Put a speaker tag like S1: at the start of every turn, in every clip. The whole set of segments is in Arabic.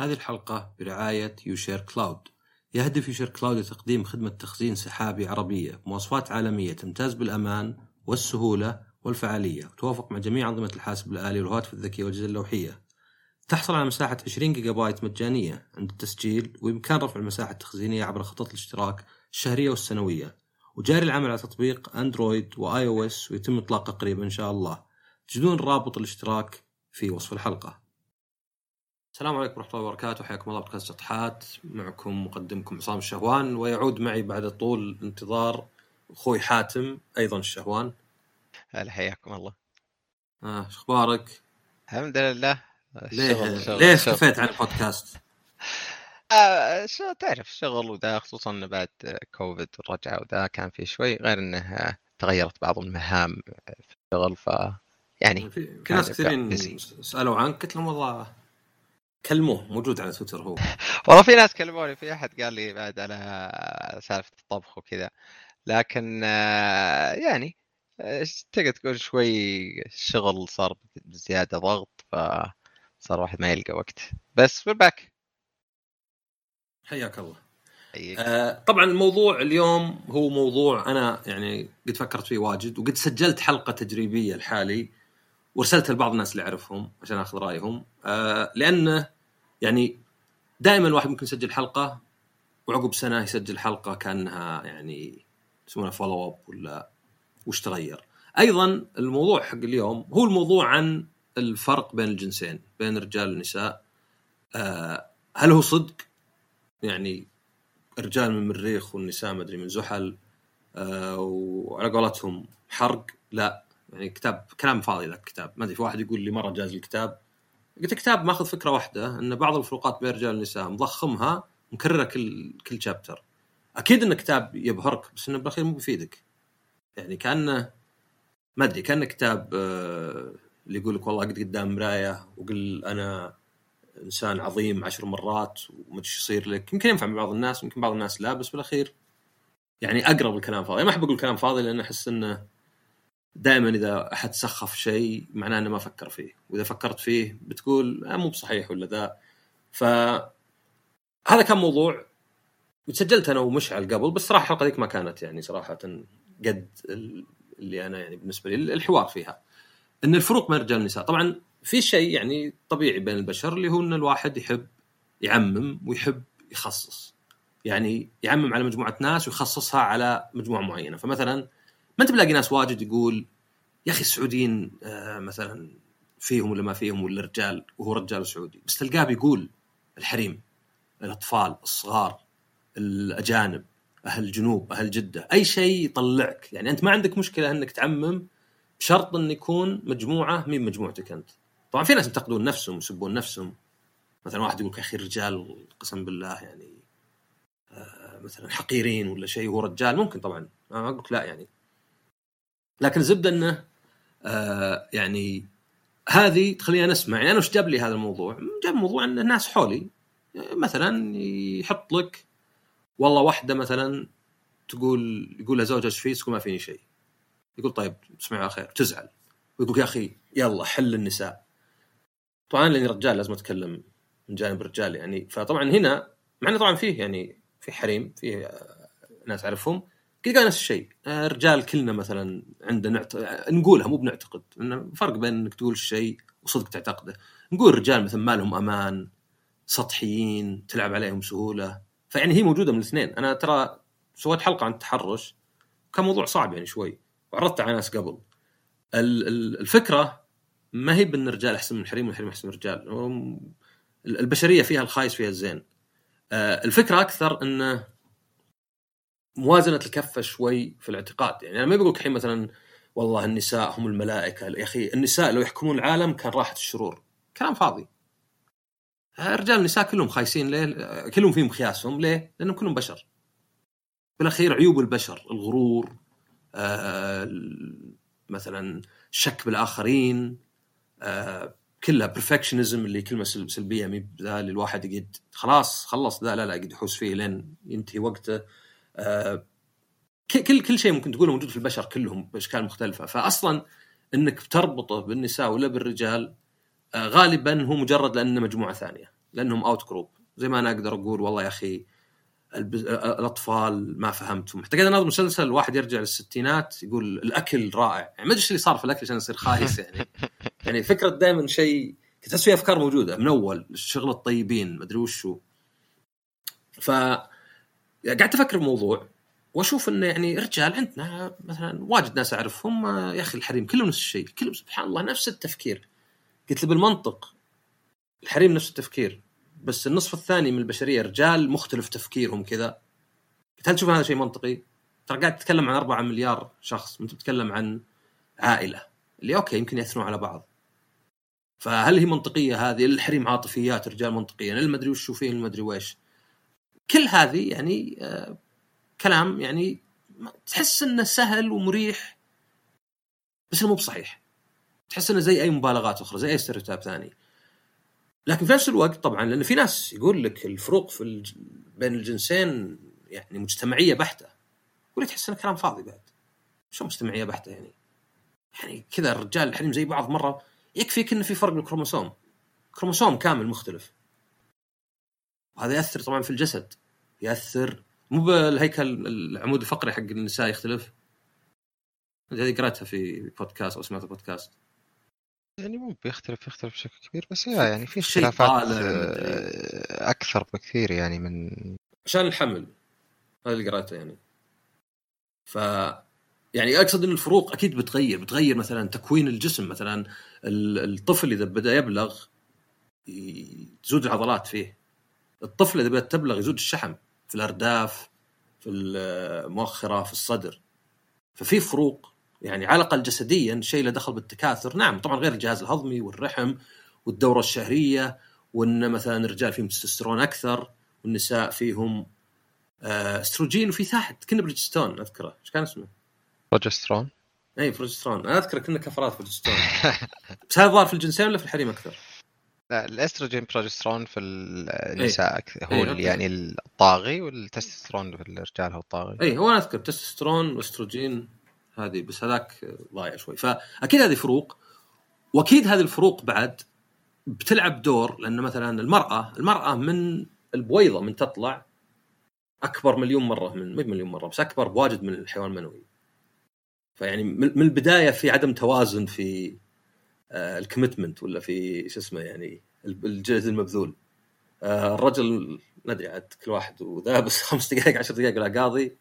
S1: هذه الحلقة برعاية يوشير كلاود. يهدف يوشير كلاود لتقديم خدمة تخزين سحابي عربية بمواصفات عالمية تمتاز بالأمان والسهولة والفعالية وتوافق مع جميع أنظمة الحاسب الآلي والهواتف الذكية والأجهزة اللوحية. تحصل على مساحة 20 جيجا بايت مجانية عند التسجيل وبإمكان رفع المساحة التخزينية عبر خطط الاشتراك الشهرية والسنوية. وجاري العمل على تطبيق أندرويد و iOS ويتم إطلاقه قريبا إن شاء الله. تجدون رابط الاشتراك في وصف الحلقة. السلام عليكم ورحمة الله وبركاته حياكم الله بودكاست شطحات معكم مقدمكم عصام الشهوان ويعود معي بعد طول انتظار أخوي حاتم أيضا الشهوان
S2: هلا حياكم الله
S1: آه أخبارك؟
S2: الحمد لله
S1: ليه
S2: شغل- شغل-
S1: ليه. اختفيت عن البودكاست؟
S2: آه شو تعرف شغل وذا خصوصا بعد كوفيد والرجعة وذا كان في شوي غير إنه تغيرت بعض المهام في الشغل ف يعني
S1: في, ناس كثيرين. سألوا عنك قلت لهم والله كلموه موجود على تويتر هو.
S2: والله في ناس كلموني في أحد قال لي بعد على سالفة الطبخ وكذا. لكن آه، يعني آه، تقدر تقول شوي الشغل صار بزيادة ضغط فصار واحد ما يلقى وقت. بس we're back.
S1: حياك الله.
S2: حييك.
S1: آه طبعا الموضوع اليوم هو موضوع أنا يعني قد فكرت فيه واجد وقد سجلت حلقة تجريبية لحالي وأرسلتها لبعض الناس اللي أعرفهم عشان آخذ رأيهم. آه لأنه يعني دائما الواحد ممكن يسجل حلقة وعقب سنة يسجل حلقة كانها يعني يسمونها follow up ولا وش تغير. أيضا الموضوع حق اليوم هو الموضوع عن الفرق بين الجنسين بين الرجال والنساء آه هل هو صدق؟ يعني الرجال من المريخ والنساء ما أدري من زحل آه وعلى قولتهم حرق؟ لا يعني كتاب كلام فاضي ذاك الكتاب. ما أدري في واحد يقول لي مرة جاز الكتاب. قلت الكتاب ماخذ فكرة واحدة إن بعض الفروقات بين الرجال والنساء مضخمها مكررها كل كل شابتر أكيد انه كتاب يبهرك بس إنه بالأخير مو بيفيدك. يعني كأنه ما أدري كأنه كتاب آه اللي يقول لك والله قد قدام مراية وقل أنا إنسان عظيم عشر مرات وما إيش يصير لك. يمكن ينفع مع بعض الناس يمكن بعض الناس لا بس بالأخير يعني أقرب الكلام فاضي. ما أحب أقول كلام فاضي لأن أحس إنه دائما إذا أحد سخف شيء معناه أنه ما فكر فيه وإذا فكرت فيه بتقول آه مو بصحيح ولا ذا. ف هذا كان موضوع سجلت أنا ومشعل قبل بس صراحة الحلقة ذيك ما كانت يعني صراحة قد ال- اللي أنا يعني بالنسبة لي الحوار فيها. إن الفروق بين الرجال والنساء طبعا في شيء يعني طبيعي بين البشر اللي هو إن الواحد يحب يعمم ويحب يخصص. يعني يعمم على مجموعة ناس ويخصصها على مجموعة معينة. فمثلا ما أنت بلاقي ناس واجد يقول يا أخي السعوديين آه مثلا فيهم ولا ما فيهم ولا رجال وهو رجال سعودي. بس تلقاه بيقول الحريم الأطفال الصغار الأجانب أهل الجنوب أهل جدة أي شيء يطلعك. يعني أنت ما عندك مشكلة إنك تعمم بشرط انه يكون مجموعة مين مجموعتك أنت. طبعا في ناس ينتقدون نفسهم ويسبون نفسهم. مثلا واحد يقول يا أخي الرجال قسم بالله يعني آه مثلا حقيرين ولا شيء وهو رجال. ممكن طبعا. أنا أقول لا يعني. لكن الزبده إنه آه يعني هذه تخلينا نسمع يعني أنا وش جاب لي هذا الموضوع؟ جاب موضوع إن الناس حولي مثلا يحط لك والله واحدة مثلا تقول يقول لها زوجها إيش فيه؟ تقول ما فيني شيء. يقول طيب تصبحي على خير تزعل ويقول يا أخي يلا حل النساء. طبعا لأني رجال لازم أتكلم من جانب الرجال يعني فطبعا هنا مع إنه طبعا فيه يعني في حريم في ناس أعرفهم قال نفس الشيء. الرجال كلنا مثلا عندنا نعت... نقولها مو بنعتقد إنه فرق بين إنك تقول الشيء وصدق تعتقده. نقول الرجال مثلا ما لهم أمان سطحيين تلعب عليهم سهولة. فيعني هي موجودة من الاثنين. أنا ترى سويت حلقة عن التحرش كان موضوع صعب يعني شوي وعرضت على ناس قبل. ال- ال- الفكرة ما هي بأن الرجال أحسن من الحريم والحريم أحسن من الرجال. البشرية فيها الخايس فيها الزين. آه، الفكرة أكثر إنه موازنة الكفه شوي في الاعتقاد يعني أنا ما بقول الحين مثلا والله النساء هم الملائكة يا أخي النساء لو يحكمون العالم كان راحت الشرور كلام فاضي الرجال والنساء كلهم خايسين ليه؟ كلهم فيهم خياسهم ليه؟ لأنهم كلهم بشر. بالأخير عيوب البشر الغرور آه مثلا الشك بالآخرين آه كلها perfectionism اللي كلمة سل- سلبية مدري ذا الواحد يقعد خلاص خلص ذا لا لا يقعد يحوس فيه لين ينتهي وقته كل كل شيء ممكن تقوله موجود في البشر كلهم بأشكال مختلفة. فأصلا إنك تربطه بالنساء ولا بالرجال آه، غالبا هو مجرد لأنه مجموعة ثانية لأنهم out group زي ما أنا أقدر أقول والله يا أخي البز... الأطفال ما فهمتهم. حتى قاعد اناظر مسلسل واحد يرجع للستينات يقول الأكل رائع. يعني ما أدري إيش اللي صار في الأكل عشان يصير خايس يعني. يعني فكرة دائما شيء تحس أفكار موجودة من أول الشغل الطيبين ما أدري وشو. ف قاعد أفكر بموضوع وأشوف انه يعني رجال عندنا مثلا واجد ناس أعرفهم يا أخي الحريم كلهم نفس الشيء كلهم سبحان الله نفس التفكير. قلت له بالمنطق الحريم نفس التفكير بس النصف الثاني من البشرية رجال مختلف تفكيرهم كذا. هل تشوف هذا شيء منطقي؟ ترى قاعد تتكلم عن 4 مليار شخص أنت بتتكلم عن عائلة اللي أوكي يمكن يأثرون على بعض. فهل هي منطقية هذه؟ الحريم عاطفيات رجال منطقيا ما ادري وش فيه ما ادري ويش كل هذه يعني آه كلام يعني تحس إنه سهل ومريح بس مو بصحيح. تحس إنه زي أي مبالغات أخرى زي أي stereotype ثاني. لكن في نفس الوقت طبعا لأن في ناس يقول لك الفروق في الج... بين الجنسين يعني مجتمعية بحتة. يقول تحس انه كلام فاضي بعد. شو مجتمعية بحتة يعني؟ يعني كذا الرجال الحريم زي بعض مرة يكفيك انه في فرق بالكروموسوم. كروموسوم كامل مختلف. وهذا يأثر طبعا في الجسد. يأثر مو بالهيكل العمود الفقري حق النساء يختلف. هذه قرأتها في بودكاست أو سمعتها بودكاست.
S2: يعني مو بيختلف يختلف بشكل كبير بس يعني في اختلافات أكثر بكثير يعني من
S1: عشان الحمل. هذا اللي قرأته يعني. ف يعني أقصد إن الفروق أكيد بتغير بتغير مثلا تكوين الجسم مثلا الطفل إذا بدأ يبلغ تزود العضلات فيه. الطفل إذا بدات تبلغ يزود الشحم في الأرداف في المؤخرة في الصدر. ففي فروق. يعني على الأقل جسديا الشيء له دخل بالتكاثر. نعم طبعا غير الجهاز الهضمي والرحم والدورة الشهرية وإن مثلا الرجال فيهم تستوستيرون أكثر والنساء فيهم آه، استروجين وفي تحت كنا بريدجستون أذكره. إيش كان اسمه؟
S2: بروجسترون؟
S1: اي بروجسترون. أنا أذكر كنا كفرات بريدجستون. بس هذا ظاهر في الجنسين ولا في الحريم أكثر؟
S2: لا الأستروجين بروجسترون في النساء أيه. هو أيه. يعني الطاغي والتستوستيرون في الرجال هو الطاغي
S1: اي هو أنا أذكر تستوستيرون واستروجين هذه بس هذاك ضايع شوي فأكيد هذه فروق وأكيد هذه الفروق بعد بتلعب دور لأن مثلا المرأة المرأة من البويضة من تطلع أكبر مليون مرة من مو مليون مرة بس أكبر بواجد من الحيوان المنوي فيعني من البداية في عدم توازن في ال commitment ولا في شو اسمه يعني الجهد المبذول. آه، الرجل ما أدري عاد كل واحد وذا بس خمس دقائق عشر دقائق لا قاضي.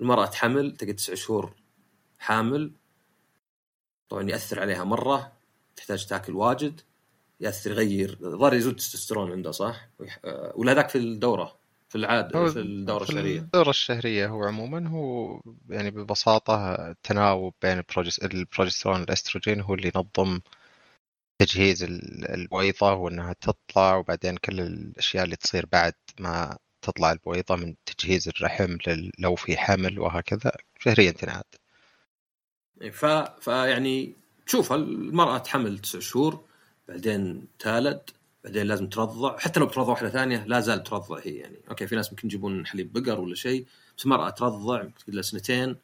S1: المرأة تحمل تقعد تسع شهور حامل. طبعا يأثر عليها مرة تحتاج تاكل واجد يأثر يغير ظهر يزود التستوستيرون عنده صح؟ آه، ولا ذاك في الدورة. في العادة في الدورة في الشهرية
S2: الدورة الشهرية هو عموما هو يعني ببساطة التناوب بين البروجسترون والأستروجين هو اللي ينظم تجهيز البويضة وأنها تطلع وبعدين كل الأشياء اللي تصير بعد ما تطلع البويضة من تجهيز الرحم لو في حمل وهكذا شهريا تنعاد.
S1: ف فيعني تشوف المرأة تحمل تسع شهور بعدين تالد بعدين لازم ترضع. حتى لو بترضع واحدة ثانية لا زال ترضع هي يعني. أوكي في ناس ممكن يجيبون حليب بقر ولا شيء بس المراه ترضع لها سنتين.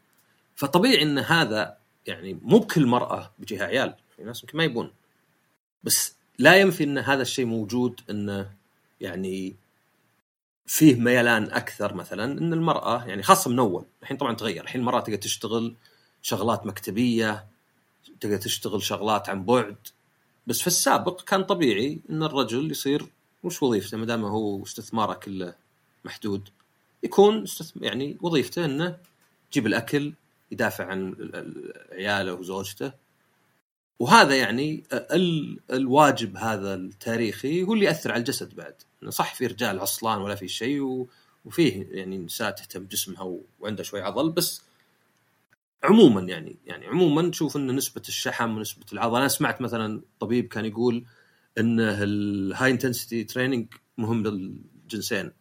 S1: فطبيعي إن هذا يعني مو بكل مرأة بيجيها عيال. في ناس يمكن ما يبون. بس لا ينفي إن هذا الشيء موجود انه يعني فيه ميلان أكثر مثلا إن المرأة يعني خاصة من أول. الحين طبعا تغير. الحين المراه تقدر تشتغل شغلات مكتبية تقدر تشتغل شغلات عن بعد. بس في السابق كان طبيعي إن الرجل يصير وش وظيفته ما دام هو استثماره كله محدود يكون يعني وظيفته إنه يجيب الأكل يدافع عن عياله وزوجته. وهذا يعني الواجب هذا التاريخي هو اللي يأثر على الجسد بعد. صح في رجال عصلان ولا في شيء وفيه يعني نساء تهتم بجسمها وعندها شوي عضل بس عموما يعني يعني عموما تشوف إن نسبة الشحم ونسبة العضلة. أنا سمعت مثلا طبيب كان يقول إن ال high intensity training مهم للجنسين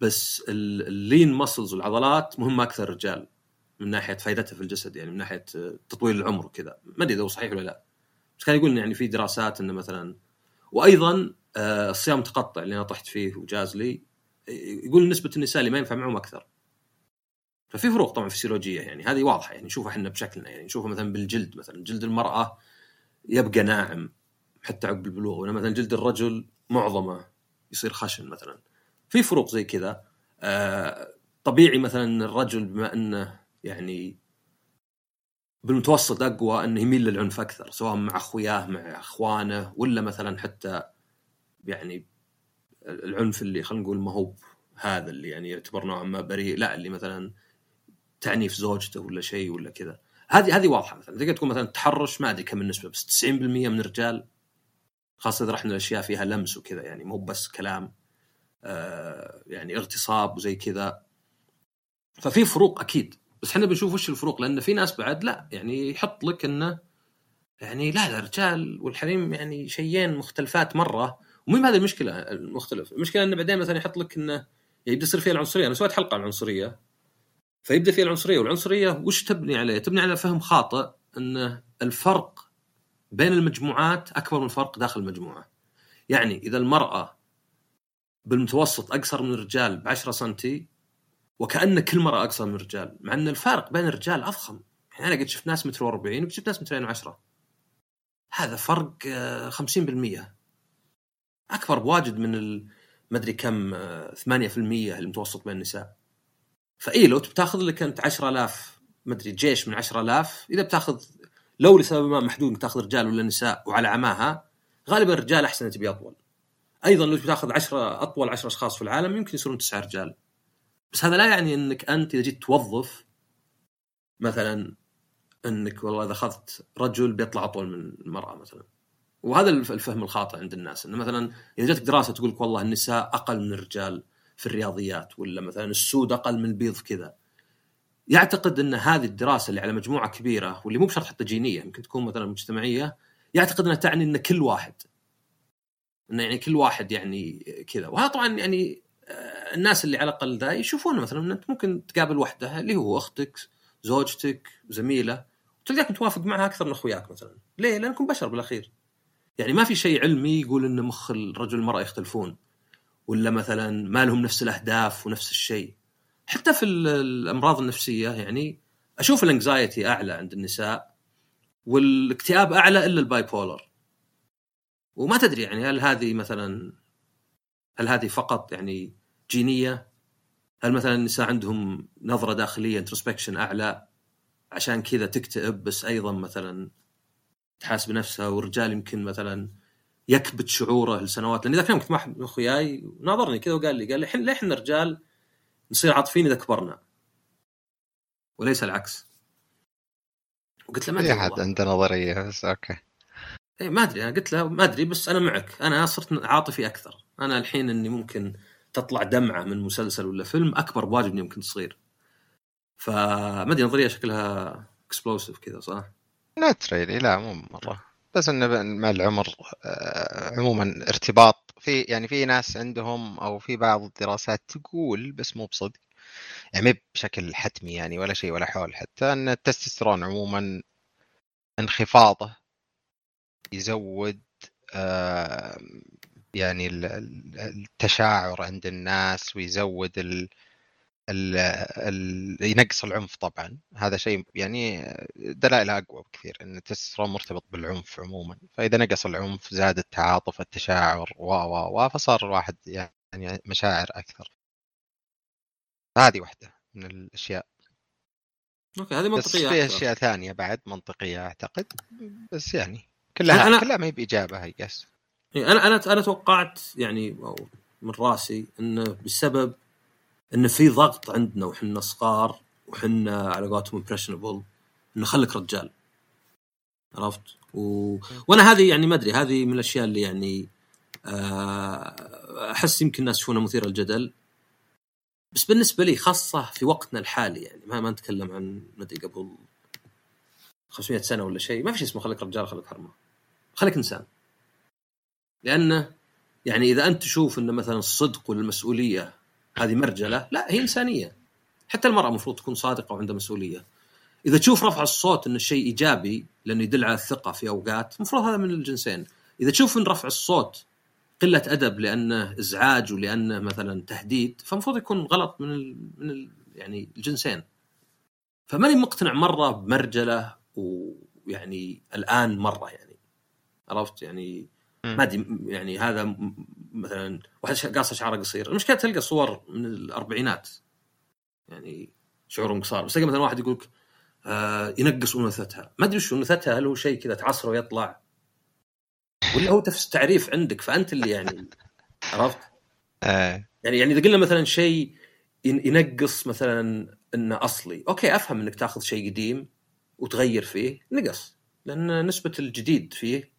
S1: بس اللين مسلز والعضلات مهمه أكثر الرجال من ناحية فائدتها في الجسد يعني من ناحية تطويل العمر وكذا. ما أدري إذا هو صحيح ولا لا. بس كان يقول يعني في دراسات انه مثلا وأيضا آه، الصيام المتقطع اللي أنا طحت فيه وجاز لي. يقول نسبة النساء اللي ما ينفع معهم أكثر. ففي فروق طبعا فسيولوجيه يعني هذه واضحة يعني نشوفها إحنا بشكلنا يعني نشوفها مثلا بالجلد مثلا جلد المرأة يبقى ناعم حتى عقب البلوغ ولا مثلا جلد الرجل معظمه يصير خشن مثلا. في فروق زي كذا. آه طبيعي مثلا الرجل بما إنه يعني بالمتوسط أقوى إنه يميل للعنف أكثر سواء مع أخوياه مع أخوانه ولا مثلا حتى يعني العنف اللي خلينا نقول ما هو هذا اللي يعني يعتبر نوعا ما بريء لا اللي مثلا تعنيف زوجته ولا شيء ولا كذا. هذه هذه واضحة مثلا. تقدر تقول مثلا التحرش ما أدري كم النسبة بس 90% من الرجال خاصة إذا رحنا الاشياء فيها لمس وكذا يعني مو بس كلام آه يعني اغتصاب وزي كذا. ففي فروق أكيد. بس إحنا بنشوف وش الفروق؟ لأن في ناس بعد لا يعني يحط لك إنه يعني لا الرجال والحريم يعني شيئين مختلفات مرة. ومين هذه المشكلة المختلف المشكلة إنه بعدين مثلا يحط لك إنه يبدأ يصير فيها العنصرية. أنا سويت حلقة عن العنصرية. فيبدأ فيها العنصرية والعنصرية وش تبني عليه؟ تبني على فهم خاطئ أن الفرق بين المجموعات أكبر من الفرق داخل المجموعة. يعني إذا المرأة بالمتوسط أقصر من الرجال ب 10 سم وكأن كل مرأة أقصر من الرجال مع أن الفارق بين الرجال أضخم يعني أنا قد شفت ناس متر 40 وقد شفت ناس مترين وعشرة هذا فرق 50% آه، أكبر بواجد من ما أدري كم 8% آه، المتوسط بين النساء فاي لو بتاخذ لك أنت 10000 ما أدري جيش من 10000 إذا بتاخذ لو لسبب ما محدود تاخذ رجال ولا نساء وعلى عماها غالبا الرجال أحسن تبي أطول. أيضا لو بتاخذ 10 أطول 10 أشخاص في العالم يمكن يصيرون تسعة رجال. بس هذا لا يعني إنك أنت إذا جيت توظف مثلا إنك والله إذا أخذت رجل بيطلع أطول من المرأة مثلا. وهذا الفهم الخاطئ عند الناس إنه مثلا إذا جاتك دراسة تقول لك والله النساء أقل من الرجال في الرياضيات ولا مثلا السود أقل من البيض كذا. يعتقد إن هذه الدراسة اللي على مجموعة كبيرة واللي مو بشرط حتى جينية يمكن تكون مثلا مجتمعية يعتقد إنها تعني إن كل واحد انه يعني كل واحد يعني كذا. وهذا طبعا يعني آه، الناس اللي على الأقل ذا يشوفون مثلا إن أنت ممكن تقابل وحدة اللي هو أختك زوجتك زميلة تلقاك متوافق معها أكثر من أخوياك مثلا. ليه؟ لأنكم بشر بالأخير. يعني ما في شيء علمي يقول إن مخ الرجل والمرأة يختلفون. ولا مثلا ما لهم نفس الأهداف ونفس الشيء. حتى في الأمراض النفسية يعني أشوف ال anxiety أعلى عند النساء والاكتئاب أعلى إلا ال bipolar وما تدري يعني هل هذه مثلا هل هذه فقط يعني جينية؟ هل مثلا النساء عندهم نظرة داخلية introspection أعلى عشان كذا تكتئب بس أيضا مثلا تحاسب نفسها والرجال يمكن مثلا يكبت شعوره لسنوات. لأن إذا كان كنت مع احد أخوياي ناظرني كذا وقال لي قال لي ليه إحنا الرجال نصير عاطفيين إذا كبرنا. وليس العكس.
S2: وقلت له ما أدري أحد عنده نظرية بس okay.
S1: اي ما أدري. أنا قلت له ما أدري بس أنا معك. أنا صرت عاطفي أكثر. أنا الحين إني ممكن تطلع دمعة من مسلسل ولا فيلم أكبر بواجد يمكن تصير. فما أدري نظرية شكلها explosive كذا صح؟
S2: نوت ريلي لا مو مرة. بس إنه مع العمر آه، عموما ارتباط. في يعني في ناس عندهم أو في بعض الدراسات تقول بس مو بصدق يعني بشكل حتمي يعني ولا شيء ولا حول حتى إن التستوستيرون عموما انخفاضه يزود آه، يعني التشاعر عند الناس ويزود ال ال ينقص العنف طبعا. هذا شيء يعني دلائله أقوى بكثير إن التستوستيرون مرتبط بالعنف عموما. فإذا نقص العنف زاد التعاطف التشاعر و و و فصار الواحد يعني مشاعر أكثر. هذه واحدة من الأشياء.
S1: أوكي هذه منطقية
S2: بس في أشياء ثانية بعد منطقية أعتقد. بس يعني كلها أنا... كلها ما هي بإجابة هي قس
S1: أنا أنا أنا توقعت يعني من رأسي إنه بسبب إنه في ضغط عندنا وحنا صغار وحنا على قولتهم امبريشنبل إنه خليك رجال. عرفت؟ و... وأنا هذه يعني ما أدري هذه من الأشياء اللي يعني آه، أحس يمكن الناس يشوفونها مثيرة للجدل. بس بالنسبة لي خاصة في وقتنا الحالي يعني ما ما نتكلم عن ما أدري قبل 500 سنة ولا شيء ما في شيء اسمه خليك رجال خليك حرمة. خليك إنسان. لأنه يعني إذا أنت تشوف ان مثلا الصدق والمسؤولية هذه مرجلة. لا هي إنسانية. حتى المرأة المفروض تكون صادقة وعندها مسؤولية. إذا تشوف رفع الصوت انه شيء إيجابي لأنه يدل على الثقة في أوقات المفروض هذا من الجنسين. إذا تشوف إن رفع الصوت قلة أدب لأنه إزعاج ولأنه مثلا تهديد فالمفروض يكون غلط من ال من ال يعني الجنسين. فماني مقتنع مرة بمرجلة ويعني الآن مرة يعني. عرفت؟ يعني ما أدري يعني هذا مثلا واحد قاصه شعره قصير. المشكلة تلقى صور من الأربعينات. يعني شعورهم قصار. بس تلقى مثلا واحد يقول لك آه ينقص أنوثتها. ما أدري وش أنوثتها هل هو شيء كذا تعصره ويطلع؟ ولا هو نفس التعريف عندك فأنت اللي يعني عرفت؟
S2: آه.
S1: يعني يعني إذا قلنا مثلا شيء ين- ينقص مثلا إنه أصلي أوكي أفهم إنك تأخذ شيء قديم وتغير فيه نقص. لأن نسبة الجديد فيه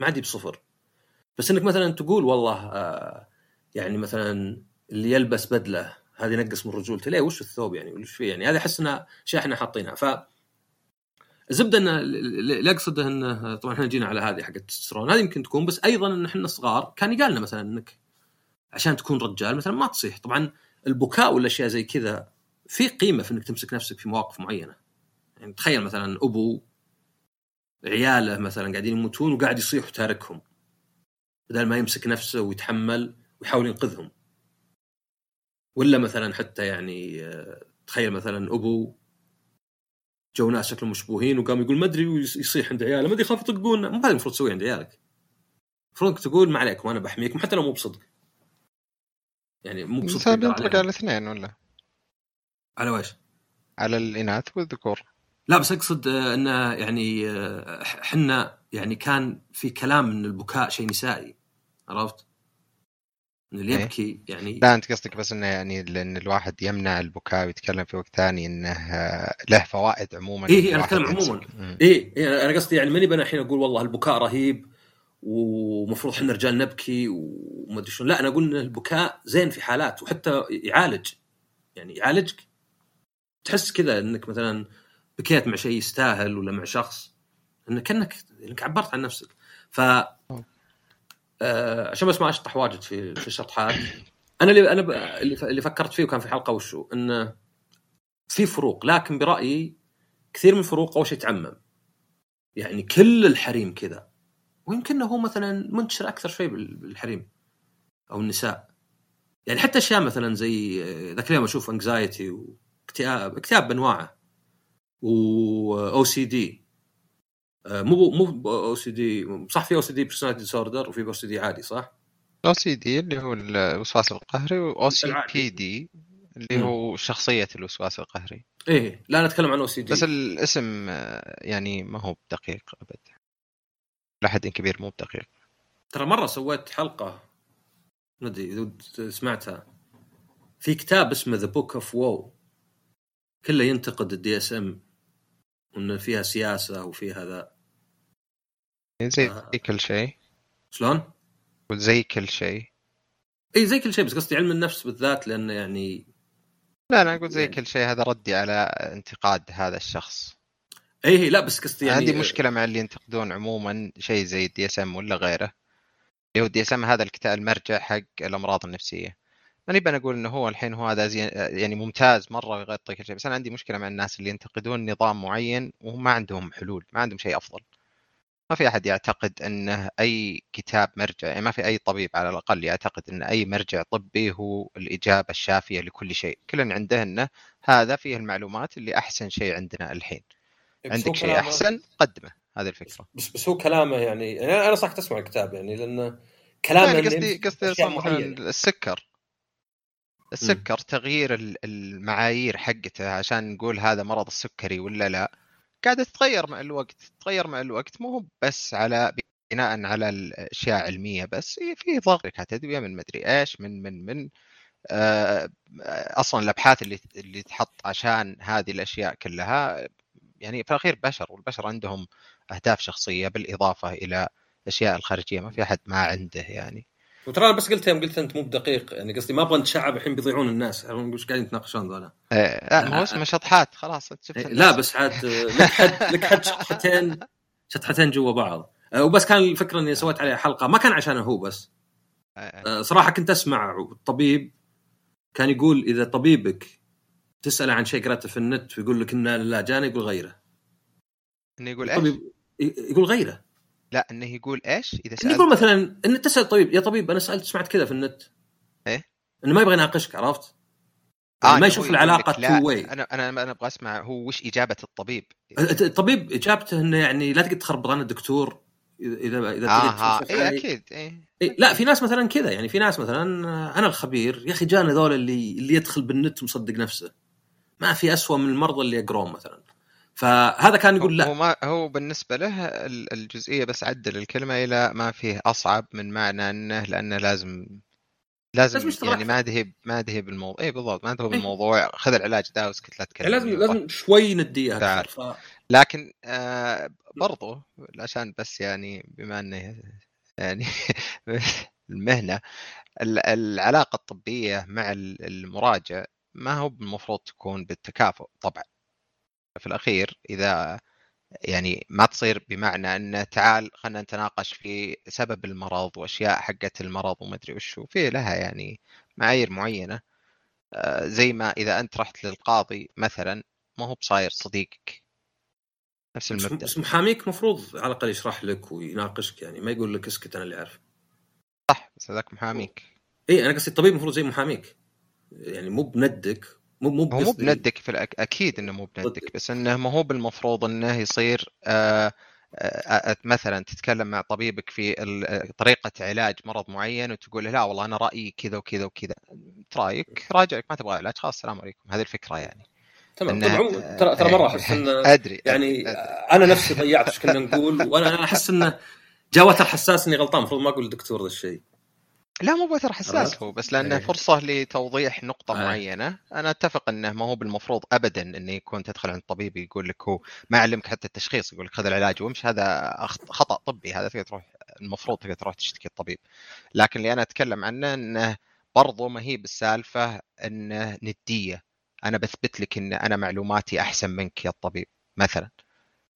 S1: ما عاد بصفر بس إنك مثلا تقول والله آه يعني مثلا اللي يلبس بدلة هذه ينقص من رجولته. ليه؟ وش الثوب يعني؟ وش فيه يعني هذه أحس إنها شيء إحنا حاطينها. ف الزبدة إنه اللي اقصده إنه طبعا إحنا جينا على هذه حقت التستوستيرون هذه يمكن تكون بس أيضا إن إحنا صغار كان يقال لنا مثلا إنك عشان تكون رجال مثلا ما تصيح. طبعا البكاء والاشياء زي كذا في قيمة في إنك تمسك نفسك في مواقف معينة. يعني تخيل مثلا أبو عياله مثلا قاعدين يموتون وقاعد يصيح وتاركهم بدل ما يمسك نفسه ويتحمل ويحاول ينقذهم. ولا مثلا حتى يعني آه، تخيل مثلا أبو جو ناس شكلهم مشبوهين وقام يقول ما أدري ويصيح عند عياله ما أدري يخاف يطقون مو هذا المفروض تسويه عند عيالك. المفروض تقول ما عليكم أنا بحميكم حتى لو مو بصدق. يعني مو بصدق عليهم.
S2: على الاثنين ولا؟
S1: على وش؟
S2: على الإناث والذكور.
S1: لا بس أقصد آه، إنه يعني آه، ح- حنا يعني كان في كلام إن البكاء شيء نسائي. عرفت؟ ان اللي
S2: إيه.
S1: يبكي يعني
S2: لا أنت قصدك بس إنه يعني لأن الواحد يمنع البكاء ويتكلم في وقت ثاني إنه آه، له فوائد عموما
S1: إيه، إيه، أتكلم
S2: يمسك.
S1: عموماً. إيه إيه، أنا قصدي يعني ماني أنا الحين أقول والله البكاء رهيب ومفروض إحنا رجال نبكي وما أدري شلون لا أنا أقول إن البكاء زين في حالات وحتى يعالج يعني يعالجك تحس كذا إنك مثلا بكيت مع شيء يستاهل ولا مع شخص إنك كانك إنك عبرت عن نفسك ف آه عشان بس ما اشطح واجد في في الشطحات أنا اللي أنا اللي فكرت فيه وكان في حلقة وشو؟ إنه في فروق لكن برأيي كثير من الفروق أول شيء تعمم. يعني كل الحريم كذا. ويمكن هو مثلا منتشر أكثر بال- بالحريم أو النساء. يعني حتى أشياء مثلا زي آه، ذاك اليوم أشوف anxiety واكتئاب اكتئاب بأنواعه. واو سي دي مو مو أو سي دي صح في أو سي دي بيرسوناليتي ديسوردر وفي أو سي دي عادي صح؟
S2: OCD اللي هو الوسواس القهري
S1: و
S2: OC. PD اللي. هو شخصية الوسواس القهري
S1: إيه لا أنا اتكلم عن OCD
S2: بس الاسم آه، يعني ما هو بدقيق أبد لحد كبير مو بدقيق
S1: ترى مرة سويت حلقة ما أدري إذا سمعتها في كتاب اسمه The Book of Woe كله ينتقد ال DSM وإن فيها سياسة وفيها ذا
S2: زي
S1: آه.
S2: كل شيء.
S1: شلون؟
S2: وزي كل شيء.
S1: اي زي كل شيء بس قصدي علم النفس بالذات لأنه يعني
S2: لا أنا أقول زي
S1: يعني-
S2: كل شيء هذا ردي على انتقاد هذا الشخص.
S1: اي هي لا بس قصدي يعني
S2: عندي مشكلة مع اللي ينتقدون عموما شيء زي ال DSM ولا غيره. اللي هو ال DSM هذا الكتاب المرجع حق الأمراض النفسية. ماني بنقول إنه هو الحين هو هذا زي يعني ممتاز مرة ويغطي كل شيء بس أنا عندي مشكلة مع الناس اللي ينتقدون نظام معين وهم ما عندهم حلول ما عندهم شيء أفضل. ما في أحد يعتقد إنه أي كتاب مرجع يعني ما في أي طبيب على الأقل يعتقد إن أي مرجع طبي هو الإجابة الشافية لكل شيء. كل عنده إنه هذا فيه المعلومات اللي أحسن شيء عندنا الحين. عندك شيء أحسن قدمه. هذه الفكرة.
S1: بس بس هو كلامه يعني يعني أنا صح تسمع الكتاب يعني لأنه كلامه
S2: يعني قصدي قصدي مثلا. السكر. السكر تغيير ال- المعايير حقته عشان نقول هذا مرض السكري ولا لا. قاعدة تتغير مع الوقت تتغير مع الوقت. مو بس على بناء على الأشياء علمية بس. هي في ضغط ادويه من مدري إيش من من من آه، أصلا الأبحاث اللي اللي تحط عشان هذه الأشياء كلها يعني في الأخير بشر والبشر عندهم أهداف شخصية بالإضافة إلى الاشياء الخارجية. ما في أحد ما عنده يعني.
S1: وترى أنا بس قلت يوم قلت أنت مو بدقيق يعني قصدي ما أبغى نتشعب الحين بيضيعون الناس إيش قاعدين يتناقشون ذولا.
S2: آه، لا ما هو اسمه شطحات خلاص شفت
S1: إيه،. لا بس عاد لك حد لك حد شطحتين شطحتين جوا بعض. أه، وبس كان الفكرة إني سويت عليها حلقة ما كان عشانه هو بس.
S2: آه،
S1: أه، صراحة كنت أسمع الطبيب كان يقول إذا طبيبك تسأله عن شيء قرأته في النت ويقول لك انه لا جاني يقول غيره.
S2: إنه يقول
S1: إيش؟ يقول غيره.
S2: لا إنه يقول إيش؟
S1: إذا
S2: سألت
S1: يقول مثلا ان تسال طبيب يا طبيب أنا سألت سمعت كذا في النت
S2: إيه؟
S1: إنه ما يبغى يناقشك عرفت؟ يعني ما
S2: إنه
S1: يشوف two way.
S2: أنا أنا أنا أبغى أسمع هو وش إجابة الطبيب
S1: الطبيب إجابته إنه يعني لا تقدر تخربط أنا الدكتور إذا
S2: إذا
S1: تريد
S2: ها
S1: توصف
S2: اي أكيد اي
S1: إيه لا في ناس مثلا كذا يعني في ناس مثلا آه، أنا الخبير يا أخي جانا ذول اللي اللي يدخل بالنت مصدق نفسه ما في أسوأ من المرضى اللي يقرون مثلا فهذا كان يقول
S2: هو
S1: لا
S2: ما هو بالنسبة له ال- الجزئية بس عدل الكلمة إلى ما فيه أصعب من معنى أنه لأنه لازم
S1: لازم
S2: يعني. ما ادهي ما ادهي بالموضوع اي بالضبط ما ادهي
S1: إيه.
S2: بالموضوع. خذ العلاج ده واسكت لا تكلم
S1: لازم لازم شوي نديها ف...
S2: لكن آه برضو عشان بس يعني بما أنه يعني المهنة ال- العلاقة الطبية مع ال- المراجع ما هو المفروض تكون بالتكافؤ طبعا. في الأخير إذا يعني ما تصير بمعنى انه تعال خلينا نتناقش في سبب المرض وأشياء حقت المرض وما أدري وش وفي لها يعني معايير معينة. آه، زي ما إذا أنت رحت للقاضي مثلا ما هو بصاير صديقك. نفس المبدأ.
S1: بس محاميك مفروض على الأقل يشرح لك ويناقشك يعني ما يقول لك اسكت أنا اللي أعرف.
S2: صح بس هذاك محاميك.
S1: اي أنا قصدي الطبيب المفروض زي محاميك. يعني مو بندك مو مو
S2: هو مو بندك في الأك... أكيد إنه مو بندك بس إنه ما هو بالمفروض إنه يصير آه آه مثلا تتكلم مع طبيبك في ال- طريقة علاج مرض معين وتقول له لا والله أنا رأيي كذا وكذا وكذا. إنت رأيك؟ راجعك ما تبغى علاج خلاص السلام عليكم. هذه الفكرة يعني.
S1: تمام. طبعا ترى ترى مرة أحس انه
S2: أدري
S1: يعني
S2: أدري.
S1: أنا نفسي ضيعت إيش كنا نقول وأنا أحس إنه جاء وتر حساس إني غلطان المفروض ما أقول للدكتور ذا الشيء.
S2: لا مو بوتر حساس؟ هو بس لأنه
S1: إيه.
S2: فرصة لتوضيح نقطة
S1: إيه.
S2: معينة. أنا أتفق إنه ما هو بالمفروض ابدا إنه يكون تدخل عند طبيب يقول لك هو ما يعلمك حتى التشخيص يقول لك خذ العلاج وامشي. هذا خطأ طبي. هذا تقدر تروح المفروض تقدر تروح تشتكي الطبيب. لكن اللي أنا أتكلم عنه إنه برضو ما هي بالسالفة إنه ندية. أنا بثبت لك إن أنا معلوماتي أحسن منك يا الطبيب مثلا.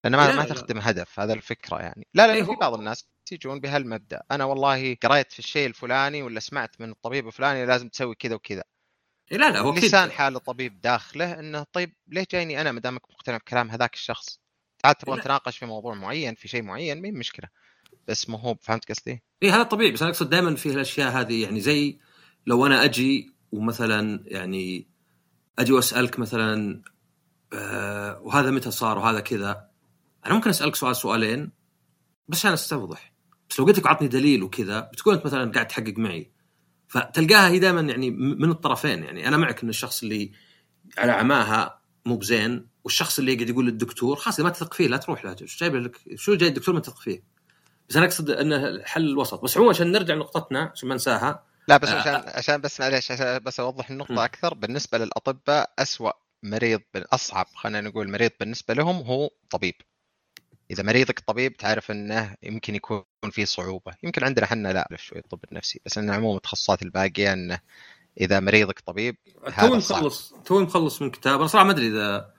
S2: لأن ما
S1: لا،
S2: ما
S1: لا.
S2: تخدم هدف. هذا الفكرة يعني. لا لا
S1: إيه،
S2: في بعض الناس يجون بهالمبدأ. أنا والله قريت في الشيء الفلاني ولا سمعت من الطبيب الفلاني لازم تسوي كذا وكذا.
S1: إيه لا لا هو
S2: لسان حال الطبيب داخله إنه طيب ليش جايني أنا ما دامك مقتنع بكلام هذاك الشخص؟ تعال تبغى. نتناقش في موضوع معين في شيء معين مين مشكلة. بس ما هو فهمت قصدي؟
S1: اي هذا طبيعي بس أنا أقصد دائما في الاشياء هذه يعني زي لو أنا أجي ومثلا يعني أجي وأسألك مثلا آه وهذا متى صار وهذا كذا؟ أنا ممكن أسألك سؤال سؤالين بس عشان أستوضح. بس لو قلت لك اعطني دليل وكذا بتكون أنت مثلا قاعد تحقق معي. فتلقاها هي دائما يعني م- من الطرفين يعني. أنا معك ان الشخص اللي على عماها مو بزين والشخص اللي يقعد يقول للدكتور خلاص ما تثق فيه لا تروح له. إيش جايب لك؟ شو جاي الدكتور ما تثق فيه؟ بس أنا أقصد إنه الحل الوسط. بس عموما عشان نرجع لنقطتنا عشان ما انساها
S2: لا بس
S1: آه.
S2: عشان عشان بس معليش عشان بس أوضح
S1: م.
S2: النقطه أكثر. بالنسبة للأطباء أسوأ مريض أصعب خلينا نقول مريض بالنسبة لهم هو طبيب. إذا مريضك طبيب تعرف إنه يمكن يكون في صعوبة. يمكن عندنا إحنا لا شوي الطب النفسي بس إن عموما التخصصات الباقية إنه إذا مريضك طبيب
S1: توي. مخلص توي مخلص من كتاب. أنا صراحة ما أدري إذا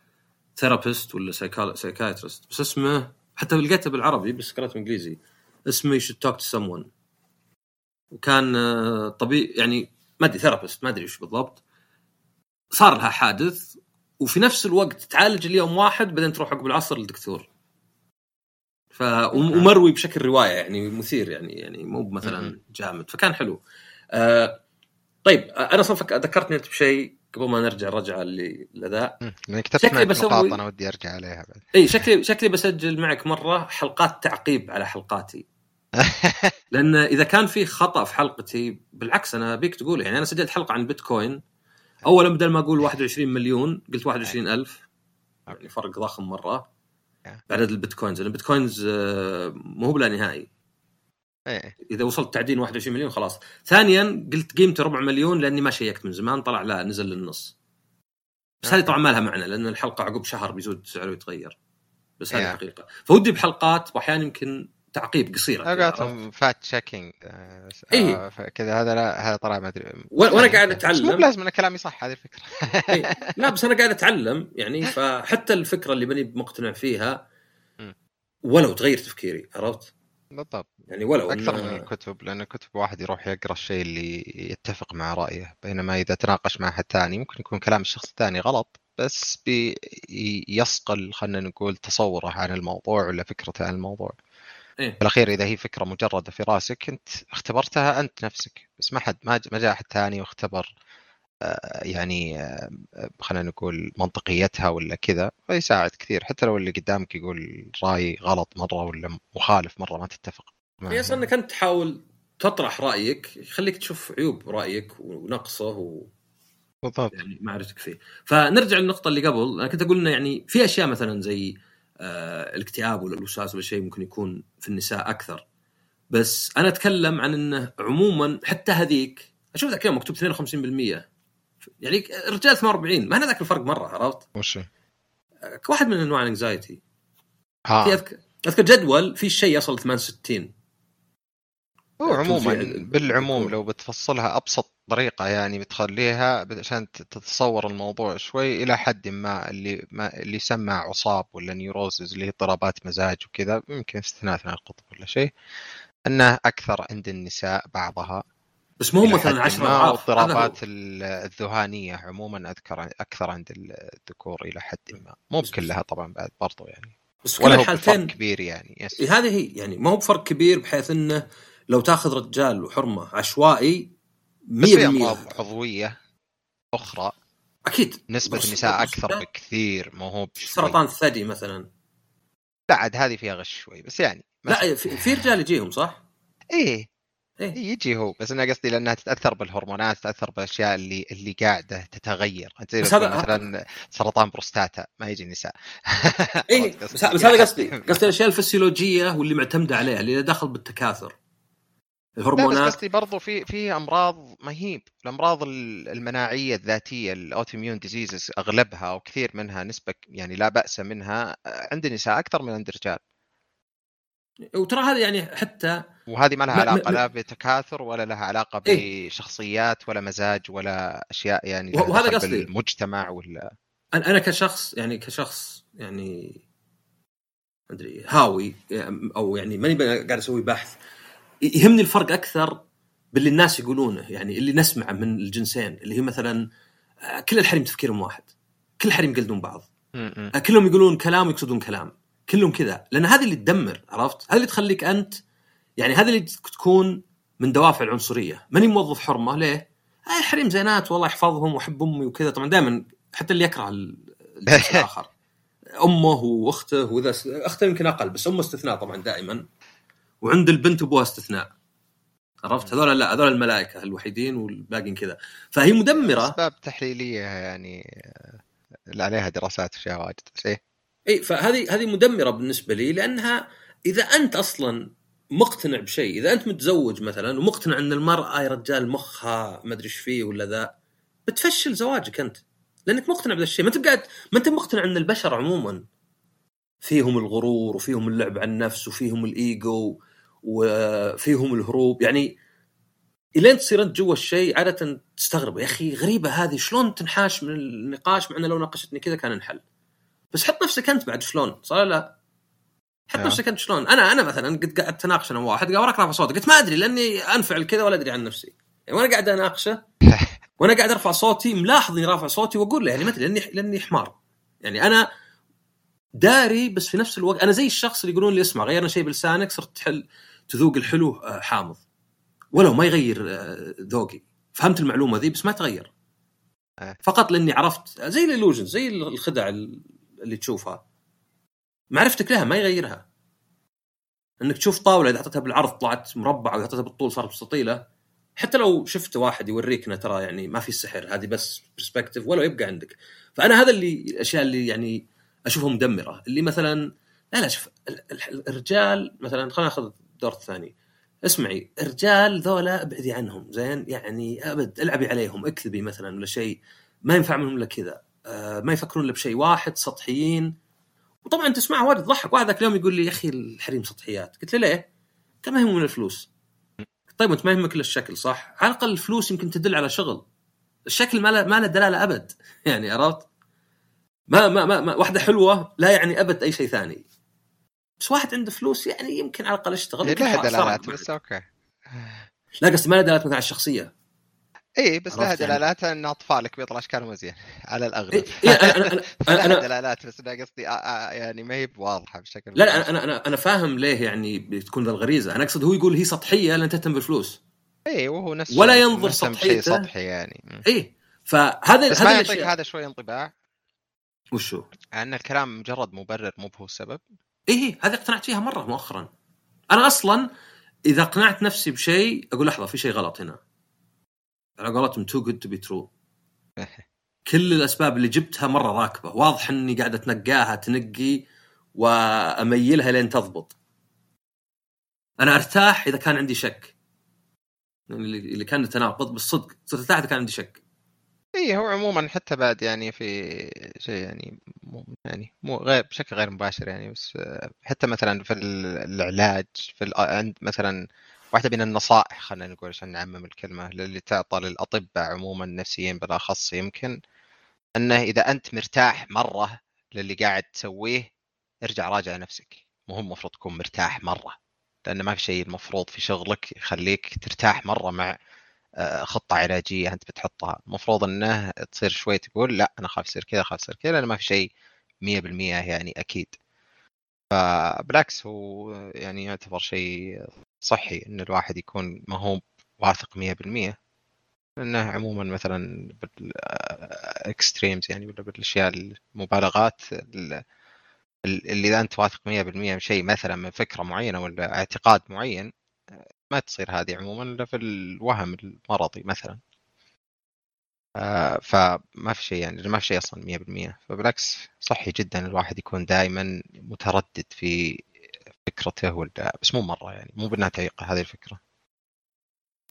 S1: therapist ولا psychiatrist بس اسمه حتى لقيته بالعربي بس قرأته انجليزي اسمه You Should Talk to someone. وكان آه، طبيب يعني ما أدري therapist ما أدري وش بالضبط. صار لها حادث وفي نفس الوقت تعالج اليوم واحد بعدين تروح عقب العصر للدكتور. ف ومروي بشكل رواية يعني مثير يعني يعني مو مثلا. جامد. فكان حلو. آه طيب أنا صفك ذكرتني أنت بشيء قبل ما نرجع الرجعه اللي لذا.
S2: مم. لأن كتبت
S1: شكلي
S2: معك
S1: بسوي-
S2: نقاط أنا ودي أرجع عليها بعد.
S1: إي شكلي شكلي بسجل معك مرة حلقات تعقيب على حلقاتي. لأن إذا كان في خطأ في حلقتي بالعكس أنا ابيك تقول يعني أنا سجلت حلقة عن بيتكوين. اولا بدل ما أقول 21 مليون قلت 21 ألف. يعني فرق ضخم مرة. بعدد البيتكوينز لأن البيتكوينز آه، مو بلا نهائي.
S2: إيه.
S1: إذا وصلت تعدين 21 مليون خلاص. ثانيا قلت قيمته ربع مليون لأني ما شيكت من زمان طلع لا نزل للنص. بس هذه طبعا ما لها معنى لأن الحلقة عقب شهر بيزود سعره ويتغير بس هذه
S2: Yeah.
S1: حقيقة. فودي بحلقات واحيانا يمكن تعقيب؟
S2: قالتهم fact checking
S1: إيه.
S2: كذا هذا لا هذا طلع ما
S1: أدري وأنا قاعد
S2: بس
S1: أتعلم
S2: مو بلازم إن كلامي صح هذه الفكرة
S1: إيه. لا بس أنا قاعد أتعلم يعني فحتى الفكرة اللي ماني مقتنع فيها. ولو تغير تفكيري عرفت؟
S2: بالضبط
S1: يعني ولو أكثر
S2: من الكتب لأن الكتب واحد يروح يقرأ الشيء اللي يتفق مع رأيه بينما إذا تناقش مع أحد ثاني ممكن يكون كلام الشخص الثاني غلط بس بيصقل خلينا نقول تصوره عن الموضوع ولا فكرته عن الموضوع
S1: إيه.
S2: في الاخير إذا هي فكرة مجردة في رأسك أنت اختبرتها أنت نفسك. بس ما حد ما جاء أحد ثاني واختبر يعني خلينا نقول منطقيتها ولا كذا فيساعد كثير. حتى لو اللي قدامك يقول رأي غلط مرة ولا مخالف مرة ما تتفق.
S1: هي أصلا أنك أنت تحاول تطرح رأيك يخليك تشوف عيوب رأيك ونقصه و
S2: بالضبط.
S1: يعني معرفتك فيه. فنرجع للنقطة اللي قبل. أنا كنت أقول إنه يعني في أشياء مثلا زي آه الاكتئاب ولا الوسواس ولا شيء ممكن يكون في النساء أكثر. بس أنا أتكلم عن إنه عموما حتى هذيك أشوف ذاك اليوم مكتوب 52% يعني الرجال 48 ما هذاك ذاك الفرق مرة عرفت؟
S2: وش
S1: واحد من أنواع الانكزايتي
S2: ها
S1: اذكر أذكر جدول في شيء يصل 68
S2: هو عموما
S1: توزيع
S2: بالعموم. لو بتفصلها أبسط طريقة يعني بتخليها عشان تتصور الموضوع شوي إلى حد ما اللي ما اللي يسمى عصاب ولا نيوروزز اللي هي اضطرابات مزاج وكذا يمكن استثناء ثنائي القطب ولا شيء أنه أكثر عند النساء بعضها
S1: بس مو
S2: إلى
S1: مثلا
S2: حد
S1: 10
S2: ما،
S1: أضعاف.
S2: واضطرابات ال- الذهانية عموما أذكر أكثر عند الذكور إلى حد ما. مو بكلها طبعا بعد برضو يعني.
S1: بس
S2: ولا
S1: الحالتين
S2: كبير يعني يس.
S1: إيه هذه هي يعني ما هو بفرق كبير بحيث إنه لو تاخذ رجال وحرمة عشوائي 100%
S2: بس في امراض عضوية
S1: أخرى
S2: أكيد.
S1: نسبة
S2: النساء أكثر بكثير ما هو.
S1: سرطان الثدي مثلا.
S2: لا عاد هذه فيها غش شوي بس يعني
S1: لا في, رجال يجيهم صح؟
S2: إيه.
S1: إيه.
S2: إيه يجي هو بس أنا قصدي لأنها تتأثر بالهرمونات تتأثر بالأشياء اللي اللي قاعدة تتغير.
S1: هذا-
S2: مثلا سرطان بروستاتا ما يجي النساء. عرفت
S1: بس, بس هذا قصدي. قصدي الأشياء الفسيولوجية واللي معتمدة عليها اللي داخل بالتكاثر.
S2: لا بس
S1: الهرمونات
S2: قصدي برضو في في أمراض ما هي الأمراض ال- المناعية الذاتية ال autoimmune diseases أغلبها أو كثير منها نسبة يعني لا بأس منها عند النساء أكثر من عند الرجال
S1: وترى هذا يعني حتى
S2: وهذه ما لها
S1: علاقة
S2: لا بتكاثر ولا لها علاقة
S1: إيه.
S2: بشخصيات ولا مزاج ولا أشياء يعني
S1: وهذا قصدي.
S2: بالمجتمع ولا
S1: أنا أنا كشخص يعني كشخص يعني ما أدري هاوي أو يعني ماني قاعد أسوي بحث يهمني الفرق أكثر باللي الناس يقولونه يعني اللي نسمعه من الجنسين اللي هي مثلا آه، كل الحريم تفكيرهم واحد كل الحريم يقلدون بعض. آه، كلهم يقولون كلام ويقصدون كلام كلهم كذا. لأن هذه اللي تدمر عرفت؟ هذه اللي تخليك أنت يعني هذه اللي تكون من دوافع العنصرية. ماني موظف حرمة ليه؟ آه الحريم زينات والله يحفظهم وأحب أمي وكذا. طبعا دائما حتى اللي يكره الآخر. أمه وأخته وإذا أخته يمكن أقل بس أمه استثناء طبعا دائما. وعند البنت ابوها استثناء. عرفت؟ هذول لا هذول الملائكة الوحيدين والباقيين كذا. فهي مدمرة.
S2: أسباب تحليلية يعني آه، اللي عليها دراسات اشياء واجد بس إيه.
S1: إي فهذه هذه مدمرة بالنسبة لي لأنها إذا أنت أصلا مقتنع بشيء إذا أنت متزوج مثلا ومقتنع إن المرأة يا رجال مخها ما أدري إيش فيه ولا ذا بتفشل زواجك أنت. لأنك مقتنع بهذا الشيء. ما أنت قاعد ما أنت مقتنع إن البشر عموما فيهم الغرور وفيهم اللعب على النفس وفيهم الإيجو وفيهم الهروب. يعني إلين تصير أنت جوا الشيء عادة تستغرب يا أخي غريبة هذه شلون تنحاش من النقاش مع إنه لو ناقشتني كذا كان انحل. بس حط نفسك أنت بعد شلون؟ ولا لا؟ حط
S2: آه.
S1: نفسك أنت شلون؟ أنا أنا مثلا قد قاعد أتناقش أنا وواحد قال وراك رافع صوتك قلت ما أدري لأني انفعل كذا ولا أدري عن نفسي. يعني وأنا قاعد أناقشه وأنا قاعد أرفع صوتي ملاحظ إني رافع صوتي وأقول له يعني ما أدري لأني لأني حمار. يعني أنا داري بس في نفس الوقت أنا زي الشخص اللي يقولون لي اسمع غيرنا شيء بلسانك صرت تحل. تذوق الحلو آه، حامض. ولو ما يغير آه، ذوقي. فهمت المعلومة ذي بس ما تغير.
S2: آه.
S1: فقط لأني عرفت زي الإلوجن زي الخدع اللي تشوفها. معرفتك لها ما يغيرها. إنك تشوف طاولة إذا حطيتها بالعرض طلعت مربعة وإذا حطيتها بالطول صارت مستطيله حتى لو شفت واحد يوريك انه ترى يعني ما في سحر هذه بس برسبكتيف ولا يبقى عندك. فأنا هذا اللي الأشياء اللي يعني أشوفها مدمرة. اللي مثلا لا لا شوف ال- ال- الرجال مثلا خلينا ناخذ الدور الثاني اسمعي الرجال ذولا أبعدي عنهم زين؟ يعني أبد العبي عليهم اكذبي مثلا ولا شيء. ما ينفع منهم إلا كذا. آه ما يفكرون إلا بشيء واحد سطحيين. وطبعا تسمعها واجد تضحك واحد ذاك اليوم يقول لي يا أخي الحريم سطحيات. قلت له ليه؟ قال ما يهمهم الفلوس. طيب أنت ما يهمك إلا الشكل صح؟ على الأقل الفلوس يمكن تدل على شغل. الشكل ما له ما له دلالة أبد. يعني عرفت؟ ما ما ما, ما واحدة حلوة لا يعني أبد أي شيء ثاني. بس واحد عنده فلوس يعني يمكن على الأقل
S2: هي
S1: يمكن
S2: لها دلالات بس أوكي.
S1: لا قصدي ما له دلالات مثلا على الشخصية.
S2: اي بس لها
S1: يعني؟
S2: دلالات إن أطفالك بيطلع اشكالهم زين على الأغلب.
S1: إيه إيه أنا أنا أنا,
S2: لها
S1: أنا
S2: دلالات بس أنا قصدي آه، آه، يعني ما هي بواضحة بشكل
S1: لا لا أنا أنا أنا فاهم ليه يعني بتكون ذا الغريزة. أنا أقصد هو يقول هي سطحية لأن تهتم بالفلوس.
S2: اي وهو نفس
S1: ولا ينظر سطحيته.
S2: سطحي يعني. م.
S1: إيه فهذا
S2: بس ما يعطيك هذا شوي انطباع.
S1: وشو؟
S2: أن الكلام مجرد مبرر مو هو السبب.
S1: إيه هذه اقتنعت فيها مرة مؤخرا. أنا أصلا إذا اقنعت نفسي بشيء أقول لحظة في شيء غلط هنا. على قولتهم too good to be true كل الأسباب اللي جبتها مرة راكبة. واضح إني قاعد أتنقاها تنقي وأميلها لين تضبط. أنا أرتاح إذا كان عندي شك. يعني اللي اللي كان تناقض بالصدق صرت أرتاح إذا كان عندي شك.
S2: اي هو عموما حتى بعد يعني في شيء يعني مو يعني مو غير بشكل غير مباشر يعني بس حتى مثلا في ال- العلاج في عند مثلا واحدة من النصائح خلينا نقول عشان نعمم الكلمة اللي تعطى للأطباء عموما النفسيين بالأخص يمكن إنه إذا أنت مرتاح مرة للي قاعد تسويه ارجع راجع نفسك. مو المفروض تكون مرتاح مرة لأن ما في شيء المفروض في شغلك يخليك ترتاح مرة مع خطة علاجية أنت بتحطها. المفروض إنه تصير شوي تقول لا أنا خاف يصير كذا خاف يصير كذا لأن ما في شيء 100% يعني أكيد. فبالعكس هو يعني يعتبر شيء صحي إن الواحد يكون ما هو واثق 100% لأنه عموما مثلا بالإكستريمز يعني ولا بالأشياء المبالغات ال- ال- اللي إذا أنت واثق 100% من شيء مثلا من فكرة معينة ولا اعتقاد معين ما تصير هذه عموما إلا في الوهم المرضي مثلا. آه، فما في شيء يعني ما في شيء أصلا 100% فبالعكس صحي جدا الواحد يكون دائما متردد في فكرته ولا بس مو مرة يعني مو بأنها تعيق هذه الفكرة.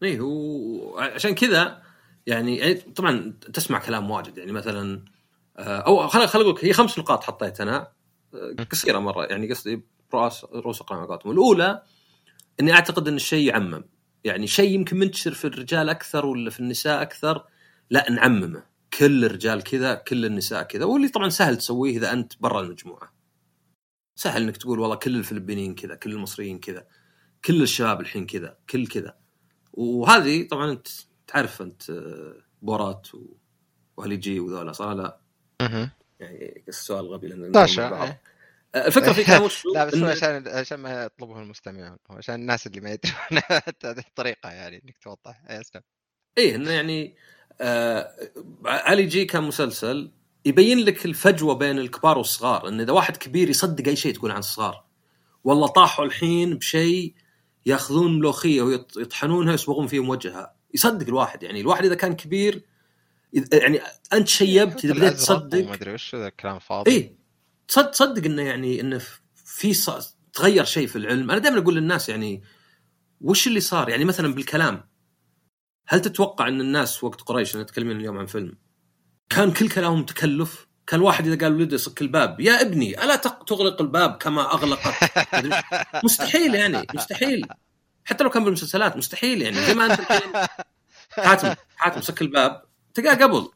S1: إيه وعشان كذا يعني طبعا تسمع كلام واجد يعني مثلا آه، أو خليني خليني أقول لك هي خمس نقاط حطيت أنا آه، قصيرة مرة يعني قصدي رؤوس رؤوس اقلام الأولى إني أعتقد إن الشيء يعمم. يعني شيء يمكن منتشر في الرجال أكثر ولا في النساء أكثر لا نعممه. كل الرجال كذا كل النساء كذا واللي طبعا سهل تسويه إذا أنت برا المجموعة. سهل إنك تقول والله كل الفلبينيين كذا كل المصريين كذا كل الشباب الحين كذا كل كذا. وهذه طبعا أنت تعرف أنت بورات و- وهلي جي وذولا؟ صح لا؟ يعني السؤال غبي لأن الفكرة في كلام وش
S2: لا بس
S1: إن-
S2: عشان عشان ما يطلبه المستمعون عشان الناس اللي ما يدرون هذه الطريقة يعني إنك توضح. إيه، اسلم
S1: إيه إنه يعني آه علي جي كان مسلسل يبين لك الفجوة بين الكبار والصغار إن إذا واحد كبير يصدق أي شيء تقول عن الصغار. والله طاحوا الحين بشيء يأخذون ملوخية ويطحنونها ويصبغون فيها وجهها يصدق الواحد يعني الواحد إذا كان كبير يعني أنت شيبت إذا بديت تصدق.
S2: أدري وش الكلام فاضي.
S1: إيه. تصدق تصدق إنه يعني إنه في تغير شيء في العلم. أنا دائما أقول للناس يعني وش اللي صار؟ يعني مثلا بالكلام هل تتوقع إن الناس وقت قريش نتكلمين اليوم عن فيلم كان كل كلامهم تكلف؟ كان واحد إذا قال ولده يصك الباب يا ابني ألا تغلق الباب كما أغلقت. مستحيل يعني مستحيل. حتى لو كان بالمسلسلات مستحيل يعني. زي ما أنت حاتم حاتم سك الباب. تلقاه قبل.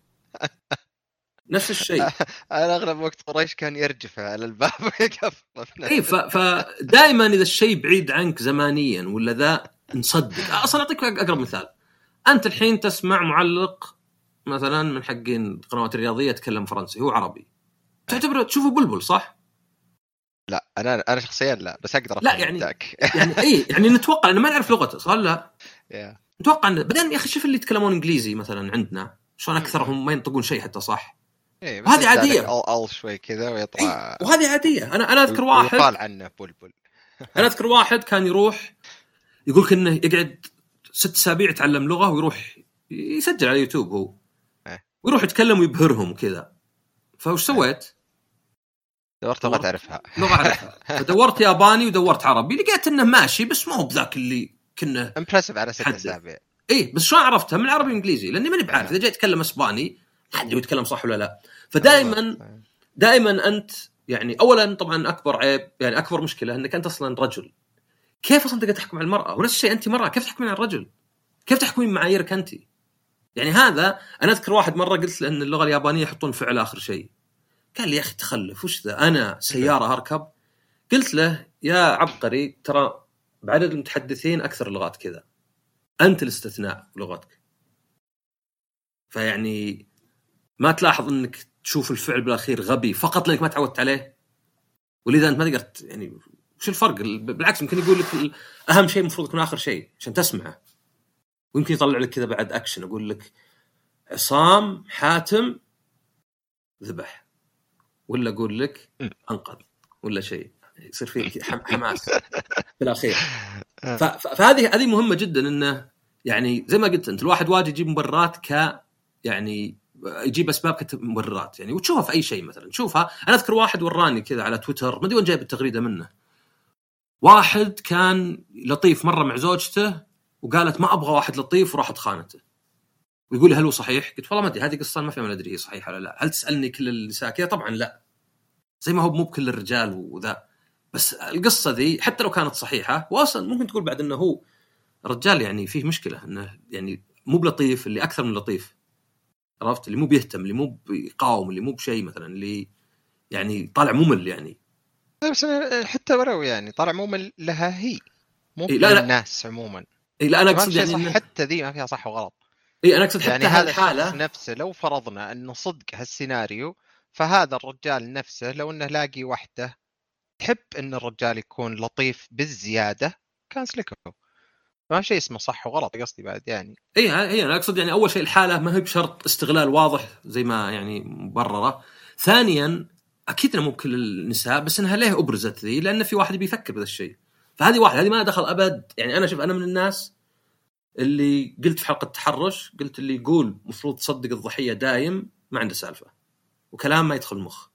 S1: نفس الشيء
S2: أنا اغلب وقت قريش كان يرجف على الباب ويقفل
S1: اي فدائما إذا الشيء بعيد عنك زمانيا ولا ذا نصدق أصلا أعطيك أقرب مثال أنت الحين تسمع معلق مثلا من حقين القنوات الرياضيه يتكلم فرنسي هو عربي تعتبره تشوفه بلبل صح؟
S2: لا أنا أنا شخصيا لا بس أقدر
S1: لا، يعني-
S2: ذاك.
S1: يعني اي يعني نتوقع انه ما نعرف لغته صح لا؟
S2: يا.
S1: نتوقع انه بعدين يا أخي شوف اللي يتكلمون إنجليزي مثلا عندنا شلون أكثرهم ما ينطقون شيء حتى صح؟
S2: إيه،
S1: عادية.
S2: لك ال شوي كذا ويطلع
S1: إيه وهذه عادية. أنا أنا أذكر واحد
S2: يقال عنه بلبل
S1: أنا أذكر واحد كان يروح يقول لك انه يقعد ست أسابيع يتعلم لغة ويروح يسجل على يوتيوب هو.
S2: إيه.
S1: ويروح يتكلم ويبهرهم كذا فوش سويت؟
S2: دورت لغه تعرفها.
S1: لغه أعرفها. فدورت ياباني ودورت عربي. لقيت إنه ماشي بس ما هو بذاك اللي كنا
S2: impressive على ست. أسابيع.
S1: إيه بس شلون عرفتها من العربي والإنجليزي لأني ماني بعارف إذا جاي يتكلم إسباني ادري يتكلم صح ولا لا. فدائما دائما أنت يعني اولا طبعا أكبر عيب يعني أكبر مشكلة إنك أنت أصلا رجل. كيف أصلا تقدر تحكم على المرأة؟ ونفس الشيء أنت مرأة كيف تحكمين على الرجل؟ كيف تحكمين معاييرك أنت؟ يعني هذا أنا أذكر واحد مرة قلت له إن اللغة اليابانية يحطون فعل آخر شيء. قال لي يا أخي تخلف وش ذا؟ أنا سيارة اركب قلت له يا عبقري ترى بعدد المتحدثين أكثر اللغات كذا. أنت الاستثناء لغتك. فيعني ما تلاحظ إنك تشوف الفعل بالأخير غبي فقط لأنك ما تعودت عليه؟ ولذا أنت ما تقدر يعني وش الفرق؟ بالعكس يمكن يقول لك أهم شيء المفروض يكون آخر شيء عشان تسمعه. ويمكن يطلع لك كذا بعد أكشن أقول لك عصام حاتم ذبح. ولا أقول لك. أنقذ. ولا شيء. يصير في حماس في الأخير. ف- ف- فهذه هذه مهمة جدا إنه يعني زي ما قلت أنت الواحد واجد يجيب مبررات ك يعني يجيب أسباب كمبررات يعني وتشوفها في أي شيء مثلا. تشوفها أنا أذكر واحد وراني كذا على تويتر. ما أدري وين جايب التغريدة منه. واحد كان لطيف مرة مع زوجته وقالت ما أبغى واحد لطيف وراحت خانته ويقول لي هل هو صحيح؟ قلت والله ما أدري. هذه قصة ما فيها ما ادري هي صحيحة ولا لا، هل تسألني كل النساء كذا؟ طبعا لا. زي ما هو مو بكل الرجال وذا. بس القصة ذي حتى لو كانت صحيحة واصلا ممكن تقول بعد إنه هو رجال يعني فيه مشكلة. إنه يعني مو بلطيف اللي أكثر من لطيف. عرفت؟ اللي مو بيهتم اللي مو بيقاوم اللي مو بشيء مثلا اللي يعني طالع ممل يعني.
S2: بس حتى ولو يعني طالع مو من لها هي مو
S1: إيه، لا، لا.
S2: الناس عموما.
S1: اي لا أنا
S2: أقصد
S1: يعني
S2: صح
S1: إنه-
S2: حتى ذي ما فيها صح وغلط.
S1: اي أنا أقصد حتى
S2: يعني هذا
S1: الحالة.
S2: نفسه لو فرضنا إنه صدق هالسيناريو فهذا الرجال نفسه لو إنه لاقي وحدة تحب إن الرجال يكون لطيف بالزيادة كان سلكه ما شيء اسمه صح وغلط قصدي بعد يعني.
S1: إي هي أنا أقصد يعني أول شيء الحالة ما هي بشرط استغلال واضح زي ما يعني مبررة. ثانيا أكيد إنه مو بكل النساء بس إنها ليه أبرزت ذي؟ لأن في واحد بيفكر بهذا الشيء. فهذه واحدة هذه ما دخل أبد. يعني أنا شوف أنا من الناس اللي قلت في حلقة التحرش قلت اللي يقول مفروض تصدق الضحية دايم ما عنده سالفة. وكلام ما يدخل المخ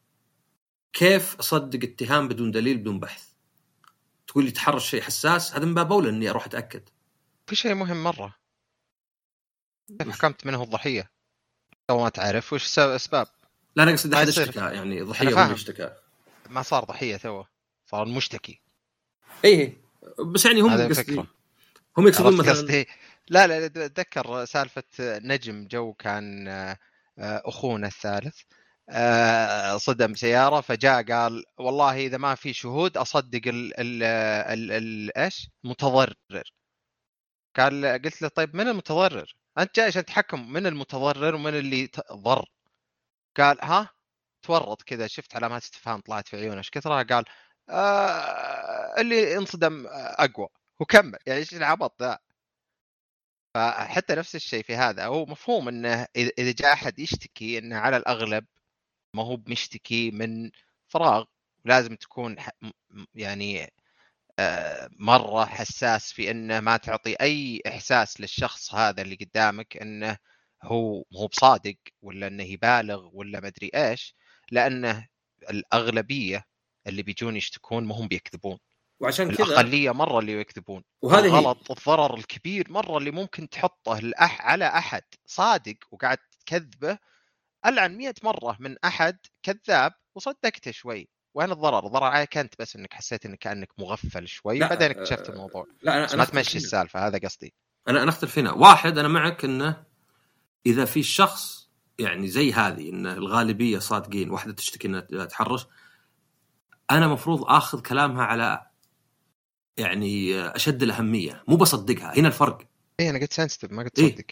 S1: كيف أصدق اتهام بدون دليل بدون بحث؟ تقول لي تحرش شيء حساس؟ هذا من باب أولى إني أروح أتأكد.
S2: في شيء مهم مرة. كيف حكمت منه الضحية. لو ما تعرف وش اسباب
S1: لا
S2: أنا
S1: أقصد
S2: أحد.
S1: اشتكى يعني
S2: فاهم.
S1: اللي اشتكى.
S2: ما صار ضحية تو. صار المشتكي
S1: إيه بس يعني هم قصدي هم يقصدون مثلا
S2: قصدي؟ لا لا اتذكر سالفة نجم جو كان آه، أخونا الثالث آه، صدم سيارة فجاء قال والله إذا ما في شهود أصدق ال ال ال ال إيش؟ متضرر. قال قلت له طيب من المتضرر؟ أنت جاي عشان تحكم من المتضرر ومن اللي ضر. قال ها؟ تورط كذا شفت علامات استفهام طلعت في عيونه. إيش كثرها؟ قال آه اللي انصدم أقوى وكمل. يعني إيش العبط ذا؟ فحتى نفس الشيء في هذا. هو مفهوم إنه إذا جاء أحد يشتكي إنه على الأغلب ما هو بمشتكي من فراغ لازم تكون يعني مرة حساس في إنه ما تعطي أي إحساس للشخص هذا اللي قدامك إنه هو مو بصادق ولا إنه يبالغ ولا ما أدري إيش لأنه الأغلبية اللي بيجون يشتكون ما هم بيكذبون
S1: وعشان كذا
S2: الأقلية مرة اللي يكذبون
S1: وهذه هي.
S2: الغلط الضرر الكبير مرة اللي ممكن تحطه الأح على أحد صادق وقاعد تكذبه ألعن مئة مرة من أحد كذاب وصدقته شوي وين الضرر؟ الضرر عليك أنت بس إنك حسيت إنك كأنك مغفل شوي
S1: لا،
S2: بعدين اكتشفت
S1: آه،
S2: الموضوع
S1: لا أنا
S2: بس
S1: أنا
S2: ما تمشي
S1: هنا.
S2: السالفة هذا قصدي
S1: أنا أنا أختلف هنا واحد أنا معك إنه إذا في شخص يعني زي هذه إن الغالبية صادقين واحدة تشتكي إنها تحرش أنا مفروض آخذ كلامها على يعني أشد الأهمية مو بصدقها هنا الفرق
S2: اي أنا قلت سنسيتيف ما قلت
S1: إيه.
S2: صدق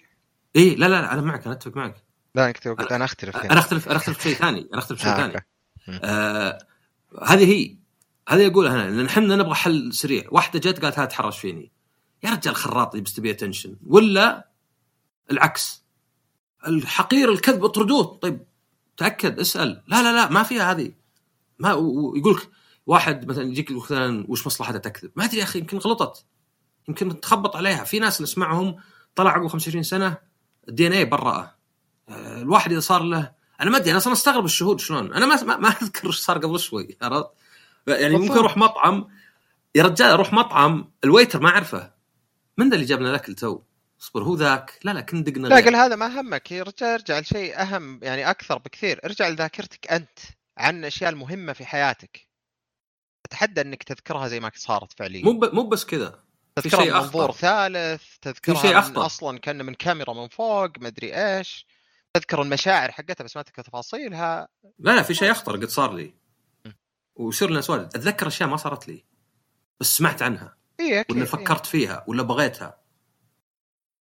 S1: إيه لا لا لا أنا معك أنا أتفق معك
S2: لا أنا قلت أنا أختلف.
S1: أنا اختلف أنا أختلف في شيء ثاني أنا أختلف في شيء
S2: آه،
S1: ثاني. آه هذه هي. هذه اقولها أنا لأن إحنا نبغى حل سريع. واحدة جت قالت هذا تحرش فيني. يا رجال خراطي بس تبي attention ولا العكس. الحقير الكذب اطردوه طيب تأكد اسأل. لا لا لا ما فيها هذه. ما ويقول لك واحد مثلا يجيك يقول مثلا وش مصلحتها تكذب. ما أدري يا أخي يمكن غلطت. يمكن تخبط عليها. في ناس نسمعهم طلع عقب 25 سنة ال DNA برأه. آه، الواحد إذا صار له أنا ما أدري أنا أصلا أستغرب الشهود شلون. أنا ما ما, أذكر إيش صار قبل شوي عرفت؟ يعني ممكن. أروح مطعم يا رجال أروح مطعم ال waiter ما أعرفه. من ذا اللي جاب لنا الاكل تو اصبر هو ذاك؟ لا لا كن دقنا
S2: لا. قل هذا ما همك. يا رجال ارجع لشيء أهم يعني أكثر بكثير. ارجع لذاكرتك أنت عن الاشياء المهمة في حياتك. أتحدى إنك تذكرها زي ما صارت فعليا.
S1: مو ب... مو بس كذا. في
S2: تذكرها
S1: شيء
S2: من منظور. ثالث تذكرها
S1: شيء
S2: من. أصلا كان من كاميرا من فوق ما أدري إيش. تذكر المشاعر حقتها بس ما تذكر تفاصيلها.
S1: لا لا في شيء أخطر قد صار لي. ويصير لنا سؤال أتذكر أشياء ما صارت لي بس سمعت عنها.
S2: إي أكيد
S1: ولا
S2: إيه.
S1: فكرت فيها ولا بغيتها.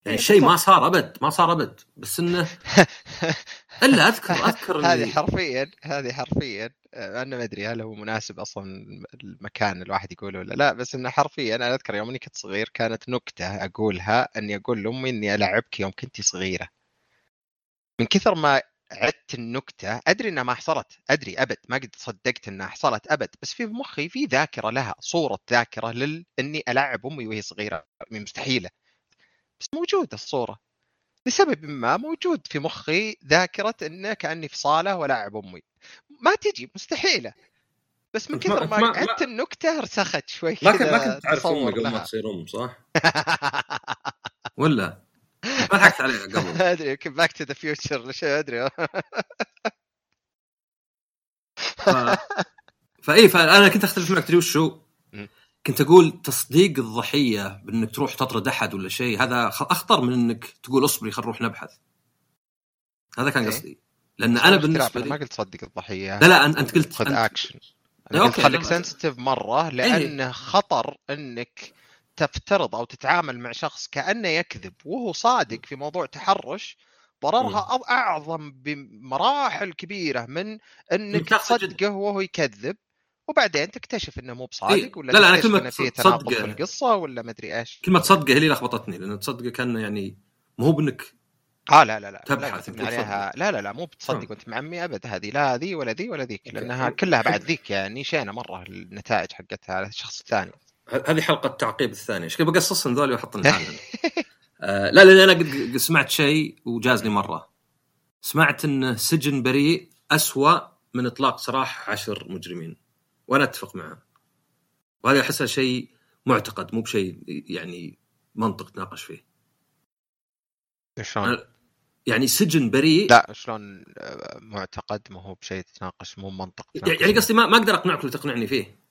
S1: يعني
S2: إيه،
S1: شيء ما. صار أبد ما صار أبد. بس إنه إلا أذكر أذكر
S2: هذه حرفيا هذه حرفيا آه، أنا ما أدري هل هو مناسب أصلا المكان الواحد يقوله ولا لا بس إنه حرفيا أنا أذكر يوم إني كنت صغير كانت نكتة أقولها إني أقول لأمي إني ألعبك يوم كنتي صغيرة. من كثر ما عدت النكتة أدري إنها ما حصلت أدري أبد ما قد صدقت إنها حصلت أبد بس في مخي في ذاكرة لها صورة ذاكرة لل إني العب أمي وهي صغيرة مستحيلة بس موجودة الصورة لسبب ما موجود في مخي ذاكرة إنه كأني في صالة ولاعب أمي ما تجي مستحيلة بس من كثر ما عدت النكتة رسخت شوي
S1: ما كنت ما كنت تعرف امي قبل ما تصير ام صح؟ ولا؟ ما ضحكت عليها قبل.
S2: أدري يمكن Back to the Future أدري.
S1: ف... فإي فأنا كنت أختلف معك. تدري وشو؟ كنت أقول تصديق الضحية بإنك تروح تطرد أحد ولا شيء هذا أخطر من إنك تقول اصبري خل نروح نبحث. هذا كان قصدي. لأن أنا بالنسبة لي
S2: ما قلت تصدق الضحية.
S1: لا لا انت قلت
S2: خذ اكشن قلت خليك sensitive مرة لأنه خطر إنك تفترض أو تتعامل مع شخص كأنه يكذب وهو صادق في موضوع تحرش ضررها أعظم بمراحل كبيرة من إنك تصدقه وهو يكذب وبعدين تكتشف إنه مو بصادق إيه؟ ولا
S1: لا لا أنا كلمه
S2: في تناقض في القصة ولا ما أدري إيش.
S1: كلمه تصدقه هي اللي لخبطتني لأن تصدقه كان يعني مو بإنك
S2: آه لا لا لا
S1: تبحث
S2: لا عليها. لا لا لا مو بتصدق وأنت معمي أبد هذه لا هذه ولا ذي ولا ذيك لانها كلها بعد ذيك يعني شينه مرة النتائج حقتها على الشخص الثاني
S1: هذه حلقة تعقيب الثانية. إيش بقصصهم ذولي وأحط آه لا لأن أنا قد سمعت شيء وجازني مرة. سمعت إن سجن بريء أسوأ من إطلاق سراح عشر مجرمين. وأنا أتفق معه وهذا احسها شيء معتقد مو بشيء يعني منطق تناقش فيه.
S2: شلون؟
S1: يعني سجن بريء
S2: لا شلون آه، معتقد؟ ما هو بشيء تناقش مو منطق
S1: يعني قصدي ما ما أقدر أقنعك وتقنعني فيه؟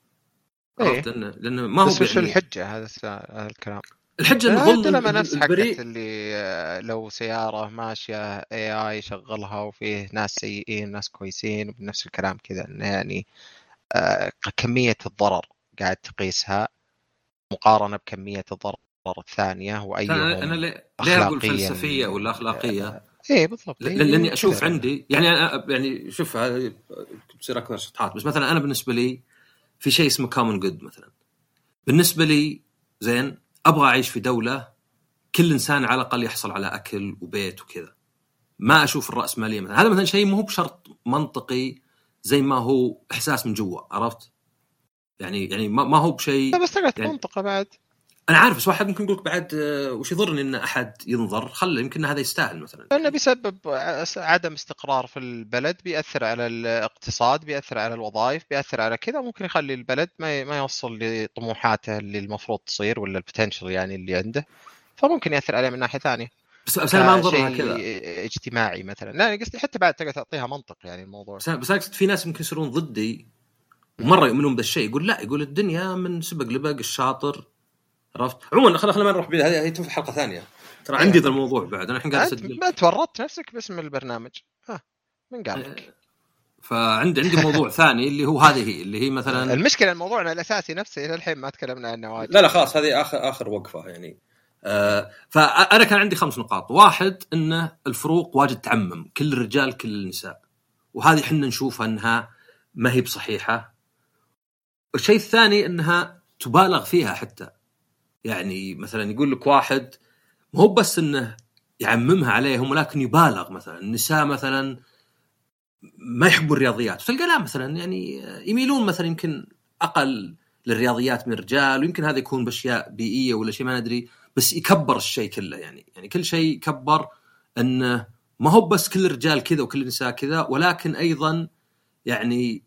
S2: عرفت لأنه
S1: لأنه ما هو
S2: بس وش. الحجة هذا هذا الكلام؟
S1: الحجة انه ضمن
S2: لما نفس حقت اللي آه، لو سيارة ماشية اي اي يشغلها وفيه ناس سيئين ناس كويسين وبنفس الكلام كذا انه يعني آه، كمية الضرر قاعد تقيسها مقارنة بكمية الضرر الثانية واي
S1: أنا ليه أقول فلسفية ولا أخلاقية؟
S2: إيه بالضبط
S1: لأني أشوف عندي يعني أنا يعني شوف هذه بتصير أكثر شطحات بس مثلا أنا بالنسبة لي في شيء اسمه common good مثلا. بالنسبة لي زين أبغى أعيش في دولة كل إنسان على الأقل يحصل على أكل وبيت وكذا. ما أشوف الراسماليه مثلا. هذا مثلا شيء مو بشرط منطقي زي ما هو إحساس من جوا عرفت؟ يعني يعني ما هو بشيء
S2: بس تقعد يعني منطقة بعد.
S1: أنا عارف بس واحد ممكن يقول بعد آه، وش يضرني إن أحد ينظر؟ خله يمكن هذا يستاهل مثلا.
S2: لأنه بيسبب عدم استقرار في البلد بيأثر على الاقتصاد بيأثر على الوظائف بيأثر على كذا ممكن يخلي البلد ما ما يوصل لطموحاته اللي المفروض تصير ولا البوتنشل يعني اللي عنده. فممكن يأثر عليه من ناحية ثانية.
S1: بس بس أنا ما أنظر
S2: كذا. اجتماعي مثلا. لا قصدي حتى بعد تقدر تعطيها منطق يعني الموضوع.
S1: بس أقصد في ناس يمكن يصيرون ضدي ومرة يؤمنون بالشيء يقول لا يقول الدنيا من سبق لبق الشاطر عرفت؟ عموما خلينا خلينا ما نروح هذه هي تنفع حلقة ثانية. ترى عندي ذا الموضوع بعد أنا الحين قاعد أسجل.
S2: ما تورطت نفسك باسم البرنامج. ها من قال لك؟ إيه.
S1: فعندي عندي موضوع ثاني اللي هو هذه هي اللي هي مثلا
S2: المشكلة موضوعنا الاساسي نفسه إلى الحين ما تكلمنا عنه واجد
S1: لا لا خلاص هذه اخر آخر وقفة يعني. آه فأنا كان عندي خمس نقاط. واحد انه الفروق واجد تعمم كل الرجال كل النساء. وهذه إحنا نشوفها إنها ما هي بصحيحة. الشيء الثاني إنها تبالغ فيها حتى. يعني مثلا يقول لك واحد مو بس إنه يعممها عليهم ولكن يبالغ مثلا. النساء مثلا ما يحبوا الرياضيات. تلقى لا مثلا يعني يميلون مثلا يمكن أقل للرياضيات من الرجال ويمكن هذا يكون بأشياء بيئية ولا شيء ما ندري. بس يكبر الشيء كله يعني. يعني كل شيء يكبر إنه ما هو بس كل الرجال كذا وكل النساء كذا ولكن أيضا يعني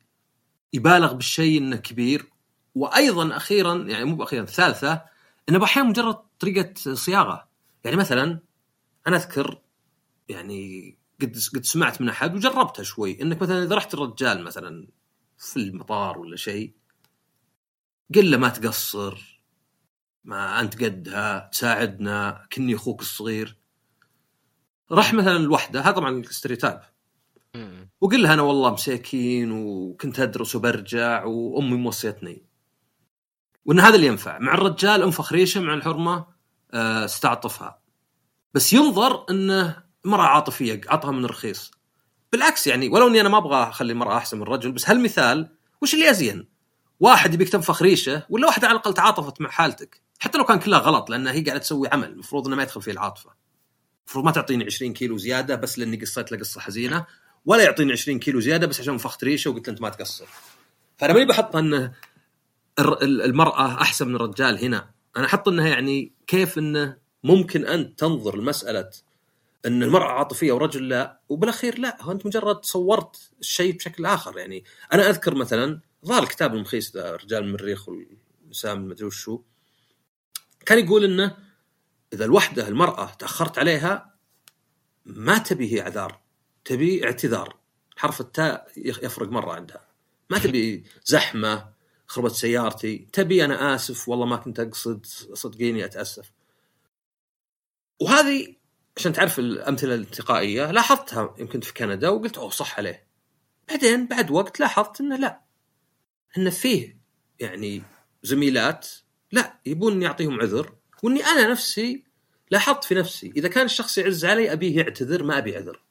S1: يبالغ بالشيء إنه كبير. وأيضا أخيرا يعني مو أخيرا ثالثة إنه أحيانا مجرد طريقة صياغة. يعني مثلا أنا أذكر يعني قد قد سمعت من أحد وجربتها شوي. إنك مثلا إذا رحت الرجال مثلا في المطار ولا شيء قل له ما تقصر ما أنت قدها تساعدنا كني أخوك الصغير. راح مثلا الوحده هذا طبعا ستريتايب وقل لها أنا والله مساكين وكنت أدرس وبرجع وأمي موصيتني. وإن هذا اللي ينفع. مع الرجال انفخ ريشه مع الحرمة آه، استعطفها. بس ينظر إنه امراه عاطفية عطها من رخيص. بالعكس يعني ولو إني أنا ما أبغى أخلي المراه أحسن من الرجل بس هالمثال وش اللي أزين؟ واحد يبيك تنفخ ريشه ولا واحدة على الأقل تعاطفت مع حالتك. حتى لو كان كلها غلط لأن هي قاعدة تسوي عمل. المفروض إنه ما يدخل فيه العاطفة. المفروض ما تعطيني 20 كيلو زيادة بس لأني قصيت له قصة حزينة ولا يعطيني 20 كيلو زيادة بس عشان فخت ريشه وقلت له أنت ما تقصر. فأنا ماني بحط إنه المرأة أحسن من الرجال هنا. أنا أحط إنها يعني كيف انه ممكن انت تنظر لمسألة إن المرأة عاطفية ورجل لا وبالأخير لا هو أنت مجرد صورت الشيء بشكل آخر. يعني أنا أذكر مثلا ظهر الكتاب المخيس ذا رجال المريخ والنساء من مدري وشو. كان يقول إنه إذا الوحدة المرأة تأخرت عليها ما تبي هي إعذار تبي اعتذار. حرف التاء يفرق مرة عندها. ما تبي زحمة خربت سيارتي. تبي أنا آسف والله ما كنت أقصد صدقيني أتأسف. وهذه عشان تعرف الأمثلة الانتقائيه لاحظتها يمكن في كندا وقلت أوه صح عليه. بعدين بعد وقت لاحظت إنه لا. انه فيه يعني زميلات لا يبون يعطيهم عذر. وإني أنا نفسي لاحظت في نفسي إذا كان الشخص يعز علي أبيه يعتذر ما أبي عذر.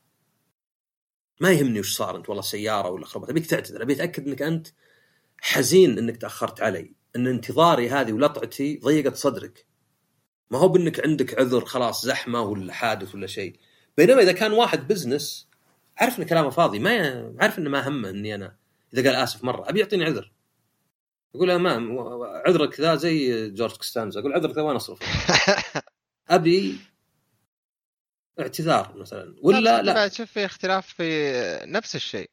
S1: ما يهمني وش صار أنت والله سيارة ولا خربت أبيك تعتذر ابي اتاكد إنك أنت حزين إنك تأخرت علي إن انتظاري هذه ولطعتي ضيقت صدرك. ما هو بإنك عندك عذر خلاص زحمة ولا حادث ولا شيء. بينما إذا كان واحد بزنس عارف إن كلامه فاضي ما ي... عارف انه ما همه إني أنا إذا قال آسف مرة أبي يعطيني عذر. يقول له ما عذرك ذا زي جورج كوستانزا أقول عذرك ذا وين أصرف؟ أبي اعتذار مثلا ولا لا؟
S2: بعد شوف في اختلاف في نفس الشيء.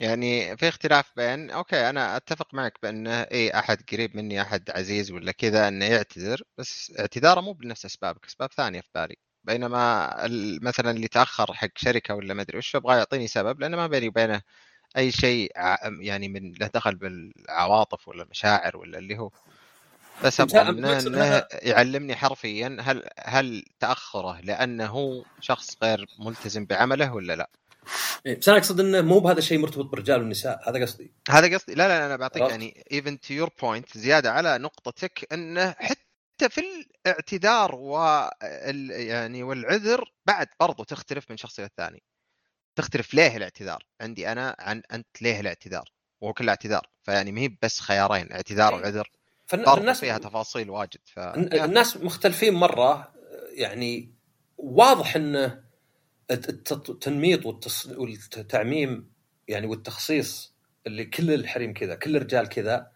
S2: يعني في اختلاف بين أوكي أنا أتفق معك بأنه اي أحد قريب مني أحد عزيز ولا كذا أنه يعتذر بس اعتذاره مو بنفس أسبابك أسباب ثانية في بالي. بينما مثلا اللي تأخر حق شركة ولا ما أدري وش يبغى يعطيني سبب لأنه ما بيني وبينه أي شيء يعني من له دخل بالعواطف ولا المشاعر ولا اللي هو. بس أبغى منه
S1: إنه
S2: يعلمني حرفيا هل هل تأخره لأنه شخص غير ملتزم بعمله ولا لا.
S1: بس أنا أقصد إنه مو بهذا الشيء مرتبط بالرجال والنساء. هذا قصدي.
S2: هذا قصدي. لا لا أنا بعطيك؟ يعني even to your point زيادة على نقطتك إنه حتى في الاعتذار وال يعني والعذر بعد برضو تختلف من شخص إلى الثاني. تختلف ليه الاعتذار؟ عندي أنا عن أنت ليه الاعتذار؟ وهو كله اعتذار. فيعني ما هي بس خيارين اعتذار
S1: إيه.
S2: وعذر.
S1: فالناس
S2: فيها تفاصيل واجد. ف
S1: الن- الناس مختلفين مرة. يعني واضح إنه التنميط والتعميم يعني والتخصيص اللي كل الحريم كذا كل الرجال كذا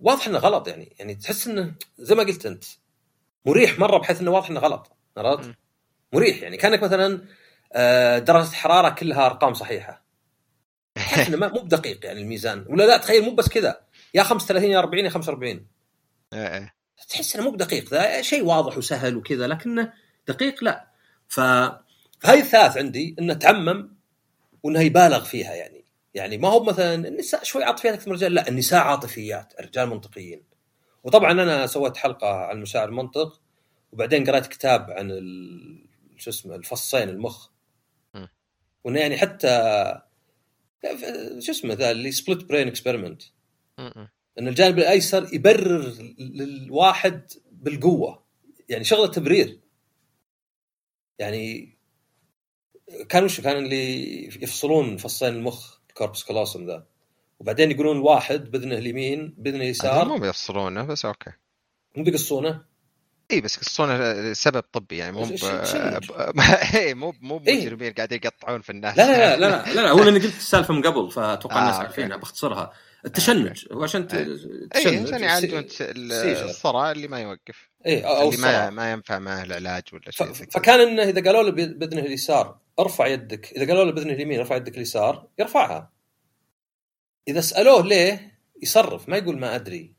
S1: واضح إنه غلط يعني. يعني تحس إنه زي ما قلت أنت مريح مرة بحيث إنه واضح إنه غلط عرفت؟ مريح يعني. كأنك مثلا آه، درجه حرارة كلها أرقام صحيحة. تحس إنه ما- مو بدقيق يعني الميزان. ولا لا تخيل مو بس كذا. يا 35 يا 40 يا 45
S2: إيه إيه.
S1: تحس إنه مو بدقيق. ذا شيء واضح وسهل وكذا لكنه دقيق لا. ف فهذه الثالث عندي إنه تعمم وإنه يبالغ فيها يعني. يعني ما هو مثلا النساء شوي عاطفيات أكثر من الرجال لا النساء عاطفيات الرجال منطقيين. وطبعا أنا سويت حلقة عن المشاعر المنطق وبعدين قرأت كتاب عن ال... شو اسمه الفصين المخ. وإنه يعني حتى شو اسمه ذا اللي split
S2: brain experiment.
S1: إن الجانب الأيسر يبرر للواحد بالقوة. يعني شغلة تبرير. يعني كان وش كان اللي يفصلون فصين المخ ال corpus callosum ذا وبعدين يقولون الواحد بإذنه اليمين
S2: بإذنه
S1: اليسار
S2: مو بيفصلونه بس أوكي
S1: مو بيقصونه
S2: إي بس قصونه سبب طبي يعني مو. إي مو مو. مجرمين قاعدين يقطعون في الناس
S1: لا لا لا لا لا, هو أنا قلت السالفة من قبل فأتوقع
S2: آه،
S1: الناس. عارفينها بختصرها التشنج هو عشان تشنج
S2: عشان يعالجون. الصرع اللي ما يوقف
S1: إي أو
S2: اللي ما. ما ينفع معه العلاج ولا شيء.
S1: فكان إنه إذا قالوا له بإذنه اليسار ارفع يدك إذا قالوا له باذنه اليمين ارفع يدك اليسار يرفعها. إذا سألوه ليه يصرف ما يقول ما أدري.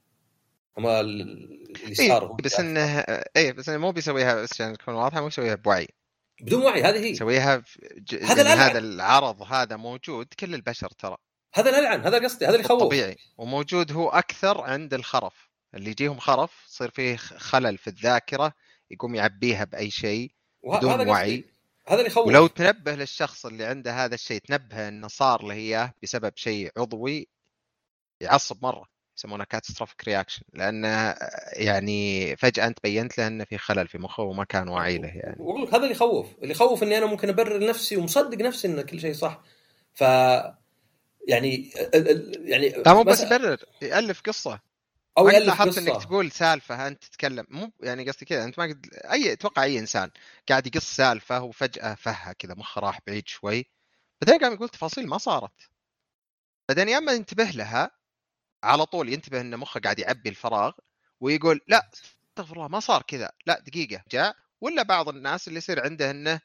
S1: أما ال- اليسار هو
S2: إيه بس إنه اي بس إنه مو بيسويها بس عشان تكون واضحة؟ مو يسويها بوعي.
S1: بدون وعي هذه هي.
S2: يسويها ج...
S1: هذا
S2: يعني
S1: الألعن.
S2: هذا العرض هذا موجود كل البشر ترى.
S1: هذا الألعن هذا قصدي هذا اللي يخوف.
S2: طبيعي. وموجود هو أكثر عند الخرف. اللي يجيهم خرف يصير فيه خلل في الذاكرة يقوم يعبيها بأي شيء بدون
S1: هذا قصدي. هذا اللي يخوف.
S2: ولو تنبه للشخص اللي عنده هذا الشيء تنبه إنه صار له إياه بسبب شيء عضوي يعصب مرة يسمونه catastrophic reaction لأنه يعني فجأة أنت بينت له إنه في خلل في مخه وما كان واعي له يعني.
S1: هذا اللي يخوف. اللي يخوف إني أنا ممكن أبرر نفسي ومصدق نفسي ان كل شيء صح. ف يعني يعني
S2: لا مو بس يبرر
S1: يألف
S2: قصة. أو
S1: يألف
S2: لاحظت
S1: إنك
S2: تقول سالفة أنت تتكلم. مو يعني قصدي كذا أنت ما قد أي أتوقع أي إنسان قاعد يقص سالفة وفجأة فهها كذا مخه راح بعيد شوي. بعدين قام يقول تفاصيل ما صارت. بعدين يا أما ينتبه لها على طول ينتبه إن مخه قاعد يعبي الفراغ ويقول لا استغفر الله ما صار كذا. لا دقيقة جاء. ولا بعض الناس اللي يصير عنده إنه